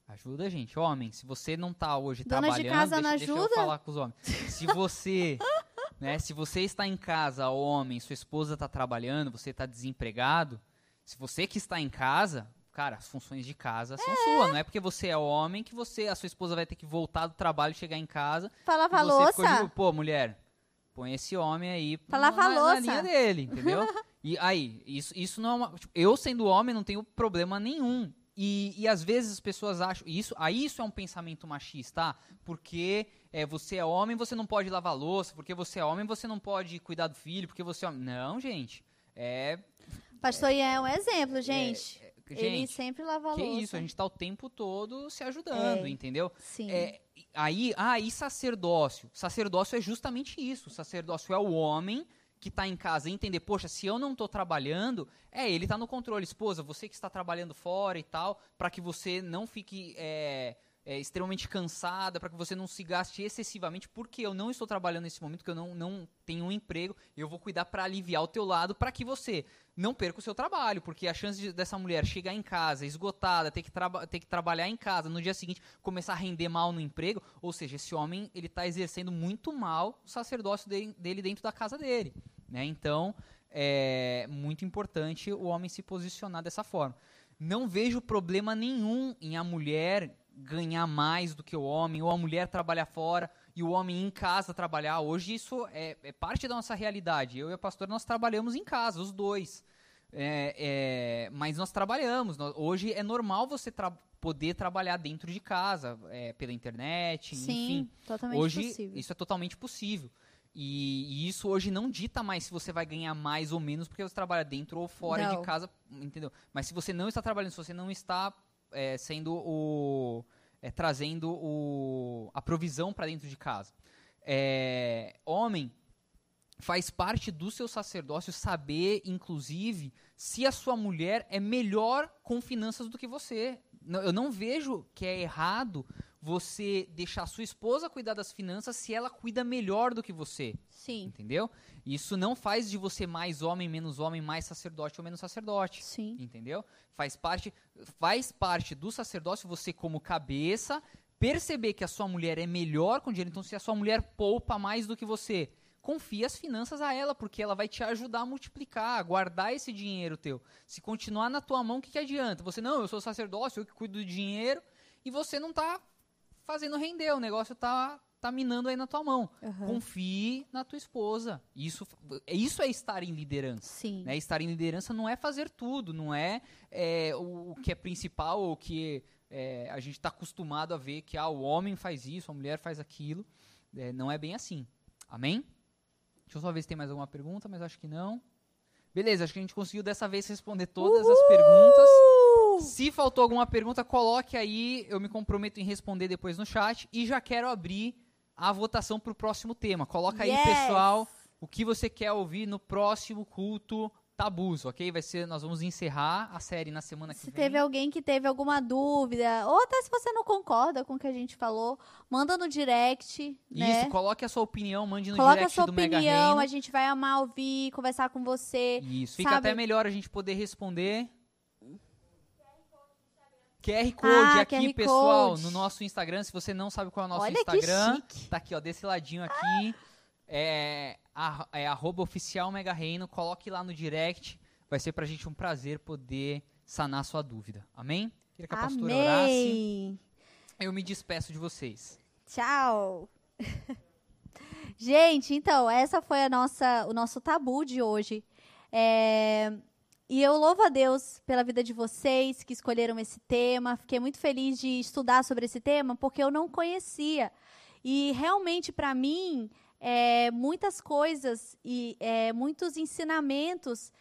Ajuda, gente. Homem, se você não tá hoje Dona trabalhando, de casa deixa, não deixa ajuda? eu falar com os homens. Se você, <laughs> né, se você está em casa, homem, sua esposa está trabalhando, você está desempregado, se você que está em casa, cara, as funções de casa são é. suas. Não é porque você é homem que você, a sua esposa vai ter que voltar do trabalho, chegar em casa. Fala, a louça. Pô, mulher, põe esse homem aí pra lavar na, na linha dele, entendeu? <laughs> e aí, isso, isso não é uma. Tipo, eu sendo homem não tenho problema nenhum. E, e às vezes as pessoas acham. Isso, aí isso é um pensamento machista, tá? Porque é, você é homem, você não pode lavar louça, porque você é homem, você não pode cuidar do filho, porque você é homem. Não, gente. É. Pastor Ian é um exemplo, gente. É, é, gente, ele sempre lava que louça. Que isso, a gente tá o tempo todo se ajudando, é, entendeu? Sim. É, aí, ah, e sacerdócio? Sacerdócio é justamente isso. Sacerdócio é o homem que está em casa entender, poxa, se eu não estou trabalhando, é, ele está no controle, esposa, você que está trabalhando fora e tal, para que você não fique é, é, extremamente cansada, para que você não se gaste excessivamente, porque eu não estou trabalhando nesse momento, que eu não, não tenho um emprego, eu vou cuidar para aliviar o teu lado, para que você não perca o seu trabalho, porque a chance de, dessa mulher chegar em casa esgotada, ter que, ter que trabalhar em casa, no dia seguinte começar a render mal no emprego, ou seja, esse homem ele está exercendo muito mal o sacerdócio dele, dele dentro da casa dele, né? Então é muito importante o homem se posicionar dessa forma. Não vejo problema nenhum em a mulher ganhar mais do que o homem, ou a mulher trabalhar fora e o homem em casa trabalhar. Hoje isso é, é parte da nossa realidade. Eu e a pastora, nós trabalhamos em casa, os dois. É, é, mas nós trabalhamos. Nós, hoje é normal você tra poder trabalhar dentro de casa, é, pela internet, Sim, enfim. Totalmente hoje possível. isso é totalmente possível. E, e, isso hoje não dita mais se você vai ganhar mais ou menos porque você trabalha dentro ou fora não. de casa, entendeu? Mas se você não está trabalhando, se você não está é, sendo o. É, trazendo o, a provisão para dentro de casa. É, homem faz parte do seu sacerdócio saber, inclusive, se a sua mulher é melhor com finanças do que você. Eu não vejo que é errado você deixar sua esposa cuidar das finanças se ela cuida melhor do que você. Sim. Entendeu? Isso não faz de você mais homem, menos homem, mais sacerdote ou menos sacerdote. Sim. Entendeu? Faz parte, faz parte do sacerdócio você como cabeça perceber que a sua mulher é melhor com dinheiro. Então, se a sua mulher poupa mais do que você, confia as finanças a ela, porque ela vai te ajudar a multiplicar, a guardar esse dinheiro teu. Se continuar na tua mão, o que, que adianta? Você, não, eu sou sacerdócio, eu que cuido do dinheiro, e você não está fazendo render, o negócio está tá minando aí na tua mão. Uhum. Confie na tua esposa. Isso, isso é estar em liderança. Sim. Né? Estar em liderança não é fazer tudo, não é, é o, o, que é principal ou que é, a gente está acostumado a ver que ah, o homem faz isso, a mulher faz aquilo. É, não é bem assim. Amém? Deixa eu só ver se tem mais alguma pergunta, mas acho que não. Beleza, acho que a gente conseguiu dessa vez responder todas Uhul! as perguntas. Se faltou alguma pergunta, coloque aí, eu me comprometo em responder depois no chat. E já quero abrir a votação para o próximo tema. Coloca yes! aí, pessoal, o que você quer ouvir no próximo culto tabus, ok? Vai ser, nós vamos encerrar a série na semana que se vem. Se teve alguém que teve alguma dúvida, ou até se você não concorda com o que a gente falou, manda no direct. Né? Isso, coloque a sua opinião, mande no Coloque direct do Mega Coloque a sua opinião, a gente vai amar ouvir, conversar com você. Isso, fica até melhor a gente poder responder. QR Code ah, aqui, QR pessoal, Code. no nosso Instagram. Se você não sabe qual é o nosso Olha Instagram, tá aqui, ó, desse ladinho aqui. Ah. É, é arroba oficial Mega Reino, coloque lá no direct. Vai ser pra gente um prazer poder sanar sua dúvida. Amém? Queria que a pastora Amém. orasse. Eu me despeço de vocês. Tchau. <laughs> gente, então, essa foi a nossa, o nosso tabu de hoje. É, e eu louvo a Deus pela vida de vocês que escolheram esse tema. Fiquei muito feliz de estudar sobre esse tema porque eu não conhecia. E realmente, para mim, é, muitas coisas e é, muitos ensinamentos.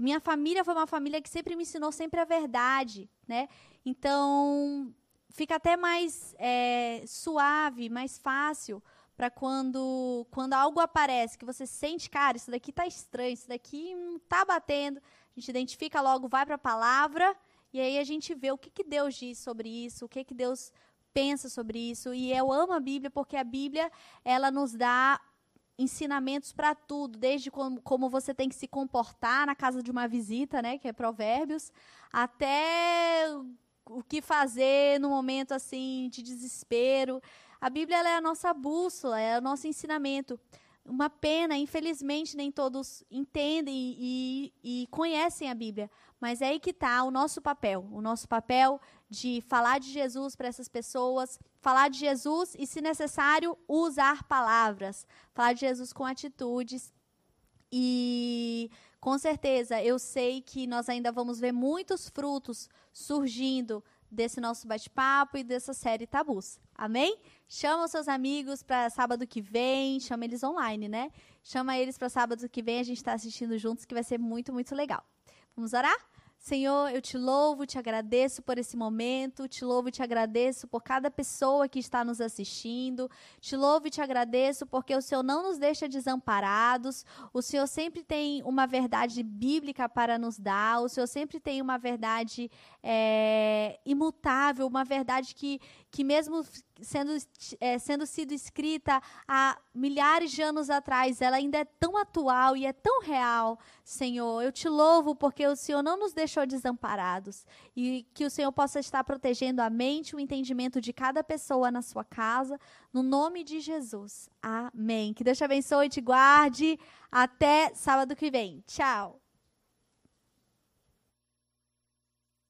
Minha família foi uma família que sempre me ensinou sempre a verdade, né? Então fica até mais é, suave, mais fácil para quando quando algo aparece que você sente, cara, isso daqui tá estranho, isso daqui não tá batendo. A gente identifica logo, vai para a palavra e aí a gente vê o que, que Deus diz sobre isso, o que, que Deus pensa sobre isso. E eu amo a Bíblia porque a Bíblia ela nos dá ensinamentos para tudo, desde como, como, você tem que se comportar na casa de uma visita, né, que é Provérbios, até o que fazer no momento assim de desespero. A Bíblia é a nossa bússola, é o nosso ensinamento. Uma pena, infelizmente, nem todos entendem e, e, conhecem a Bíblia. Mas é aí que está o nosso papel. O nosso papel de falar de Jesus para essas pessoas, falar de Jesus e, se necessário, usar palavras, falar de Jesus com atitudes. E com certeza eu sei que nós ainda vamos ver muitos frutos surgindo desse nosso bate-papo e dessa série Tabus. Amém? Chama os seus amigos para sábado que vem, chama eles online, né? Chama eles para sábado que vem, a gente está assistindo juntos, que vai ser muito, muito legal. Vamos orar? Senhor, eu te louvo, te agradeço por esse momento, te louvo e te agradeço por cada pessoa que está nos assistindo, te louvo e te agradeço porque o Senhor não nos deixa desamparados, o Senhor sempre tem uma verdade bíblica para nos dar, o Senhor sempre tem uma verdade é, imutável, uma verdade que, que mesmo sendo, é, sendo sido escrita há milhares de anos atrás, ela ainda é tão atual e é tão real, Senhor. Eu te louvo porque o Senhor não nos deixou desamparados e que o Senhor possa estar protegendo a mente o entendimento de cada pessoa na sua casa, no nome de Jesus. Amém. Que Deus te abençoe e te guarde. Até sábado que vem. Tchau.